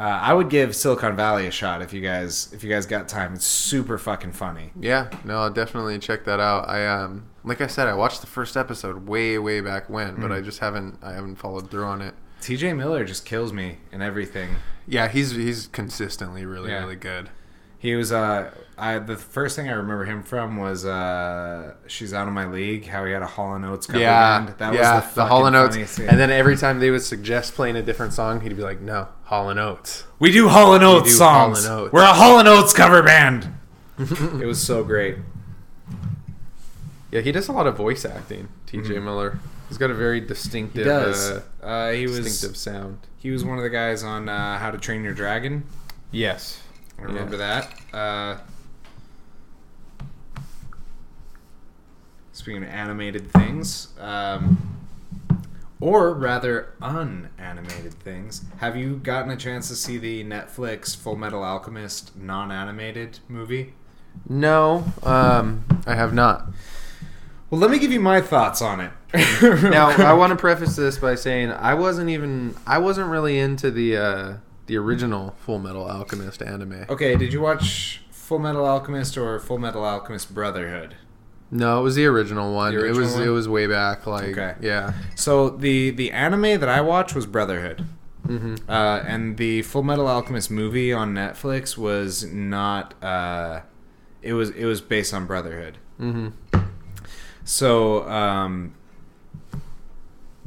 uh, I would give Silicon Valley a shot if you guys if you guys got time. It's super fucking funny. Yeah, no, I'll definitely check that out. I um, like I said, I watched the first episode way, way back when, Hmm. but I just haven't, I haven't followed through on it. T.J. Miller just kills me in everything. Yeah, he's he's consistently really, Yeah. really good. He was uh I the first thing I remember him from was uh She's Out of My League, how he had a Hall and Oates cover Yeah, band. That yeah, was the, the, fucking Hall and Oates, funniest and then every time they would suggest playing a different song, he'd be like, "No, Hall and Oates." we do Hall and Oates do Hall songs. and Oates. We're a Hall and Oates cover band. it was so great. Yeah, he does a lot of voice acting. T.J. Miller, he's got a very distinctive, Mm-hmm. He does. Uh, Uh, he was distinctive sound. he was one of the guys on uh, How to Train Your Dragon. Yes, I remember that. Uh, speaking of animated things, um, or rather unanimated things, have you gotten a chance to see the Netflix Full Metal Alchemist non-animated movie? No, um, I have not. Well, let me give you my thoughts on it. now I want to preface this by saying I wasn't even I wasn't really into the uh, the original Full Metal Alchemist anime. Okay, did you watch Full Metal Alchemist or Full Metal Alchemist Brotherhood? No, it was the original one. The it was original it was way back. Like Okay. yeah, So the the anime that I watched was Brotherhood, Mm-hmm. uh, and the Full Metal Alchemist movie on Netflix was not. Uh, it was it was based on Brotherhood. Mm-hmm. So um,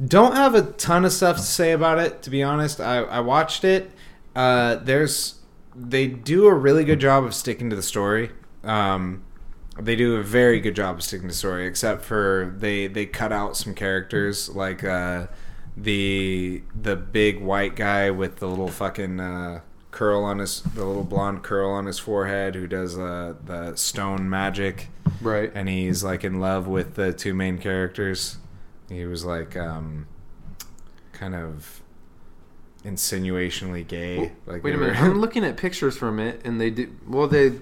don't have a ton of stuff to say about it. To be honest, I I watched it. Uh, there's they do a really good job of sticking to the story. Um, they do a very good job of sticking to the story, except for they they cut out some characters like uh, the the big white guy with the little fucking uh, curl on his the little blonde curl on his forehead who does uh, the stone magic, Right. and he's like in love with the two main characters. He was like um, kind of insinuationally gay. like Wait a were- minute. I'm looking at pictures from it, and they do. Well, they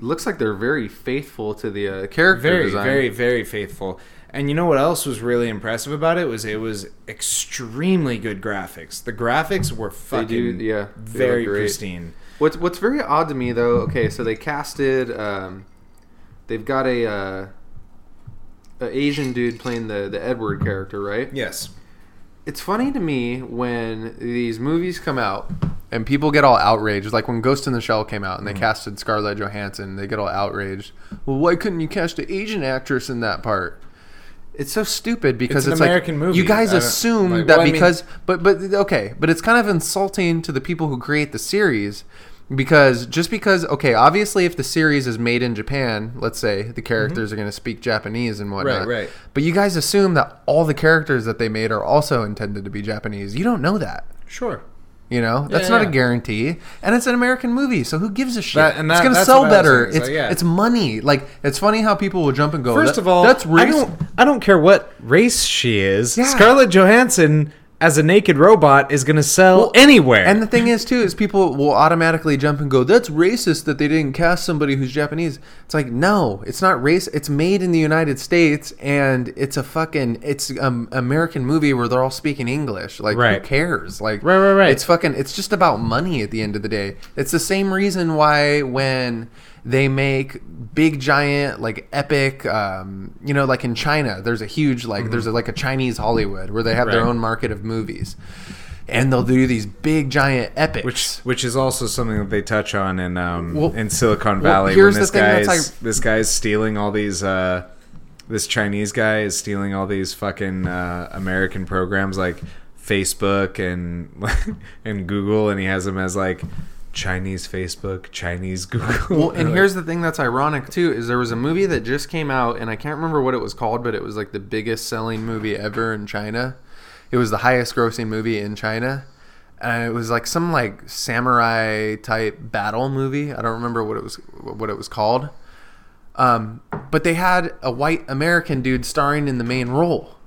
looks like they're very faithful to the uh, character very design. very very faithful and you know what else was really impressive about it was it was extremely good graphics the graphics were fucking do, yeah. very pristine What's What's very odd to me though. Okay, so they casted. Um, they've got a, uh, a Asian dude playing the the Edward character, right? yes It's funny to me when these movies come out and people get all outraged. Like when Ghost in the Shell came out and they Mm-hmm. casted Scarlett Johansson, they get all outraged. Well, why couldn't you cast an Asian actress in that part? It's so stupid because It's it's, an like movie. you guys assume like, that well, I mean- because but but okay, but it's kind of insulting to the people who create the series because just because okay, obviously if the series is made in Japan, let's say the characters are going to speak Japanese and whatnot, Mm-hmm. right. But you guys assume that all the characters that they made are also intended to be Japanese. You don't know that. sure You know, that's Yeah, not yeah. a guarantee, and it's an American movie, so who gives a shit? That- and it's sell what I was better. saying, so, it's yeah. it's money. Like it's funny how people will jump and go. first of all that's I don't, I don't care what race she is scarlett johansson as a naked robot is gonna sell Well, anywhere And the thing is, too, is people will automatically jump and go, "That's racist that they didn't cast somebody who's Japanese." It's like, no, it's not race. It's made in the United States, and it's a fucking it's um American movie where they're all speaking English. Like, Right. who cares? Like, Right, right, right. It's fucking. It's just about money at the end of the day. It's the same reason why when they make big giant like epic um, you know like in china there's a huge like there's a, like a chinese hollywood where they have their Mm-hmm. Own market of movies. And they'll do these big giant epics. Which which is also something that they touch on in um Well- in Silicon well, Valley here's when the this thing guy that's is like- this guy's stealing all these uh this Chinese guy is stealing all these fucking uh, American programs like Facebook and and Google and he has them as like Chinese Facebook, Chinese Google. well and Like, here's the thing that's ironic too is there was a movie that just came out and i can't remember what it was called but it was like the biggest selling movie ever in china. It was the highest grossing movie in china. And it was like some like samurai type battle movie. I don't remember what it was what it was called. Um, but they had a white american dude starring in the main role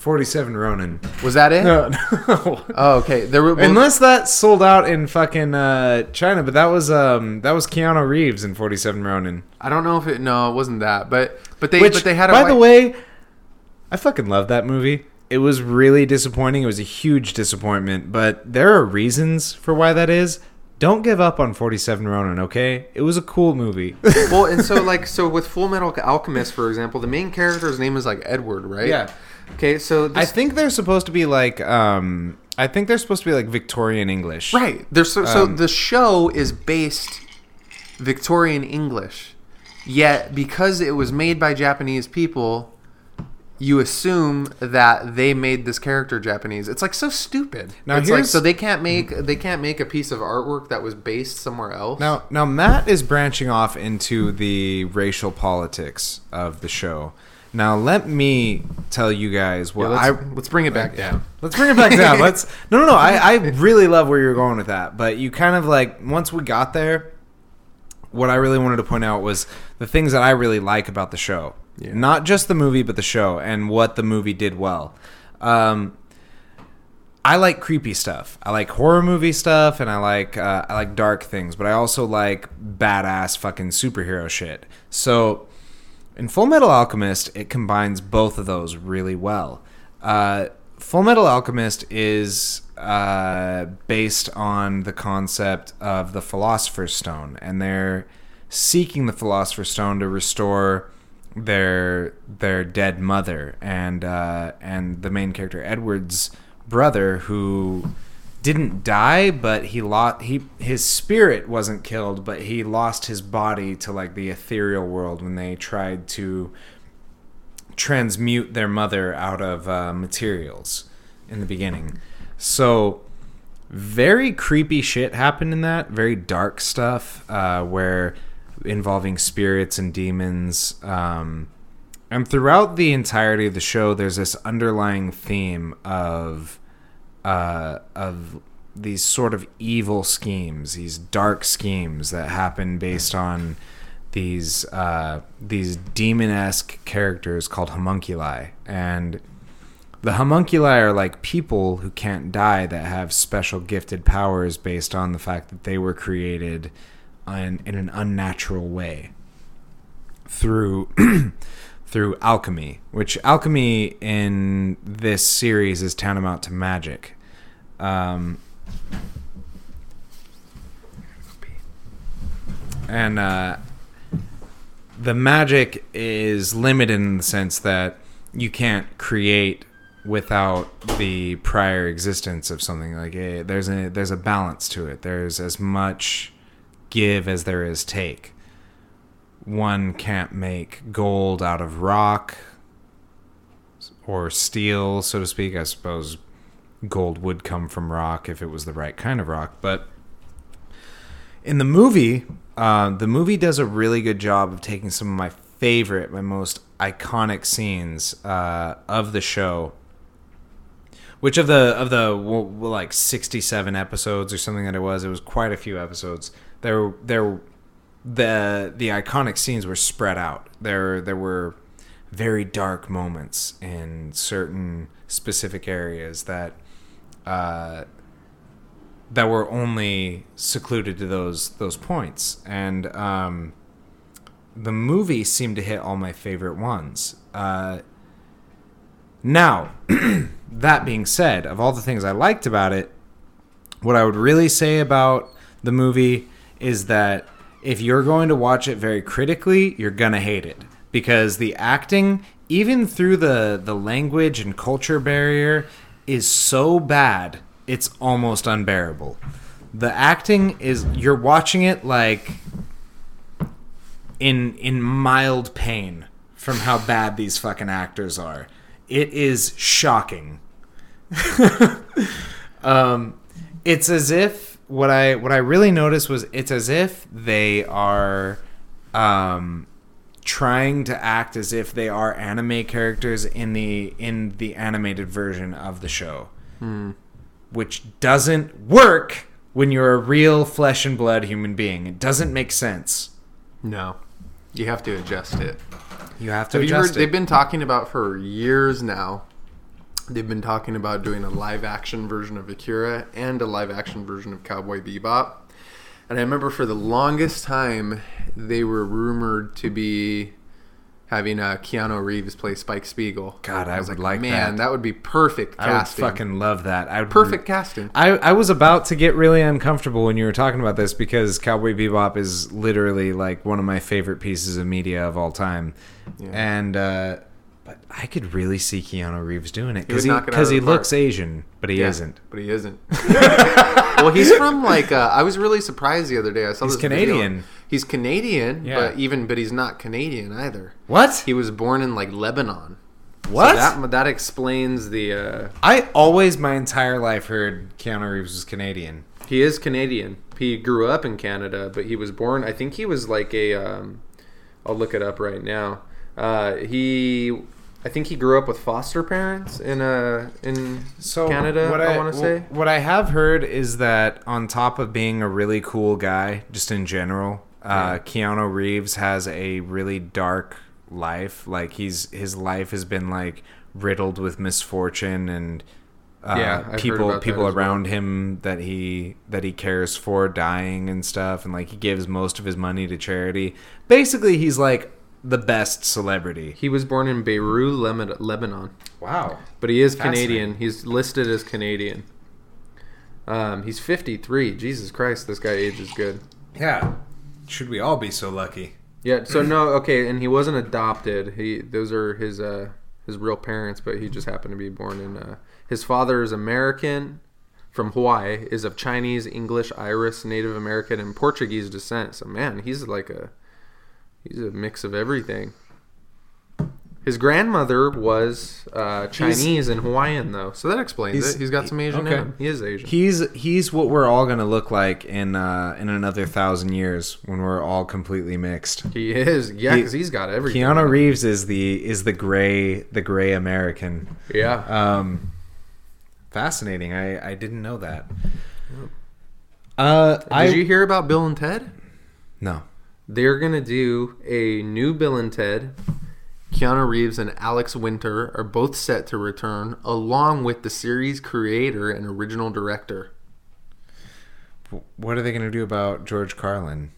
47 Ronin. was that it No, no. oh okay there were Unless that sold out in fucking uh, China, but that was um that was Keanu Reeves in 47 Ronin. i don't know if it no it wasn't that but but they Which, but they had a by white, the way, I fucking love that movie. It was really disappointing. It was a huge disappointment, but there are reasons for why that is. Don't give up on 47 Ronin, okay? It was a cool movie. well, and so like so with Full Metal Alchemist, for example, the main character's name is like Edward, right? Yeah. Okay, so I think they're supposed to be like um I think they're supposed to be like Victorian English. right. There's so, so Um, the show is based Victorian English, yet because it was made by Japanese people, you assume that they made this character Japanese. It's like so stupid. Now it's like so they can't make they can't make a piece of artwork that was based somewhere else. Now, now Matt is branching off into the racial politics of the show. Now, let me tell you guys Yeah, what let's, I let's bring it back down. Let's bring it back down. Let's no, no, no. I, I really love where you're going with that, but you kind of like once we got there, what I really wanted to point out was the things that I really like about the show, Yeah. not just the movie, but the show and what the movie did well. Um, I like creepy stuff. I like horror movie stuff, and I like uh, I like dark things, but I also like badass fucking superhero shit. So in Full Metal Alchemist, it combines both of those really well. Uh, Full Metal Alchemist is uh, based on the concept of the Philosopher's Stone, and they're seeking the Philosopher's Stone to restore their their dead mother and uh, and the main character Edward's brother who didn't die but he lost he his spirit wasn't killed but he lost his body to like the ethereal world when they tried to transmute their mother out of uh, materials in the beginning so very creepy shit happened in that. Very dark stuff, uh, where involving spirits and demons. Um, and throughout the entirety of the show, there's this underlying theme of uh, of these sort of evil schemes, these dark schemes that happen based on these uh, these demon esque characters called homunculi, and the homunculi are like people who can't die that have special gifted powers based on the fact that they were created in, in an unnatural way through through alchemy, which alchemy in this series is tantamount to magic. Um, and uh, the magic is limited in the sense that you can't create without the prior existence of something. Like eh, there's a there's a balance to it. There's as much give as there is take one can't make gold out of rock or steel so to speak. I suppose gold would come from rock if it was the right kind of rock but in the movie uh, the movie does a really good job of taking some of my favorite my most iconic scenes uh, of the show which of the of the well, like 67 episodes or something that it was it was quite a few episodes. There there the the iconic scenes were spread out. There there were very dark moments in certain specific areas that uh, that were only secluded to those those points. And um, the movie seemed to hit all my favorite ones. Uh, now that being said, of all the things I liked about it, what I would really say about the movie is that if you're going to watch it very critically, you're going to hate it because the acting, even through the the language and culture barrier, is so bad it's almost unbearable. The acting is you're watching it like in in mild pain from how bad these fucking actors are. It is shocking. um, it's as if what I what I really noticed was it's as if they are um, trying to act as if they are anime characters in the in the animated version of the show, which doesn't work when you're a real flesh and blood human being. It doesn't make sense. No, you have to adjust it. You have to Have you heard? They've been talking about for years now. They've been talking about doing a live action version of Akira and a live action version of Cowboy Bebop. And I remember for the longest time they were rumored to be having uh, Keanu Reeves play Spike Spiegel. God, I was would like man, that. that would be perfect casting. I would fucking love that. I would perfect casting. I, I was about to get really uncomfortable when you were talking about this because Cowboy Bebop is literally like one of my favorite pieces of media of all time, and uh, but I could really see Keanu Reeves doing it because he out because he looks Asian, but he Yeah, isn't. But he isn't. well, he's from like uh, I was really surprised the other day. I saw He's this video. Canadian. He's Canadian, Yeah. but even but he's not Canadian either. What? He was born in like Lebanon. What? So that that explains the. Uh, I always my entire life heard Keanu Reeves was Canadian. he is Canadian. He grew up in Canada, but he was born. I think he was like a. Um, I'll look it up right now. Uh, he. I think he grew up with foster parents in uh in So Canada. What I, want to say. What I have heard is that on top of being a really cool guy, just in general, uh, Keanu Reeves has a really dark life. Like he's his life has been like riddled with misfortune and. Uh, Yeah, people people as well. around him that he that he cares for dying and stuff and like he gives most of his money to charity basically he's like the best celebrity He was born in Beirut, Lebanon- wow But he is Canadian. He's listed as Canadian. Um, he's 53. Jesus Christ, this guy ages good. yeah should we all be so lucky Yeah. So no, okay, and he wasn't adopted. He those are his uh his real parents, but he just happened to be born in. Uh, his father is American, from Hawaii, is of Chinese, English, Irish, Native American, and Portuguese descent. So man, he's like a he's a mix of everything. His grandmother was uh, Chinese and Hawaiian, though, so that explains he's- it. He's got some Asian okay. in him. He is Asian. He's he's what we're all gonna look like in uh, in another thousand years when we're all completely mixed. He is, yeah, He- because he's got everything. Keanu Reeves is the is the gray the gray American. Yeah. Um, fascinating. I I didn't know that. Uh, Did I you hear about Bill and Ted? no. They're gonna do a new Bill and Ted. Keanu Reeves and Alex Winter are both set to return, along with the series creator and original director. What are they gonna do about George Carlin?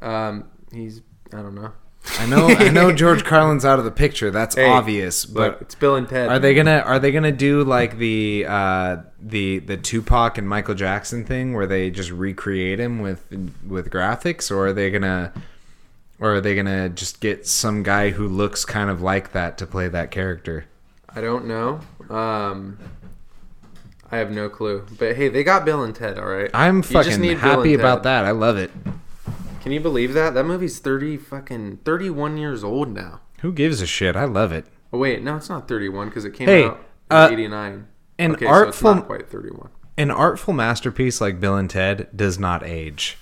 Um, he's I don't know. I know I know George Carlin's out of the picture. That's Hey, obvious, Look, but it's Bill and Ted. Are they gonna Are they gonna do like the uh, the the Tupac and Michael Jackson thing, where they just recreate him with with graphics, or are they gonna or are they gonna just get some guy who looks kind of like that to play that character? I don't know. Um, I have no clue. But hey, they got Bill and Ted. All right. I'm fucking happy about that. I love it. Can you believe that? That movie's thirty fucking thirty-one years old now. Who gives a shit? I love it. Oh wait, no, it's not thirty-one because it came Hey, out uh, in eighty-nine. an okay, so it's artful- not quite thirty-one. An artful masterpiece like Bill and Ted does not age.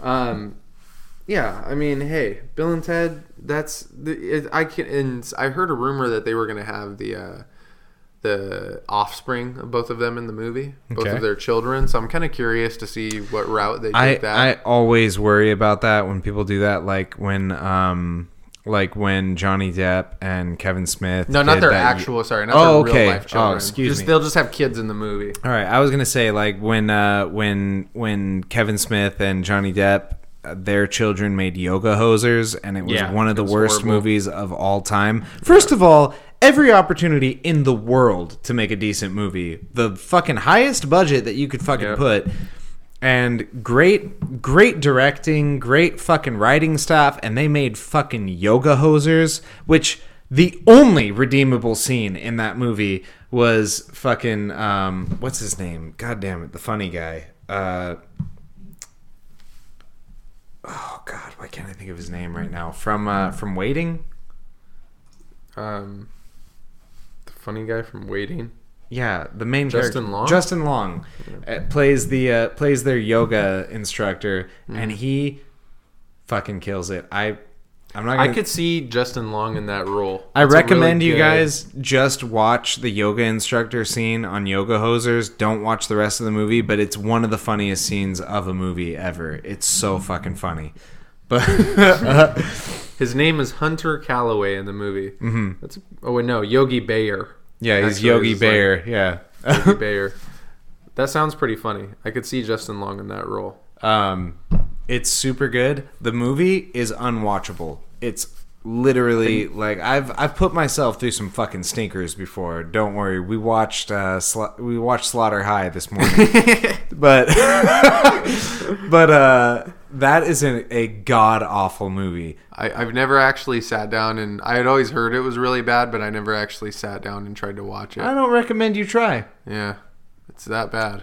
Um, yeah, I mean, hey, Bill and Ted. That's the it, I can. And I heard a rumor that they were gonna have the uh, the offspring of both of them in the movie, both Okay. of their children. So I'm kind of curious to see what route they I take that. I always worry about that when people do that, like when um like when Johnny Depp and Kevin Smith. no, not their actual. Sorry, not Oh, their okay. real life children. Oh, excuse just, me. They'll just have kids in the movie. All right, I was gonna say like when uh when when Kevin Smith and Johnny Depp. uh, Their children made yoga hosers, and it was Yeah, one of the worst horrible. movies of all time. First of all, every opportunity in the world to make a decent movie, the fucking highest budget that you could fucking Yep. put, and great great directing great fucking writing staff and they made fucking yoga hosers which the only redeemable scene in that movie was fucking um what's his name? God damn it the funny guy. Uh oh god why can't i think of his name right now? From uh from waiting? Um, funny guy from Waiting. Yeah, the main Justin character, Long? Justin Long, uh, plays the uh, plays their yoga instructor, Mm-hmm. and he fucking kills it. I I'm not. I Gonna, could see Justin Long in that role. I It's a really recommend you good- guys just watch the yoga instructor scene on Yoga Hosers. Don't watch the rest of the movie, but it's one of the funniest scenes of a movie ever. It's so fucking funny. But His name is Hunter Calloway in the movie. Mm-hmm. That's oh wait, no, Yogi Bayer. yeah, he's Yogi it's like- Bear. yeah. Yogi Bayer. That sounds pretty funny. I could see Justin Long in that role. Um, it's super good. The movie is unwatchable. It's literally like I've I've put myself through some fucking stinkers before. Don't worry. We watched uh Sla- we watched Slaughter High this morning, but but uh that is an, a god awful movie. I, I've never actually sat down and I had always heard it was really bad, but I never actually sat down and tried to watch it. I don't recommend you try. Yeah, it's that bad.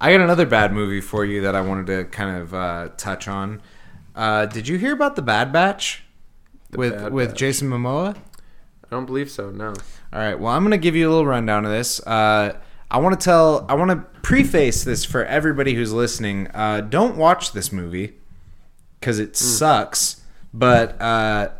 I got another bad movie for you that I wanted to kind of uh, touch on. Uh, did you hear about the Bad Batch with Bad with Batch. Jason Momoa? I don't believe so. No. All right. Well, I'm going to give you a little rundown of this. Uh, I want to tell, I want to preface this for everybody who's listening. Uh, don't watch this movie because it sucks. But uh,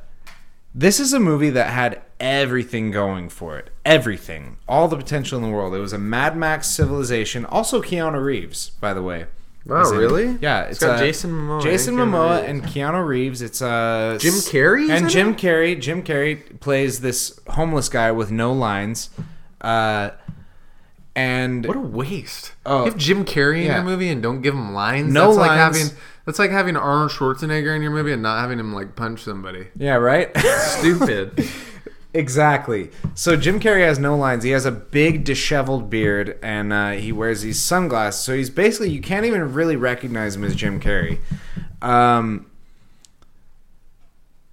this is a movie that had everything going for it. Everything. All the potential in the world. It was a Mad Max civilization. Also, Keanu Reeves, by the way. Wow, in really? Yeah, It's it's got uh, Jason Momoa Jason and Momoa Reeves. and Keanu Reeves. It's uh Jim Carrey's and Jim it? Carrey. Jim Carrey plays this homeless guy with no lines, uh, and What a waste! Oh, have Jim Carrey in your movie and don't give him lines. No that's like lines. having that's like having Arnold Schwarzenegger in your movie and not having him like punch somebody. yeah, right. Stupid. Exactly. So Jim Carrey has no lines. He has a big disheveled beard and uh, he wears these sunglasses. So he's basically you can't even really recognize him as Jim Carrey. Um,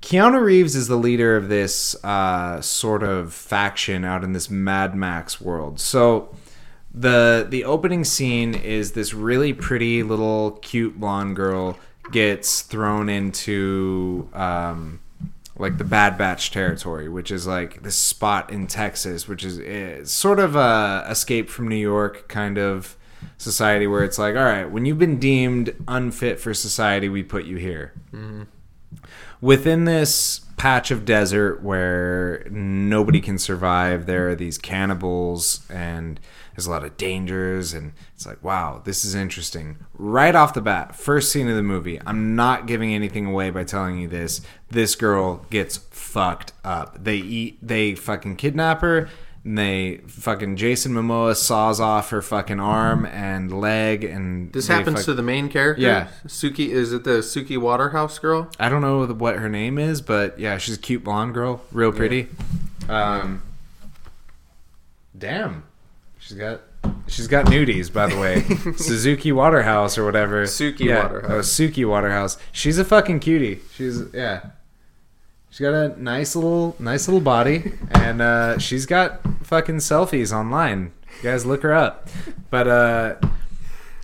Keanu Reeves is the leader of this uh, sort of faction out in this Mad Max world. So the the opening scene is this really pretty little cute blonde girl gets thrown into um, like the Bad Batch territory, which is like this spot in Texas, which is sort of a escape from New York kind of society where it's like, all right, when you've been deemed unfit for society, we put you here. Within this patch of desert where nobody can survive, there are these cannibals and there's a lot of dangers and it's like, wow, this is interesting. Right off the bat, first scene of the movie, I'm not giving anything away by telling you this. This girl gets fucked up. They eat they fucking kidnap her and they fucking Jason Momoa saws off her fucking arm and leg and This happens fuck- to the main character. Yeah. Suki. Is it the Suki Waterhouse girl? I don't know what her name is, but yeah, she's a cute blonde girl, real pretty. Um, damn, she's got she's got nudies, by the way. Suzuki Waterhouse or whatever. Suki yeah, Waterhouse. Oh, Suki Waterhouse. She's a fucking cutie. She's yeah. She's got a nice little nice little body, and uh, she's got fucking selfies online. You guys look her up, but uh.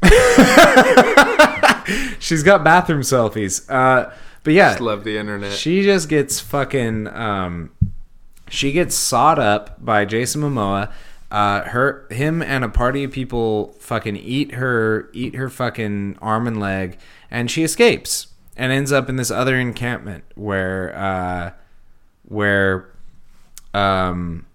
She's got bathroom selfies. Uh, but yeah, Just love the internet. she just gets fucking. Um, she gets sawed up by Jason Momoa. Uh, her, him, and a party of people fucking eat her, eat her fucking arm and leg, and she escapes and ends up in this other encampment where, uh, where, um,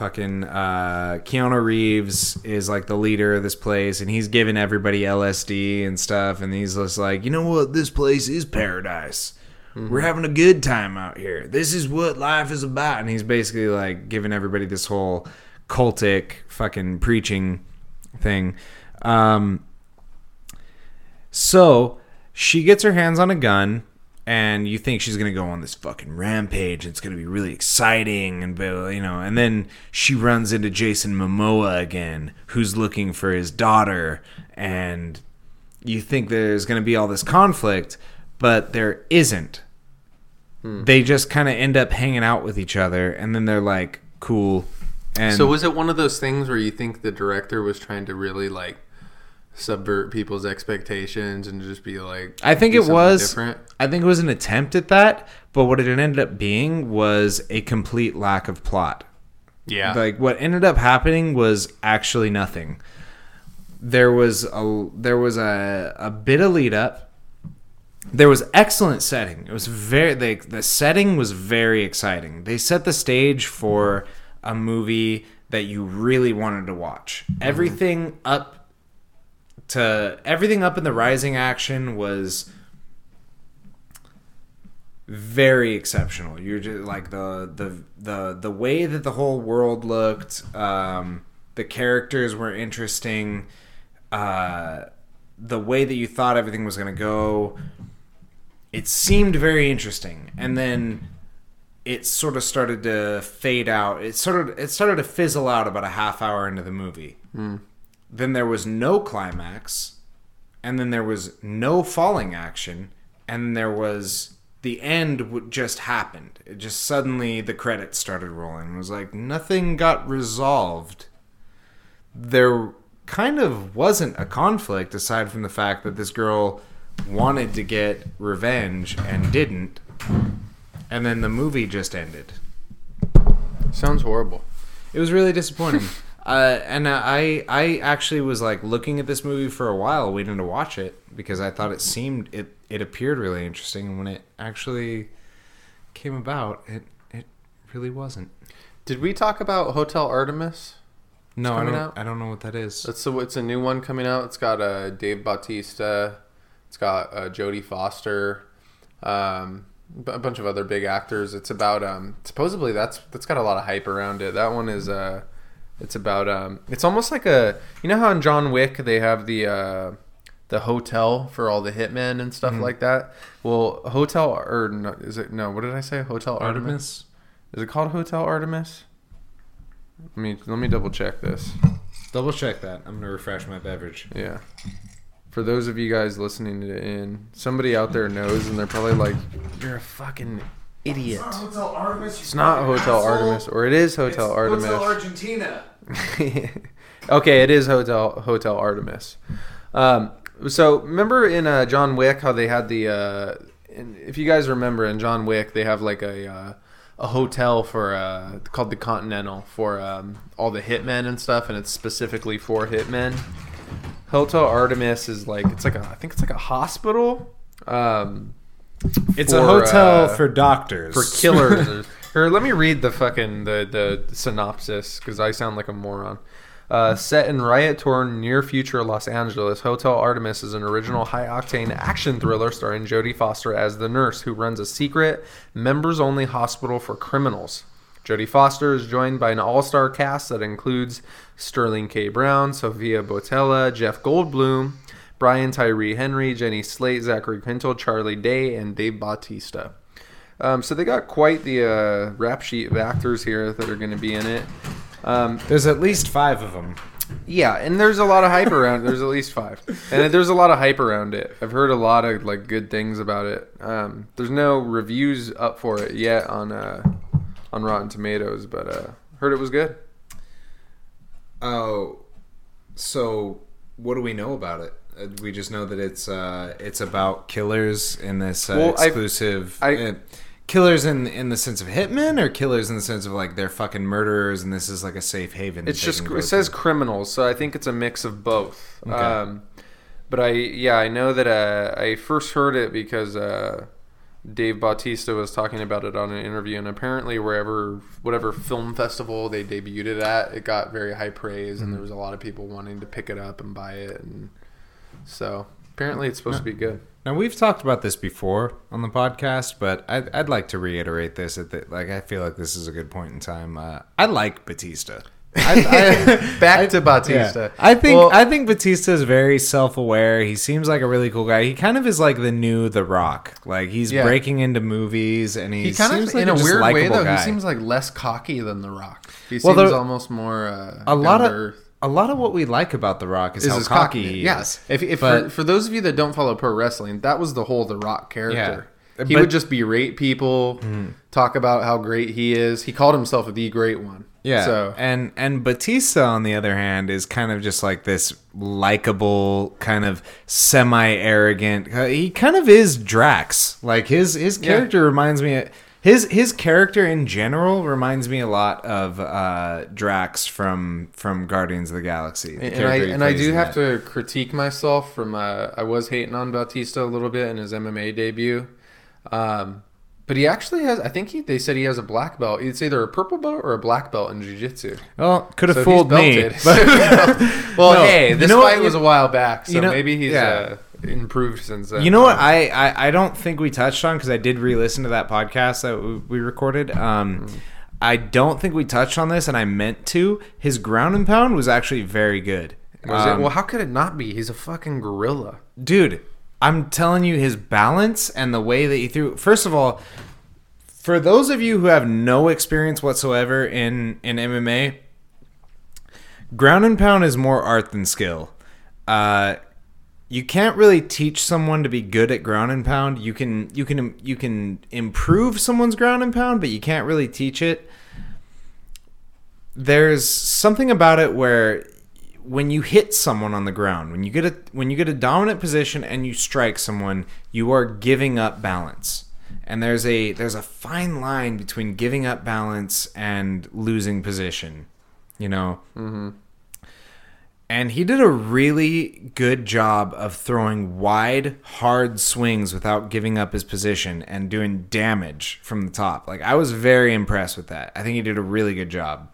fucking uh, Keanu Reeves is like the leader of this place, and he's giving everybody LSD and stuff, and he's just like, you know what, this place is paradise. We're having a good time out here. This is what life is about, and he's basically like giving everybody this whole cultic fucking preaching thing. Um, so she gets her hands on a gun, and you think she's gonna go on this fucking rampage. It's gonna be really exciting, and you know. And then she runs into Jason Momoa again, who's looking for his daughter, and you think there's gonna be all this conflict, but there isn't. Hmm. They just kind of end up hanging out with each other, and then they're like cool. And so was it one of those things where you think the director was trying to really like subvert people's expectations and just be like I think it was. different? I think it was an attempt at that, but what it ended up being was a complete lack of plot. Yeah. Like what ended up happening was actually nothing. There was a there was a a bit of lead up. There was excellent setting. It was very they, the setting was very exciting. They set the stage for a movie that you really wanted to watch. Everything up to everything up in the rising action was very exceptional. You're just like the the the the way that the whole world looked. Um, the characters were interesting. Uh, the way that you thought everything was going to go, it seemed very interesting. And then it sort of started to fade out. It sort of it started to fizzle out about a half hour into the movie. Hmm. Then there was no climax, and then there was no falling action, and there was the end just happened. It just suddenly the credits started rolling. It was like nothing got resolved. There kind of wasn't a conflict aside from the fact that this girl wanted to get revenge and didn't. And then the movie just ended. Sounds horrible. It was really disappointing. uh, and I I actually was like looking at this movie for a while, waiting to watch it because I thought it seemed it it appeared really interesting, and when it actually came about, it it really wasn't. Did we talk about Hotel Artemis? No, I don't. out? I don't know what that is. That's a, it's a new one coming out. It's got uh, Dave Bautista. It's got uh, Jodie Foster, um, b- a bunch of other big actors. It's about um, supposedly that's that's got a lot of hype around it. That one is uh, it's about um, it's almost like a you know how in John Wick they have the uh, the hotel for all the hitmen and stuff like that. Well, hotel or no, is it no? What did I say? Hotel Artemis. Artemis. Is it called Hotel Artemis? Let me let me double check this. Double check that. I'm gonna refresh my beverage. Yeah. For those of you guys listening to in, somebody out there knows, and they're probably like, "You're a fucking idiot." It's not Hotel Artemis. It's not Hotel Artemis, or it is Hotel Artemis. Argentina. okay, it is Hotel Hotel Artemis. Um, so remember in uh, John Wick how they had the uh, if you guys remember in John Wick, they have like a uh, a hotel for uh, called the Continental for um, all the hitmen and stuff, and it's specifically for hitmen. Hotel Artemis is like it's like a I think it's like a hospital. Um, It's a hotel uh, for doctors. for killers. or let me read the fucking the the synopsis because I sound like a moron. Uh, set in riot-torn near-future Los Angeles, Hotel Artemis is an original high-octane action thriller starring Jodie Foster as the nurse who runs a secret, members-only hospital for criminals. Jodie Foster is joined by an all-star cast that includes Sterling K. Brown, Sofia Boutella, Jeff Goldblum, Brian Tyree Henry, Jenny Slate, Zachary Quinto, Charlie Day, and Dave Bautista. Um, so they got quite the uh, rap sheet of actors here that are going to be in it. Um, There's at least five of them. yeah, and there's a lot of hype around. There's at least five, and there's a lot of hype around it. I've heard a lot of like good things about it. Um, there's no reviews up for it yet on uh, on Rotten Tomatoes, but uh, heard it was good. Oh, so what do we know about it? Uh, We just know that it's uh, it's about killers in this uh, Well, exclusive. I- uh, killers in in the sense of hitmen, or killers in the sense of like they're fucking murderers, and this is like a safe haven. It's just it says criminals, so I think it's a mix of both. Okay. Um, but I yeah I know that uh, I first heard it because uh, Dave Bautista was talking about it on an interview, and apparently wherever whatever film festival they debuted it at, it got very high praise, Mm-hmm. and there was a lot of people wanting to pick it up and buy it, and so apparently it's supposed to be good. Now we've talked about this before on the podcast, but I'd, I'd like to reiterate this. At the, like I feel like this is a good point in time. Uh, I like Batista. I, I, Back to Batista. Yeah. I think Well- I think Batista is very self-aware. He seems like a really cool guy. He kind of is like the new The Rock. Like he's Yeah. breaking into movies, and he, He kind of, like in a weird way, though, guy. he seems like less cocky than The Rock. He Well, seems the- almost more uh, a lot of a lot of what we like about The Rock is, is how cocky he Yeah. is. If, if But- for, for those of you that don't follow pro wrestling, that was the whole The Rock character. Yeah. He But- would just berate people, talk about how great he is. He called himself the great one. Yeah. So and and Batista on the other hand is kind of just like this likable kind of semi arrogant. He kind of is Drax. Like his his Yeah. character reminds me his his character in general reminds me a lot of uh, Drax from from Guardians of the Galaxy. the and I and I do have that. to critique myself from uh, I was hating on Bautista a little bit in his MMA debut. Um, but he actually has. I think he. They said he has a black belt. It's either a purple belt or a black belt in jiu-jitsu. Well, could have So fooled me. But well, No, hey, you this know what? fight was a while back, so you know- maybe he's yeah. uh, improved since then. You know what? I, I, I don't think we touched on because I did re-listen to that podcast that we- recorded. Um, I don't think we touched on this, and I meant to. His ground and pound was actually very good. Was Um, it? Well, how could it not be? He's a fucking gorilla. dude, I'm telling you, his balance and the way that he threw. First of all, for those of you who have no experience whatsoever in in MMA, ground and pound is more art than skill. Uh, you can't really teach someone to be good at ground and pound. You can you can you can improve someone's ground and pound, but you can't really teach it. There's something about it where when you hit someone on the ground, when you get a when you get a dominant position and you strike someone, you are giving up balance. And there's a there's a fine line between giving up balance and losing position. You know. Mm-hmm. And he did a really good job of throwing wide, hard swings without giving up his position and doing damage from the top. Like I was very impressed with that. I think he did a really good job.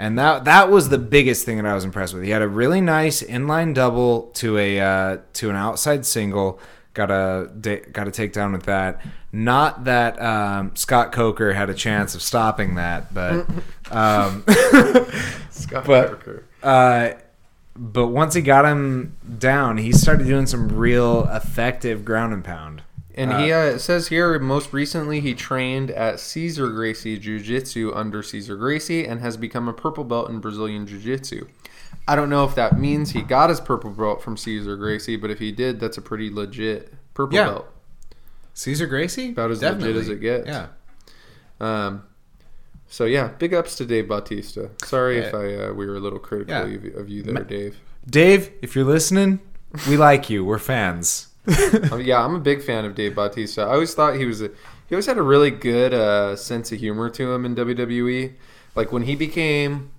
And that that was the biggest thing that I was impressed with. He had a really nice inline double to a uh, to an outside single. Got a got a takedown with that. Not that um, Scott Coker had a chance of stopping that, but um, Scott But- Parker. uh, but once he got him down, he started doing some real effective ground and pound. And he uh, says here most recently he trained at Cesar Gracie Jiu Jitsu under Cesar Gracie and has become a purple belt in Brazilian Jiu Jitsu. I don't know if that means he got his purple belt from Cesar Gracie, but if he did, that's a pretty legit purple Yeah. belt. Cesar Gracie, About as legit as it gets. Yeah, Um, so yeah, big ups to Dave Bautista. Sorry if I uh, we were a little critical Yeah. of you there, Dave. Dave, if you're listening, we like you. We're fans. Um, yeah, I'm a big fan of Dave Bautista. I always thought he was a he always had a really good uh, sense of humor to him in WWE. Like when he became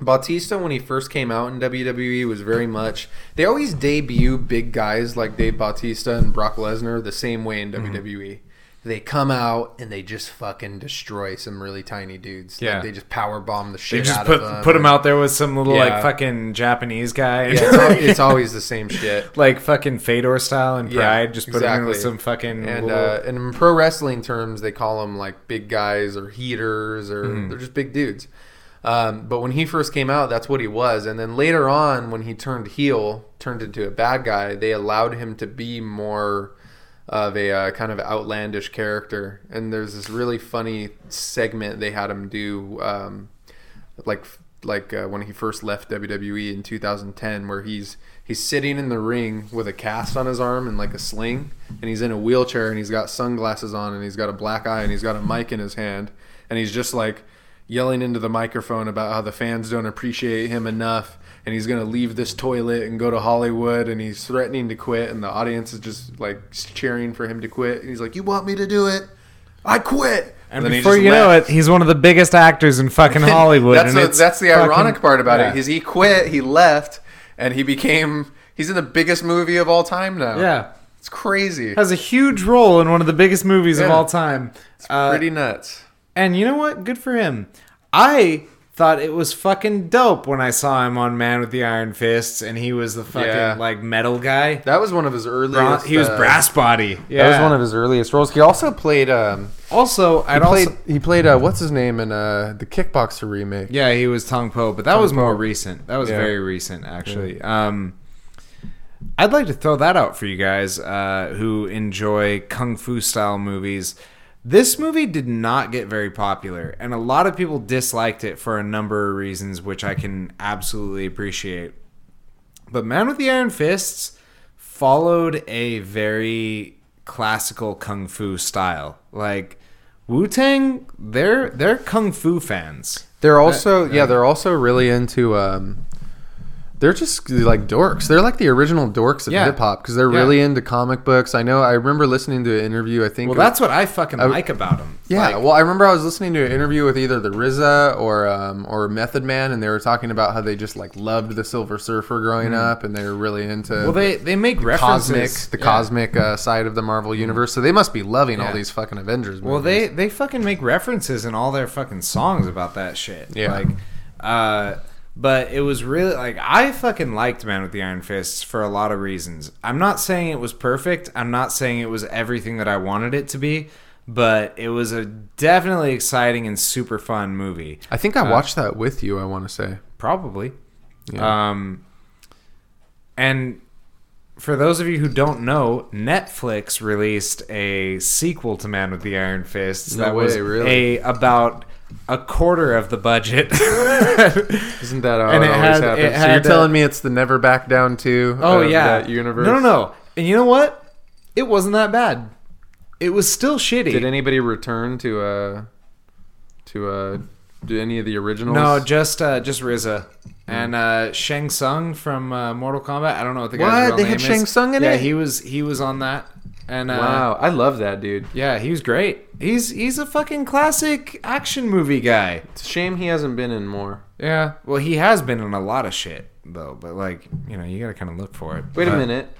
Bautista when he first came out in WWE was very much they always debut big guys like Dave Bautista and Brock Lesnar the same way in Mm-hmm. WWE. They come out and they just fucking destroy some really tiny dudes. Yeah. like they just power bomb the shit. They just out put of them. put him out there with some little Yeah. like fucking Japanese guy. Yeah, it's, al- it's always the same shit. like fucking Fedor style and Yeah, Pride. just put him in with exactly. some fucking and little- uh, and in pro wrestling terms, they call them like big guys or heaters or Mm-hmm. they're just big dudes. Um, but when he first came out, that's what he was. And then later on, when he turned heel, turned into a bad guy, they allowed him to be more of a uh, kind of outlandish character. And there's this really funny segment they had him do, um, like like uh, when he first left WWE in 2010, where he's he's sitting in the ring with a cast on his arm and like a sling, and he's in a wheelchair and he's got sunglasses on and he's got a black eye and he's got a mic in his hand, and he's just like yelling into the microphone about how the fans don't appreciate him enough and he's going to leave this toilet and go to Hollywood and he's threatening to quit and the audience is just like cheering for him to quit and he's like you want me to do it I quit and he before you know it, he's one of the biggest actors in fucking Hollywood. that's and the, it's that's the fucking- ironic part about yeah. it. Is he quit, he left, and he became he's in the biggest movie of all time now. Yeah. it's crazy. has a huge role in one of the biggest movies of all time. Uh, Pretty nuts. And you know what? Good for him. I thought it was fucking dope when I saw him on Man with the Iron Fists, and he was the fucking Yeah. like metal guy. That was one of his earliest. He was uh, brass body. Yeah. That was one of his earliest roles. He also played. Um, Also, I'd played. also he played. Uh, what's his name in uh, the Kickboxer remake? yeah, he was Tong Po, but that was more recent. That was Yeah. very recent, actually. Um, I'd like to throw that out for you guys uh, who enjoy kung fu style movies. This movie did not get very popular, and a lot of people disliked it for a number of reasons, which I can absolutely appreciate. But Man with the Iron Fists followed a very classical kung fu style. Like Wu Tang, they're they're kung fu fans. They're also yeah. They're also really into. Um, they're just like dorks. They're like the original dorks of Yeah. hip hop because they're Yeah. really into comic books. I know. I remember listening to an interview. I think. Well, that's what I fucking like about them. Yeah, well, I remember I was listening to an interview with either the RZA or um, or Method Man, and they were talking about how they just like loved the Silver Surfer growing up, and they were really into Mm-hmm. well, they they make cosmic references. the Yeah. cosmic uh, side of the Marvel universe. So they must be loving all these fucking Avengers. Movies. Well, they they fucking make references in all their fucking songs about that shit. Yeah. Like, uh, but it was really like I fucking liked Man with the Iron Fists for a lot of reasons. I'm not saying it was perfect. I'm not saying it was everything that I wanted it to be, but it was a definitely exciting and super fun movie. I think I watched that with you. I want to say. Probably. Yeah. Um, and for those of you who don't know, Netflix released a sequel to Man with the Iron Fists No that was way, really? a about a quarter of the budget. Isn't that how And it, it always had- happens? it so you're telling me it's the Never Back Down two? oh yeah, that universe. No, no, no. And you know what? It wasn't that bad. It was still shitty. Did anybody return to uh to uh do any of the originals? no, just uh, just RZA and uh, Shang Tsung from uh, Mortal Kombat. I don't know what the guy's What? real They name had is. Shang Tsung in yeah, it? he was he was on that. And uh, wow, I love that dude. Yeah, he was great. He's he's a fucking classic action movie guy. It's a shame he hasn't been in more. Yeah. Well, he has been in a lot of shit though, but like you know, you gotta kind of look for it. Wait a minute.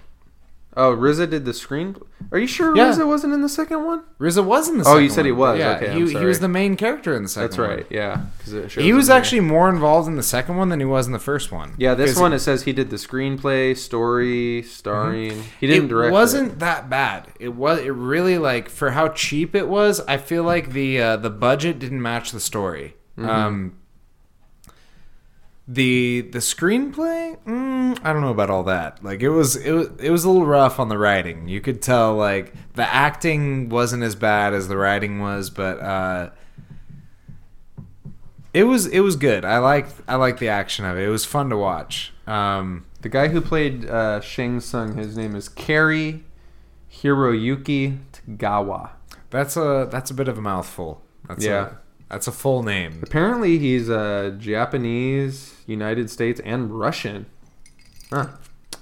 Oh, RZA did the screen. Are you sure Yeah. RZA wasn't in the second one? RZA was in the. Oh, you said he one. was. Yeah, Okay, he, he was the main character in the second. That's one. right. Yeah, 'cause it shows He was him there. actually more involved in the second one than he was in the first one. Yeah, this one it says he did the screenplay, story, starring. He didn't direct it direct. wasn't that bad. It was. It really like for how cheap it was. I feel like the uh, the budget didn't match the story. Mm-hmm. Um, the the screenplay, mm, I don't know about all that. Like it was it was it was a little rough on the writing. You could tell like the acting wasn't as bad as the writing was, but uh, it was it was good. I liked I liked the action of it. It was fun to watch. Um, The guy who played uh, Shang Tsung, his name is Cary Hiroyuki Tagawa. That's a that's a bit of a mouthful. That's Yeah. a, that's a full name. Apparently, he's uh, Japanese, United States, and Russian. Huh.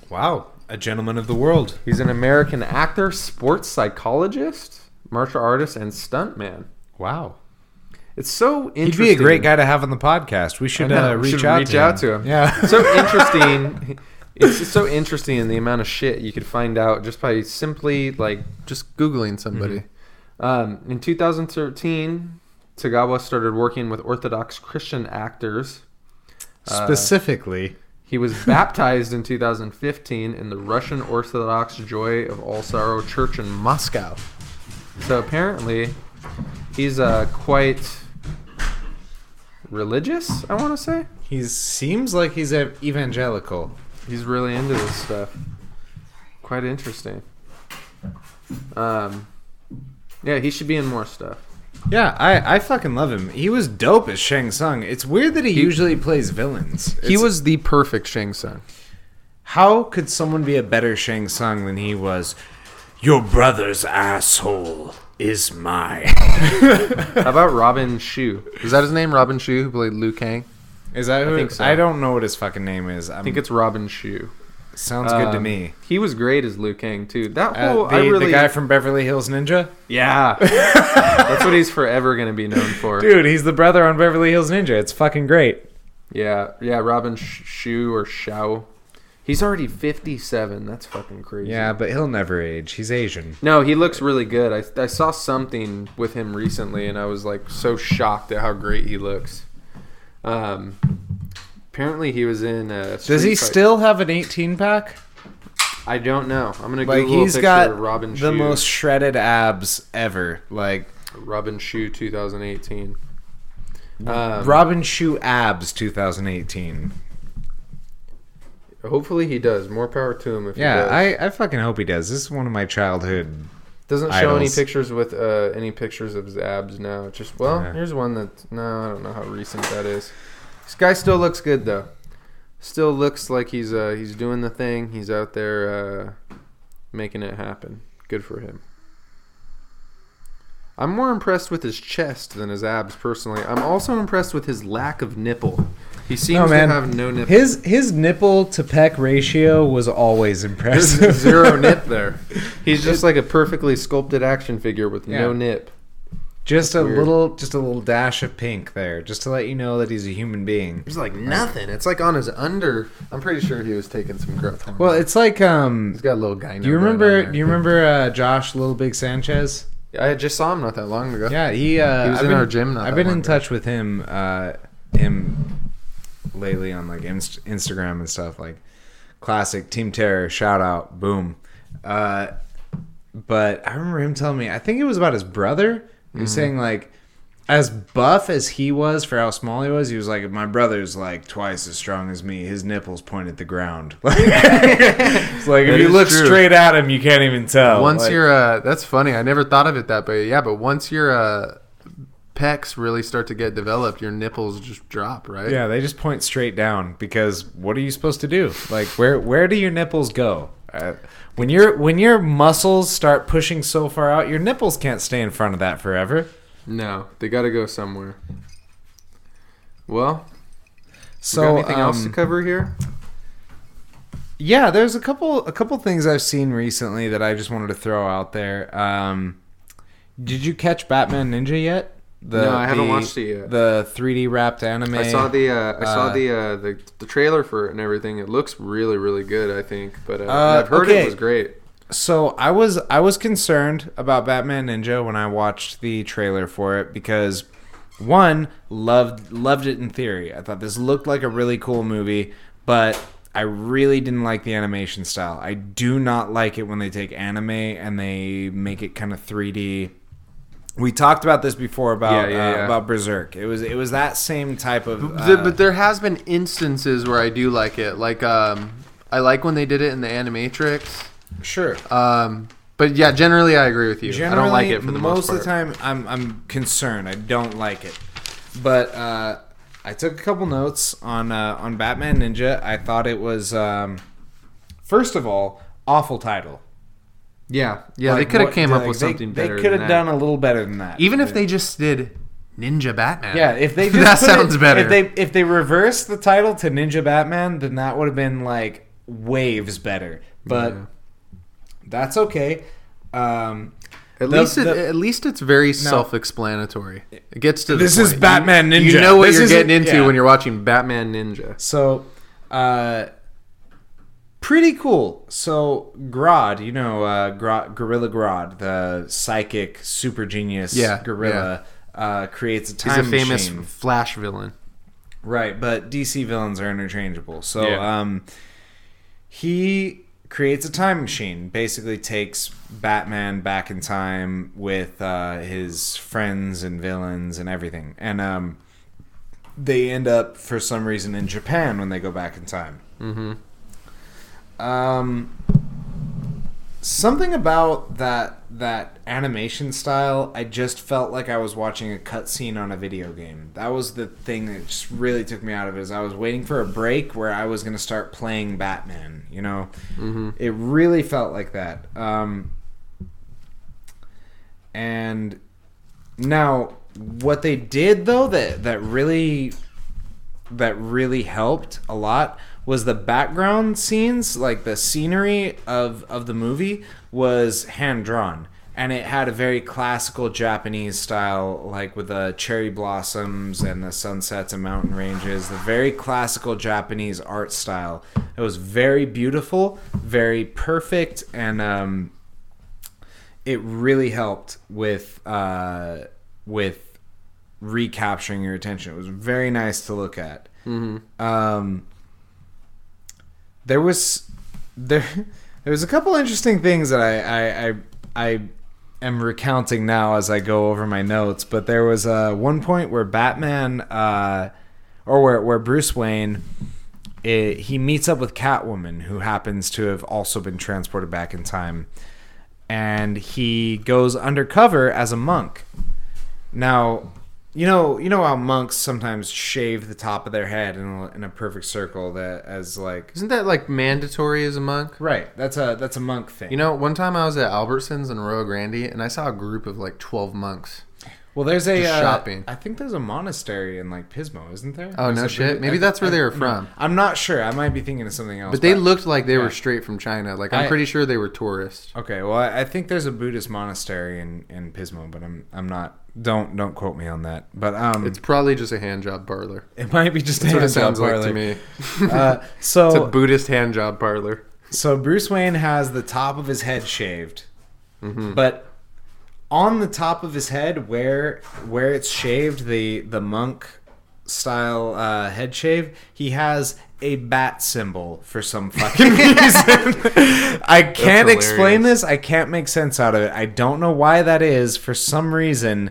Wow. a gentleman of the world. He's an American actor, sports psychologist, martial artist, and stuntman. Wow. It's so interesting. He'd be a great guy to have on the podcast. We should, uh, we reach, should out, reach to out him. to him. Yeah. so interesting. It's so interesting in the amount of shit you could find out just by simply like just googling somebody. Um, in 2013, Tagawa started working with Orthodox Christian actors. Uh, Specifically. He was baptized in 2015 in the Russian Orthodox Joy of All Sorrow Church in Moscow. So apparently, he's uh, quite religious. I want to say He seems like he's a evangelical. he's really into this stuff. Quite interesting. Um, yeah, he should be in more stuff. Yeah, I, I fucking love him. He was dope as Shang Tsung. It's weird that he, usually plays villains. he was the perfect Shang Tsung. How could someone be a better Shang Tsung than he was? Your brother's asshole is mine. How about Robin Shou? Is that his name? Robin Shou, who played Liu Kang. Is that who? I so. I don't know what his fucking name is. I think it's Robin Shou. Sounds good to Um, me. He was great as Liu Kang too. That Uh, whole the, I really the guy from Beverly Hills Ninja, yeah. That's what he's forever gonna be known for. dude. He's the brother on Beverly Hills Ninja. It's fucking great. Yeah, yeah. Robin Sh- Shu or Shao. He's already fifty-seven. That's fucking crazy. Yeah, but he'll never age. He's Asian. No, he looks really good. I, I saw something with him recently, and I was like so shocked at how great he looks. Um, apparently he was in. Uh, Does he Fight- still have an 18 pack? I don't know. I'm gonna Like Google he's a picture got of Robin the most shredded abs ever. Like Robin Shou 2018. Um, Robin Shou abs 2018. hopefully he does. More power to him if he Yeah. I, I fucking hope he does. This is one of my childhood. Doesn't show any pictures with uh, any pictures of his abs now. It's Just well, Yeah. here's one that no, I don't know how recent that is. This guy still looks good though. Still looks like he's uh, he's doing the thing. He's out there uh, making it happen. Good for him. I'm more impressed with his chest than his abs personally. I'm also impressed with his lack of nipple. He seems No, to have no nipple. His his nipple to pec ratio was always There's impressive. zero nip there. He's just like a perfectly sculpted action figure with no nip. Just a weird. little, just a little dash of pink there, just to let you know that he's a human being. There's like nothing. It's like on his under. I'm pretty sure he was taking some growth hormone. Well, it's like um. he's got a little guy. Do you remember? Do you remember uh, Josh Little Big Sanchez? I just saw him not that long ago. Yeah, he. Uh, He was I've in been, our gym not I've been in ago. touch with him. Uh, him lately on like Inst- Instagram and stuff. Like classic Team Terror. Shout out, boom. Uh, but I remember him telling me. I think it was about his brother. He was Mm-hmm. saying like. As buff as he was for how small he was, he was like, "My brother's like twice as strong as me. His nipples point at the ground. it's like if you look true. straight at him, you can't even tell. Once Like- you're, uh, that's funny. I never thought of it that way. Yeah, but once your uh, pecs really start to get developed, your nipples just drop, right? Yeah, they just point straight down because what are you supposed to do? Like where where do your nipples go? When your when your muscles start pushing so far out, your nipples can't stay in front of that forever. No, they got to go somewhere. Well, So so anything else to um, cover here? Yeah, there's a couple a couple things I've seen recently that I just wanted to throw out there. Um, did you catch Batman Ninja yet? The, No, I haven't the- watched it yet. The 3D wrapped anime. I saw the uh, I saw uh, the, uh, the the trailer for it and everything. It looks really really good. I think, but uh, Uh, I've heard okay. it was great. So I was I was concerned about Batman Ninja when I watched the trailer for it because one loved loved it in theory. I thought this looked like a really cool movie, but I really didn't like the animation style. I do not like it when they take anime and they make it kind of 3D. We talked about this before about Yeah, yeah, uh, yeah. about Berserk. It was it was that same type of uh, The- but there has been instances where I do like it. Like um, I like when they did it in the Animatrix. sure. Um, but yeah, generally I agree with you. I don't like it for the most, most of the time. I'm I'm concerned. I don't like it, but uh, I took a couple notes on uh, on Batman Ninja. I thought it was um, first of all awful title. Yeah, yeah, Like, they could have what- came up like, with they- something They, better. could have done a little better than that. even if they just did Ninja Batman. yeah, if they just that put it- sounds better. If they if they reversed the title to Ninja Batman, then that would have been like waves better, but that's okay. Um, At The- least, it, the- at least it's very self-explanatory. It gets to the This is point. Batman You- Ninja. You know what This you're isn't- getting into yeah. when you're watching Batman Ninja. So, uh, pretty cool. So, Grodd, you know, uh, Gorilla Grodd, the psychic super genius Yeah, gorilla, Uh, creates a time. He's a famous machine. Flash villain. Right, but DC villains are interchangeable. So, Yeah. um, he creates a time machine. Basically, takes Batman back in time with uh, his friends and villains and everything, and um, they end up for some reason in Japan when they go back in time. Mm-hmm. Um, something about that that animation style, I just felt like I was watching a cutscene on a video game. That was the thing that just really took me out of it. Is I was waiting for a break where I was going to start playing Batman. You know, mm-hmm. it really felt like that. Um, and now, what they did though that that really that really helped a lot was the background scenes, like the scenery of of the movie was hand drawn. And it had a very classical Japanese style, like with the cherry blossoms and the sunsets and mountain ranges. The very classical Japanese art style. It was very beautiful, very perfect, and um, it really helped with uh, with recapturing your attention. It was very nice to look at. Um, there was there there was a couple interesting things that I I, I I am recounting now as I go over my notes. But there was uh, one point where Batman uh, or where where Bruce Wayne. It, he meets up with Catwoman, who happens to have also been transported back in time, and he goes undercover as a monk. Now, you know, you know how monks sometimes shave the top of their head in a, in a perfect circle that as like Isn't that like mandatory as a monk? right. That's a that's a monk thing. You know, one time I was at Albertsons in Rio Grande and I saw a group of like 12 monks. Well, there's a uh, shopping. I think there's a monastery in like Pismo, isn't there? Oh, There's no shit. Maybe I- that's where they I- were no, from. I'm not sure. I might be thinking of something else. But they looked like they were straight from China. Like I'm I- pretty sure they were tourists. Okay, well, I think there's a Buddhist monastery in, in Pismo, but I'm I'm not. Don't don't quote me on that. But um, It's probably just a hand job parlor. it might be just a That's what it hand job sounds like to me. Uh, so It's a Buddhist hand job parlor. So Bruce Wayne has the top of his head shaved, Mm-hmm. but on the top of his head, where where it's shaved, the the monk style uh, head shave, he has a bat symbol for some fucking reason. I can't explain this. I can't make sense out of it. I don't know why that is. For some reason,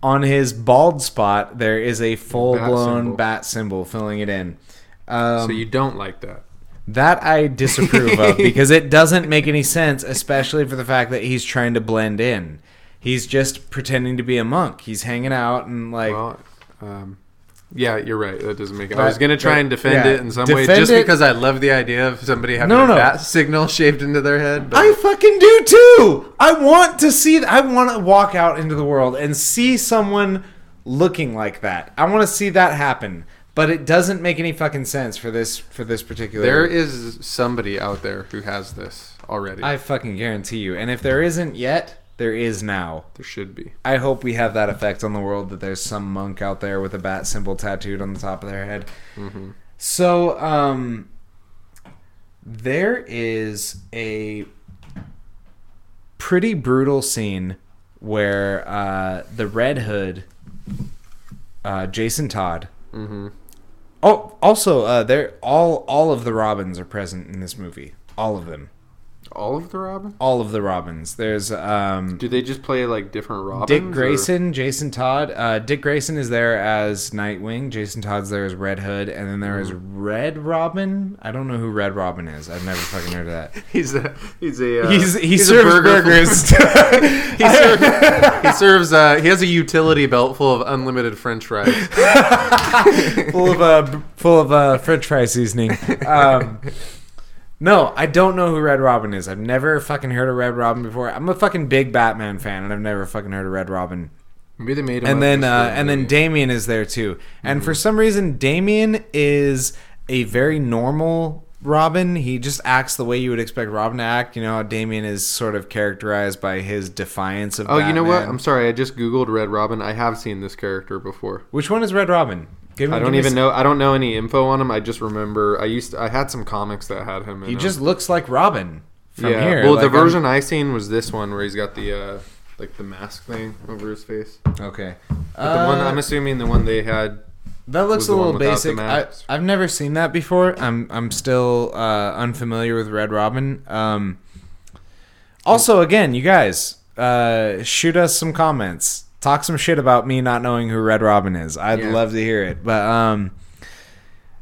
on his bald spot, there is a full blown symbol. bat symbol filling it in. Um, so you don't like that. That I disapprove of because it doesn't make any sense, especially for the fact that he's trying to blend in. He's just pretending to be a monk. He's hanging out and like Well, um, yeah, you're right. That doesn't make it. I was gonna try but- and defend yeah, it in some way, just it- because I love the idea of somebody having No, a no. bat signal shaved into their head. But I fucking do too. I want to see th- I want to walk out into the world and see someone looking like that. I want to see that happen. But it doesn't make any fucking sense for this for this particular there is somebody out there who has this already. I fucking guarantee you. And if there isn't yet, there is now. there should be. I hope we have that effect on the world that there's some monk out there with a bat symbol tattooed on the top of their head. So, um, there is a pretty brutal scene where uh, the Red Hood, uh, Jason Todd. Oh, also, uh, there all all of the Robins are present in this movie. All of them. All of the Robin? All of the Robins. There's um, Do they just play like different Robins? Dick or- Grayson, Jason Todd. Uh, Dick Grayson is there as Nightwing. Jason Todd's there as Red Hood, and then there is Mm-hmm. Red Robin. I don't know who Red Robin is. I've never fucking heard of that. He's a he's a uh, He's he he's a serves burger- burgers. he serves, he serves uh, he has a utility belt full of unlimited French fries. full of uh, full of uh, French fry seasoning. Um, no, I don't know who Red Robin is. I've never fucking heard of Red Robin before. I'm a fucking big Batman fan, and I've never fucking heard of Red Robin. Maybe they made him. and then uh, and then. Damian is there too. And for some reason, Damian is a very normal Robin. He just acts the way you would expect Robin to act. You know, how Damian is sort of characterized by his defiance of. Oh, you know what? I'm sorry. I just googled Red Robin. I have seen this character before. Which one is Red Robin? I don't even know. I don't know any info on him. I just remember I used. To, I had some comics that had him. In He them. just looks like Robin from yeah. here. Well, Like, the I'm- version I seen was this one where he's got the uh, like the mask thing over his face. Okay. But the one Uh, I'm assuming the one they had. That looks a little basic. I, I've never seen that before. I'm I'm still uh, unfamiliar with Red Robin. Um, also, again, you guys, uh, shoot us some comments. Talk some shit about me not knowing who Red Robin is. I'd Yeah. love to hear it. But um,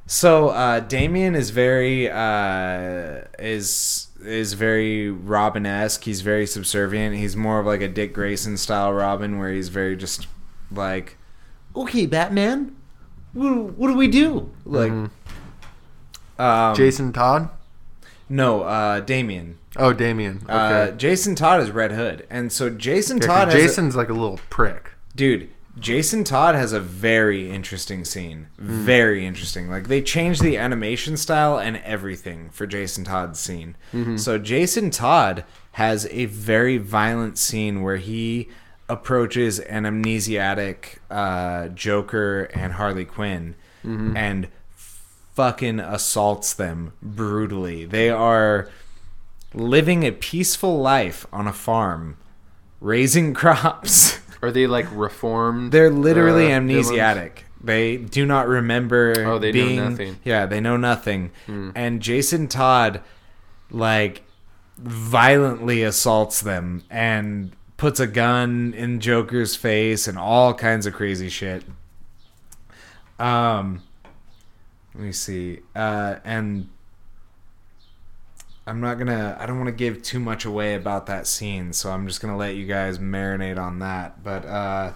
so uh, Damian is very uh, is is very Robin esque. He's very subservient. He's more of like a Dick Grayson style Robin, where he's very just like, okay, Batman, what, what do we do? Like, um, Jason Todd. no, uh, Damian. Oh, Damian. Okay. Uh, Jason Todd is Red Hood, and so Jason Yeah, Todd, has a- Jason's like a little prick. dude. Jason Todd has a very interesting scene. Very interesting. Like they changed the animation style and everything for Jason Todd's scene. So Jason Todd has a very violent scene where he approaches an amnesiac uh, Joker and Harley Quinn and fucking assaults them brutally. They are living a peaceful life on a farm, raising crops. Are they like reformed? They're literally uh, amnesiac. They do not remember. Oh, they know being, nothing. Hmm. Yeah, they know nothing. And Jason Todd, like, violently assaults them and puts a gun in Joker's face and all kinds of crazy shit. Um, let me see. Uh, and I'm not gonna. I don't want to give too much away about that scene, so I'm just gonna let you guys marinate on that. But uh,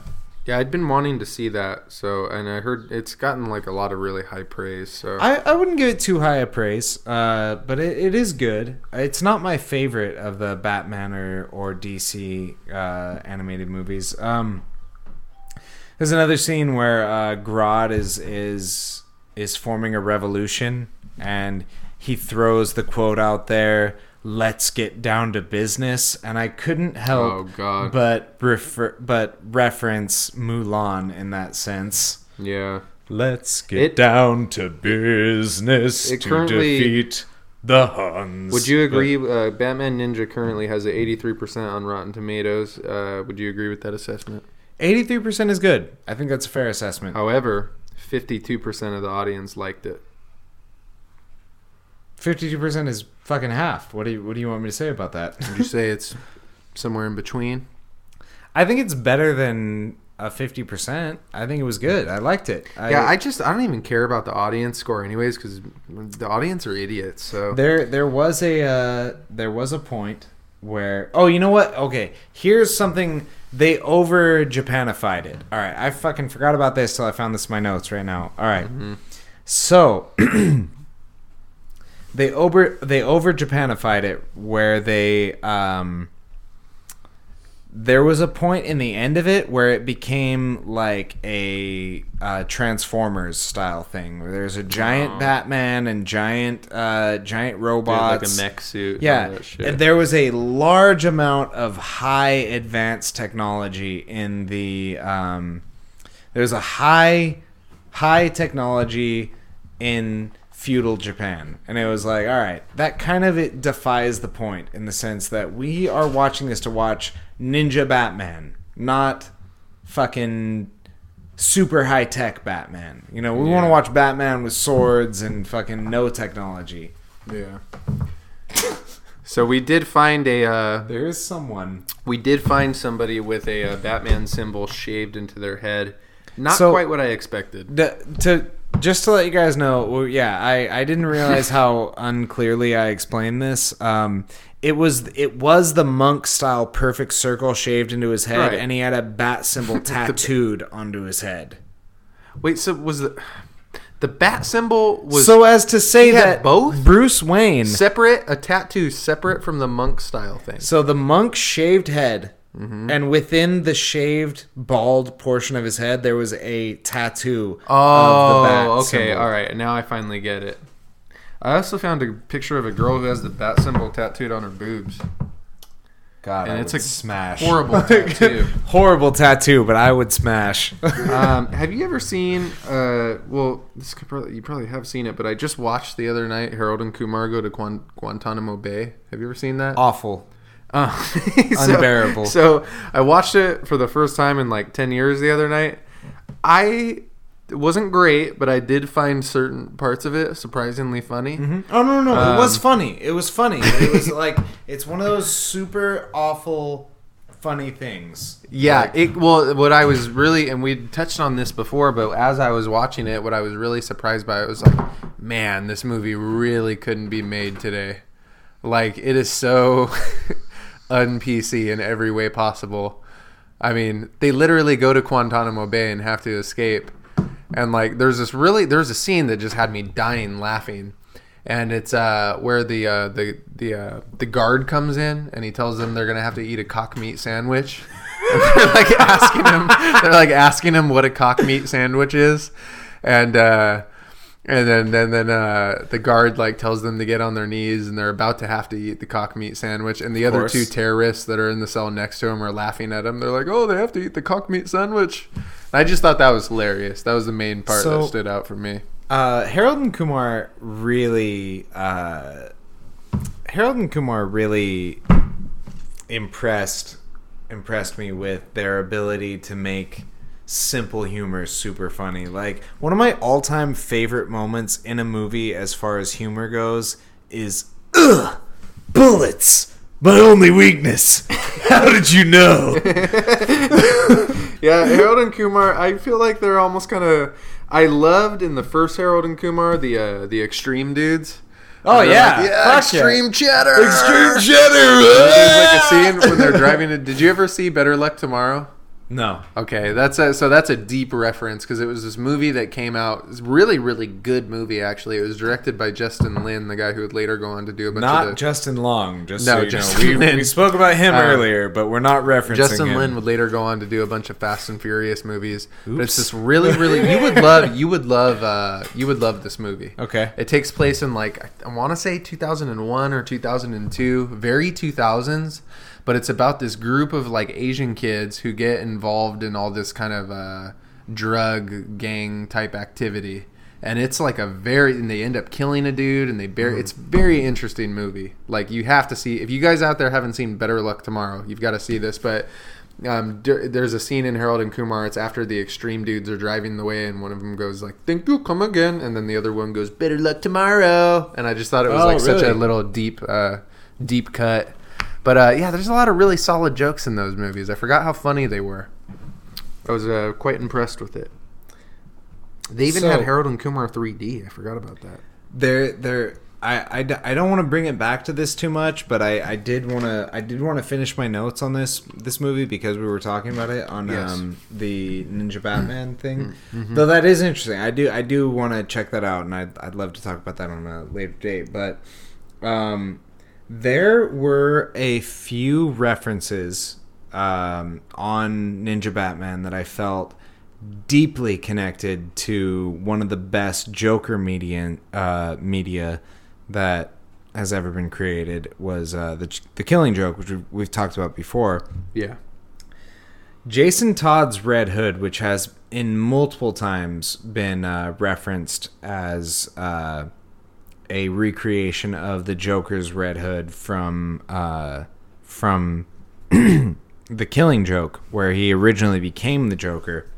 Yeah, I'd been wanting to see that. So, and I heard it's gotten like a lot of really high praise. So, I, I wouldn't give it too high a praise, uh, but it, it is good. It's not my favorite of the Batman or, or DC uh, animated movies. Um, there's another scene where uh, Grodd is is is forming a revolution, and he throws the quote out there, "Let's get down to business." And I couldn't help Oh, but refer but reference Mulan in that sense. yeah. Let's get It- down to business to defeat the Huns. Would you agree? Uh, Batman Ninja currently has a 83% on Rotten Tomatoes. Uh, would you agree with that assessment? Eighty-three percent is good. I think that's a fair assessment. However, 52% of the audience liked it. Fifty-two percent is fucking half. What do you What do you want me to say about that? Would you say it's somewhere in between? I think it's better than a fifty percent. I think it was good. I liked it. I, yeah, I just I don't even care about the audience score anyways because the audience are idiots. So There, there was a, uh, there was a point where, oh, you know what? Okay, here's something they over Japanified it. All right, I fucking forgot about this till I found this in my notes right now. All right. so they over they over Japanified it where they um there was a point in the end of it where it became like a uh, Transformers style thing, where there's a giant Batman and giant uh, giant robots, like a mech suit. and yeah, that shit. and there was a large amount of high advanced technology in the. Um, there's a high, high technology in feudal Japan, and it was like, all right, that kind of it defies the point in the sense that we are watching this to watch Ninja Batman, not fucking super high tech Batman. You know, we want to watch Batman with swords and fucking no technology. yeah. So we did find a uh, There is someone. we did find somebody with a uh, Batman symbol shaved into their head. Not So- quite what I expected. The, to just to let you guys know, well, yeah, I, I didn't realize how unclearly I explained this. Um, it was it was the monk style perfect circle shaved into his head, Right. and he had a bat symbol tattooed onto his head. Wait, so was the the bat symbol was so as to say that both? Bruce Wayne. separate a tattoo separate from the monk style thing? So the monk shaved head, Mm-hmm. and within the shaved bald portion of his head, there was a tattoo Oh, of the bat okay, symbol. all right. Now I finally get it. I also found a picture of a girl who has the bat symbol tattooed on her boobs. God, And I it's would a smash. Horrible tattoo. Horrible tattoo, but I would smash. um, have you ever seen? Uh, well, this could probably you probably have seen it, but I just watched the other night Harold and Kumar go to Guan- Guantanamo Bay. Have you ever seen that? Awful. Uh, Unbearable. So I watched it for the first time in like ten years the other night. I it wasn't great, but I did find certain parts of it surprisingly funny. Oh no, no, Um, it was funny. It was funny. It was like it's one of those super awful funny things. Yeah, it well what I was really and we touched on this before, but as I was watching it, what I was really surprised by it was like, man, this movie really couldn't be made today. Like it is so un PC in every way possible. I mean, they literally go to Guantanamo Bay and have to escape. And like there's this really there's a scene that just had me dying laughing. And it's uh, where the uh, the the uh, the guard comes in and he tells them they're gonna have to eat a cock meat sandwich. And they're like asking him they're like asking him what a cock meat sandwich is, and uh, and then then then uh, the guard like tells them to get on their knees and they're about to have to eat the cock meat sandwich and the other course. two terrorists that are in the cell next to him are laughing at him. They're like, "Oh, they have to eat the cock meat sandwich." And I just thought that was hilarious. That was the main part So- that stood out for me. Uh, Harold and Kumar really, uh, Harold and Kumar really impressed impressed me with their ability to make simple humor super funny. Like one of my all time favorite moments in a movie, as far as humor goes, is ugh bullets. My only weakness. How did you know? Yeah, Harold and Kumar. I feel like they're almost kind of. I loved in the first Harold and Kumar the uh, the extreme dudes. Oh yeah, like, yeah, extreme cheddar. Extreme cheddar. There's like a scene when they're driving. To, did you ever see Better Luck Tomorrow? No. Okay, that's a, so that's a deep reference because it was this movie that came out. It's a really, really good movie actually. It was directed by Justin Lin, the guy who would later go on to do a bunch Not of the. Justin Long. Just No, so you Justin know. We, Lin. we spoke about him Um, earlier, but we're not referencing Justin him. Lin would later go on to do a bunch of Fast and Furious movies. But it's Oops. this really, really you would love you would love uh, you would love this movie. Okay. It takes place in like I want to say 2001 or 2002, very 2000s, but it's about this group of like Asian kids who get involved in all this kind of uh, drug gang type activity. And it's like a very, and they end up killing a dude, and they bury. It's very interesting movie. Like you have to see. If you guys out there haven't seen Better Luck Tomorrow, you've got to see this. But um, der- there's a scene in Harold and Kumar. It's after the extreme dudes are driving the way, and one of them goes like, "Thank you, come again," and then the other one goes, "Better luck tomorrow." And I just thought it was Oh, like such a little deep, uh, deep cut. But uh, yeah, there's a lot of really solid jokes in those movies. I forgot how funny they were. I was uh, quite impressed with it. They even So- had Harold and Kumar 3D. I forgot about that. There, there. I, I, d- I don't want to bring it back to this too much, but I, I did want to I did want to finish my notes on this this movie because we were talking about it on Yes. um, the Ninja Batman thing. Mm-hmm. Though that is interesting. I do I do want to check that out, and I'd, I'd love to talk about that on a later date. But um, there were a few references um, on Ninja Batman that I felt deeply connected to one of the best Joker media uh, media that has ever been created was uh, the the Killing Joke, which we've, we've talked about before. Yeah. Jason Todd's Red Hood, which has in multiple times been uh, referenced as uh, a recreation of the Joker's Red Hood from uh, from the Killing Joke, where he originally became the Joker.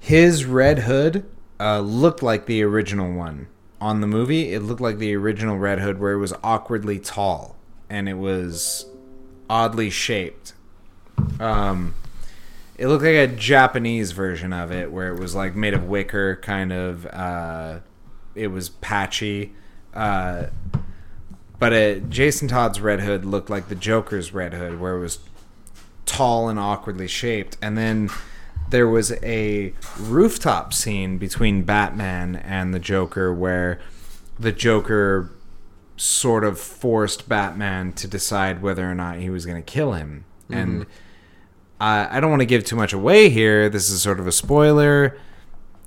His Red Hood uh, looked like the original one on the movie. It looked like the original Red Hood, where it was awkwardly tall and it was oddly shaped. Um, it looked like a Japanese version of it, where it was like made of wicker, kind of. Uh, it was patchy, uh, but it, Jason Todd's Red Hood looked like the Joker's Red Hood, where it was tall and awkwardly shaped. And then there was a rooftop scene between Batman and the Joker, where the Joker sort of forced Batman to decide whether or not he was going to kill him. And I I don't want to give too much away here. This is sort of a spoiler.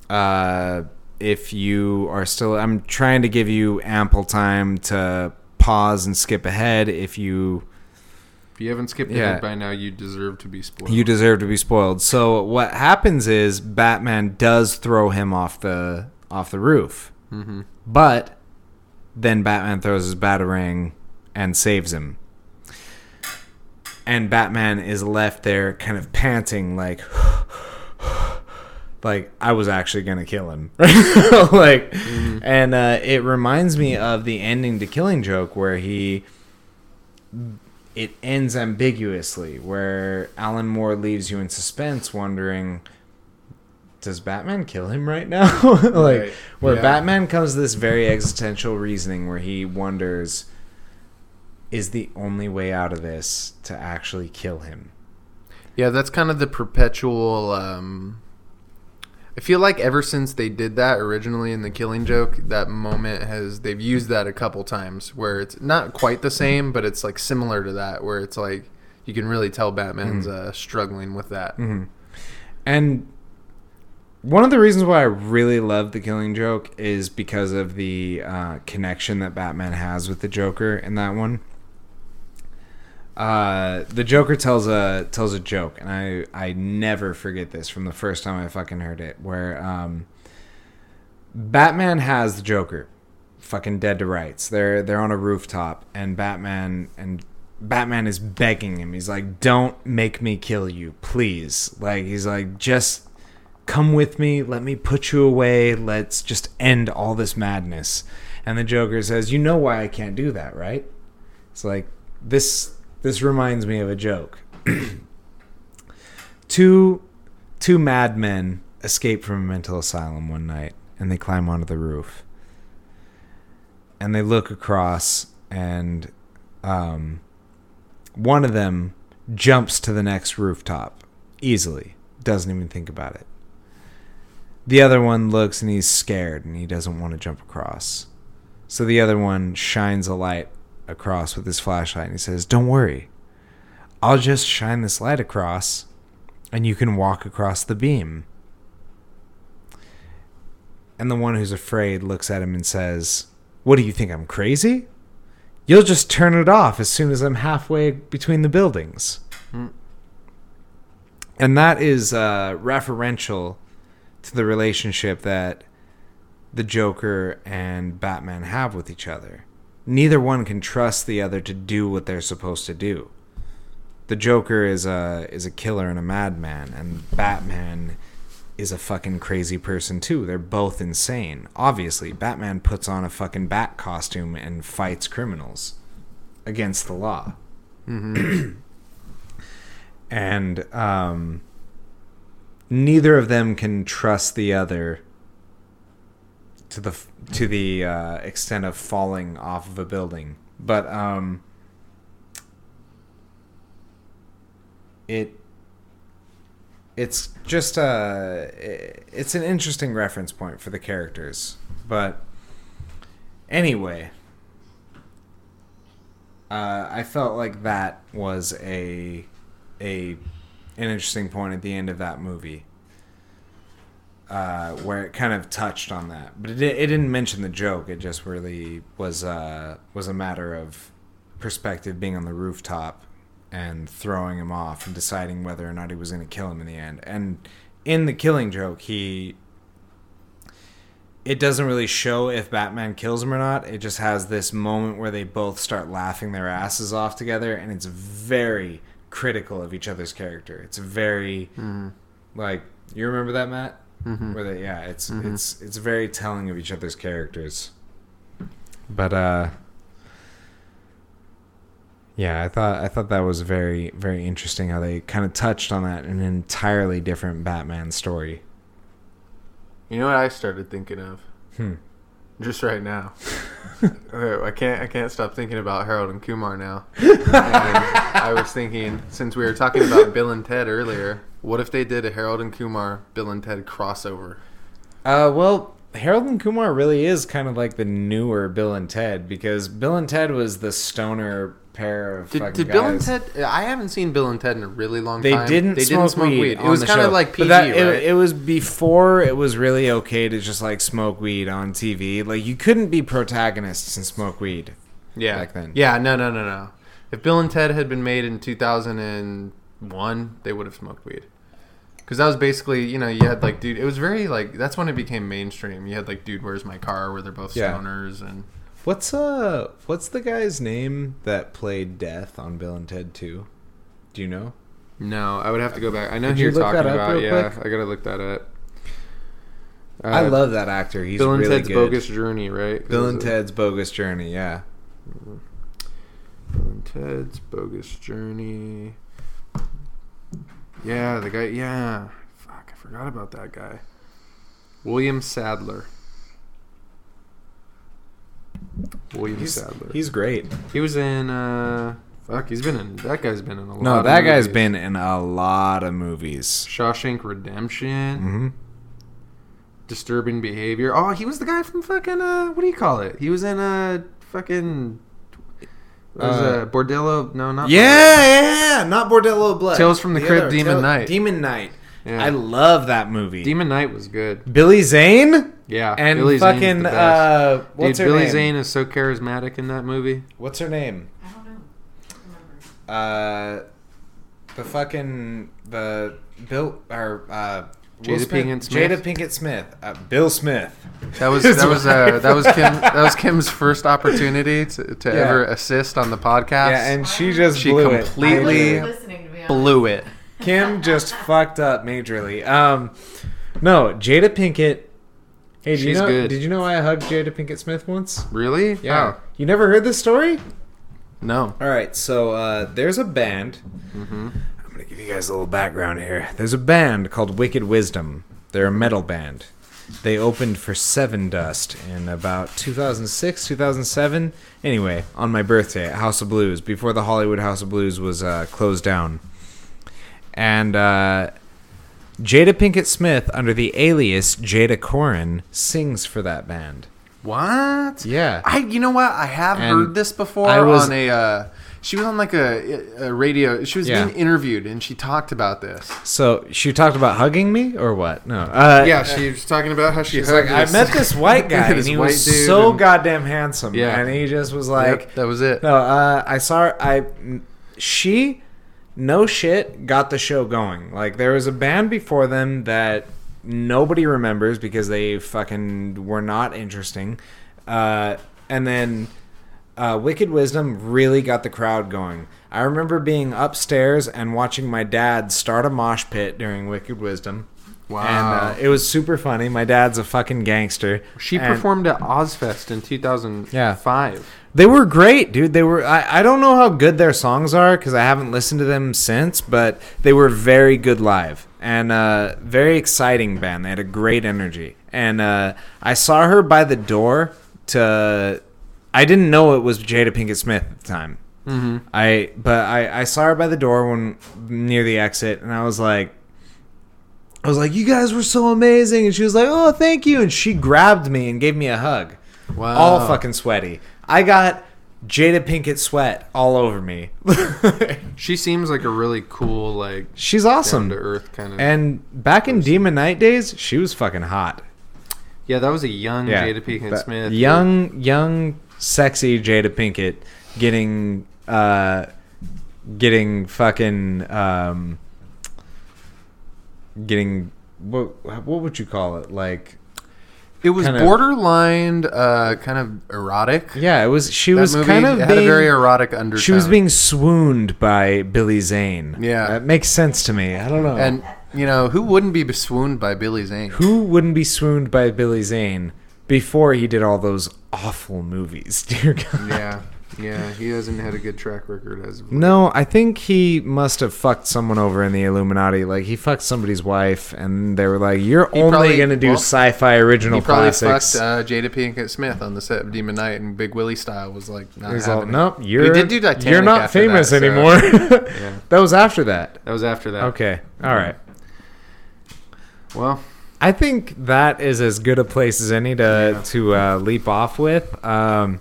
Uh, if you are still, I'm trying to give you ample time to pause and skip ahead. If you If you haven't skipped Yeah. ahead by now, you deserve to be spoiled. you deserve to be spoiled. So what happens is Batman does throw him off the off the roof, Mhm. but then Batman throws his batarang and saves him. And Batman is left there, kind of panting, like, like I was actually gonna kill him, like, and uh, it reminds me of the ending to Killing Joke, where he it ends ambiguously where Alan Moore leaves you in suspense wondering does Batman kill him right now? like Right. where Yeah. Batman comes to this very existential reasoning where he wonders is the only way out of this to actually kill him. Yeah, that's kind of the perpetual. Um, I feel like ever since they did that originally in the Killing Joke, that moment has they've used that a couple times where it's not quite the same, but it's like similar to that, where it's like you can really tell Batman's uh, struggling with that. And one of the reasons why I really love the Killing Joke is because of the uh, connection that Batman has with the Joker in that one. Uh, the Joker tells a tells a joke, and I I never forget this from the first time I fucking heard it. Where um, Batman has the Joker, fucking dead to rights. They're they're on a rooftop, and Batman and Batman is begging him. He's like, "Don't make me kill you, please." Like he's like, "Just come with me. Let me put you away. Let's just end all this madness." And the Joker says, "You know why I can't do that, right?" It's like this. This reminds me of a joke. two two madmen escape from a mental asylum one night, and they climb onto the roof. And they look across, and um, one of them jumps to the next rooftop easily, doesn't even think about it. The other one looks and he's scared and he doesn't want to jump across. So the other one shines a light across with his flashlight and he says, Don't worry. I'll just shine this light across and you can walk across the beam. And the one who's afraid looks at him and says, What do you think? I'm crazy? You'll just turn it off as soon as I'm halfway between the buildings. And that is uh, referential to the relationship that the Joker and Batman have with each other. Neither one can trust the other to do what they're supposed to do. The Joker is a is a killer and a madman, and Batman is a fucking crazy person too. They're both insane. Obviously, Batman puts on a fucking bat costume and fights criminals against the law. and um, neither of them can trust the other to the to the uh, extent of falling off of a building. But um, it it's just a it's an interesting reference point for the characters. But anyway, uh, I felt like that was a a an interesting point at the end of that movie. Uh, where it kind of touched on that, but it, it didn't mention the joke. It just really was uh, was a matter of perspective being on the rooftop and throwing him off and deciding whether or not he was going to kill him in the end. And in the killing joke, he it doesn't really show if Batman kills him or not. It just has this moment where they both start laughing their asses off together, and it's very critical of each other's character. It's very like you remember that, Matt? Mm-hmm. Where they, yeah, it's it's it's very telling of each other's characters. But uh, yeah, I thought I thought that was very very interesting how they kind of touched on that in an entirely different Batman story. You know what I started thinking of? Hmm. Just right now. Uh, I can't I can't stop thinking about Harold and Kumar now. and I was thinking, since we were talking about Bill and Ted earlier, what if they did a Harold and Kumar Bill and Ted crossover? Uh, well, Harold and Kumar really is kind of like the newer Bill and Ted because Bill and Ted was the stoner pair of Did, fucking did Bill and. Ted? I haven't seen Bill and Ted in a really long They time. didn't. They smoke didn't smoke weed. on It was kind of like PG, that- right? It, it was before it was really okay to just like smoke weed on TV. Like you couldn't be protagonists and smoke weed. yeah. back then. Yeah. No. No. No. No. If Bill and Ted had been made in 2001, they would have smoked weed. Because that was basically, you know, you had like, dude, it was very like, that's when it became mainstream. You had like, dude, where's my car? Where they're both Yeah. stoners and What's uh what's the guy's name that played Death on Bill and Ted 2? Do you know? no, I would have to go back. I know Could who you you're look talking that up about. real Yeah, quick? I gotta look that up. I Uh, love that actor. He's Bill and really Ted's good. Bogus Journey, right? Bill and a- Ted's Bogus Journey, yeah. Bill and Ted's Bogus Journey. Yeah, the guy. Yeah, fuck, I forgot about that guy. William Sadler. William He's, Sadler. he's great. he was in. uh Fuck, he's been in. That guy's been in a lot. No, of that guy's movies. been in a lot of movies. Shawshank Redemption. hmm Disturbing Behavior. Oh, he was the guy from fucking. uh What do you call it? He was in uh fucking. What was Uh, uh, Bordello? No, not. Yeah, yeah, not Bordello of Blood. Tales from the Crypt, Demon Knight. Demon Knight. Yeah. I love that movie. Demon Knight was good. Billy Zane Yeah, and Billy fucking the uh, what's Dude, her Billy name? Zane is so charismatic in that movie. What's her name? I don't know. Uh, the fucking the Bill or uh, Will Jada Pinkett Smith? Jada Pinkett Smith. Uh, Bill Smith. That was that was uh, that was Kim that was Kim's first opportunity to, to Yeah. ever assist on the podcast. Yeah, and she just She blew completely- it. listening to me. blew it. Kim just fucked up majorly. Um, no, Jada Pinkett. Hey, did you know? good. Did you know I hugged Jada Pinkett Smith once? Really? Yeah. How? You never heard this story? No. All right, so uh, there's a band. Mm-hmm. Gonna give you guys a little background here. There's a band called Wicked Wisdom. They're a metal band. They opened for Sevendust in about 2006, 2007. Anyway, on my birthday at House of Blues, before the Hollywood House of Blues was uh, closed down. And uh, Jada Pinkett Smith, under the alias Jada Koren, sings for that band. What? Yeah. I you know what? I have And heard this before I was- on a uh she was on like a, a radio. She was Yeah. being interviewed and she talked about this. So she talked about hugging me or what? No. Uh, Yeah, she was talking about how she She's like, I met this white guy, and he was so and- goddamn handsome. Yeah. and he just was like, Yep, that was it. no, uh, I saw her. I, she, no shit, got the show going. Like there was a band before them that nobody remembers because they fucking were not interesting, uh, and then uh, Wicked Wisdom really got the crowd going. I remember being upstairs and watching my dad start a mosh pit during Wicked Wisdom. Wow. And uh, it was super funny. My dad's a fucking gangster. She And performed at Ozzfest in 2005. They were great, dude. They were. I, I don't know how good their songs are because I haven't listened to them since, but they were very good live and uh, very exciting band. They had a great energy. And uh, I saw her by the door to. I didn't know it was Jada Pinkett Smith at the time. Mm-hmm. I but I, I saw her by the door when near the exit, and I was like, I was like, "You guys were so amazing," and she was like, "Oh, thank you," and she grabbed me and gave me a hug. Wow. All fucking sweaty. I got Jada Pinkett sweat all over me. She seems like a really cool, like She's awesome. to earth kind of. And back in Demon Knight days, she was fucking hot. yeah, that was a young Yeah, Jada Pinkett Smith. young, young, sexy Jada Pinkett getting, uh, getting fucking, um, getting what? What would you call it? Like, It was kinda- borderline, uh, kind of erotic. yeah, it was. She That was kind of had being, a very erotic undertone. She was being swooned by Billy Zane. Yeah. that makes sense to me. I don't know. and you know who wouldn't be swooned by Billy Zane? Who wouldn't be swooned by Billy Zane before he did all those awful movies? Dear God. Yeah, yeah, he hasn't had a good track record as of. No, I think he must have fucked someone over in the Illuminati. Like he fucked somebody's wife, and they were like, "You're He only probably- gonna do well, sci-fi original He probably classics." fucked uh, Jada Pinkett Smith on the set of Demon Knight, and Big Willie style was like, not He's all, having it. "Nope, you're did do Titanic you're not after famous that, so- anymore." Yeah. That was after that. That was after that. Okay, all right. Well, I think that is as good a place as any to Yeah. to uh, leap off with. Um,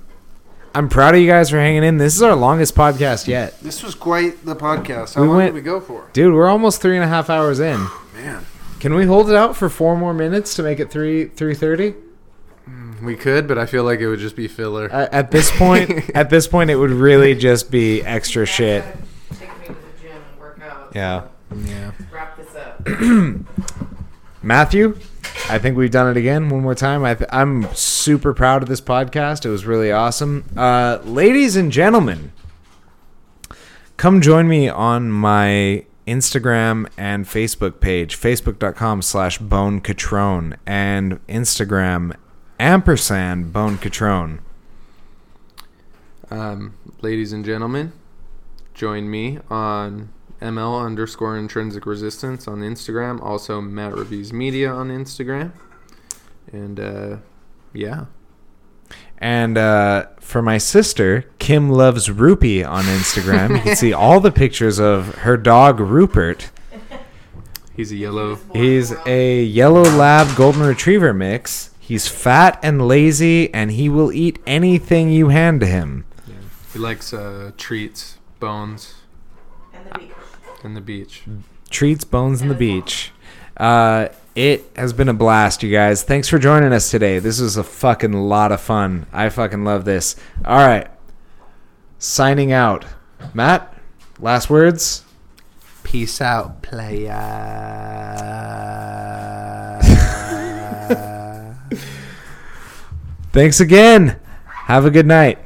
I'm proud of you guys for hanging in. This is our longest podcast yet, This was quite the podcast. How We long went- did we go for? dude. We're almost three and a half hours in. Man, Can we hold it out for four more minutes to make it three three thirty? we could, but I feel like it would just be filler. At this point, at this point, it would really just be extra shit. Take me to the gym and work out. Yeah. yeah. Wrap this up. Matthew, I think we've done it again one more time. I I'm super proud of this podcast. It was really awesome. Uh, ladies and gentlemen, come join me on my Instagram and Facebook page, facebook.com slash bonecatrone and Instagram ampersand bonecatrone. Um, ladies and gentlemen, join me on ML underscore intrinsic resistance on Instagram. Also, Matt Reviews Media on Instagram. And uh, yeah, And uh, for my sister, Kim Loves Rupee on Instagram. You can see all the pictures of her dog, Rupert. he's a yellow. He's a yellow lab golden retriever mix. He's fat and lazy, and he will eat anything you hand to him. He likes uh, treats, bones, And the beach. And the beach. Treats, bones, and the beach. Uh, it has been a blast, you guys. Thanks for joining us today. This was a fucking lot of fun. I fucking love this. All right. Signing out. Matt, last words? Peace out, playa. Thanks again. Have a good night.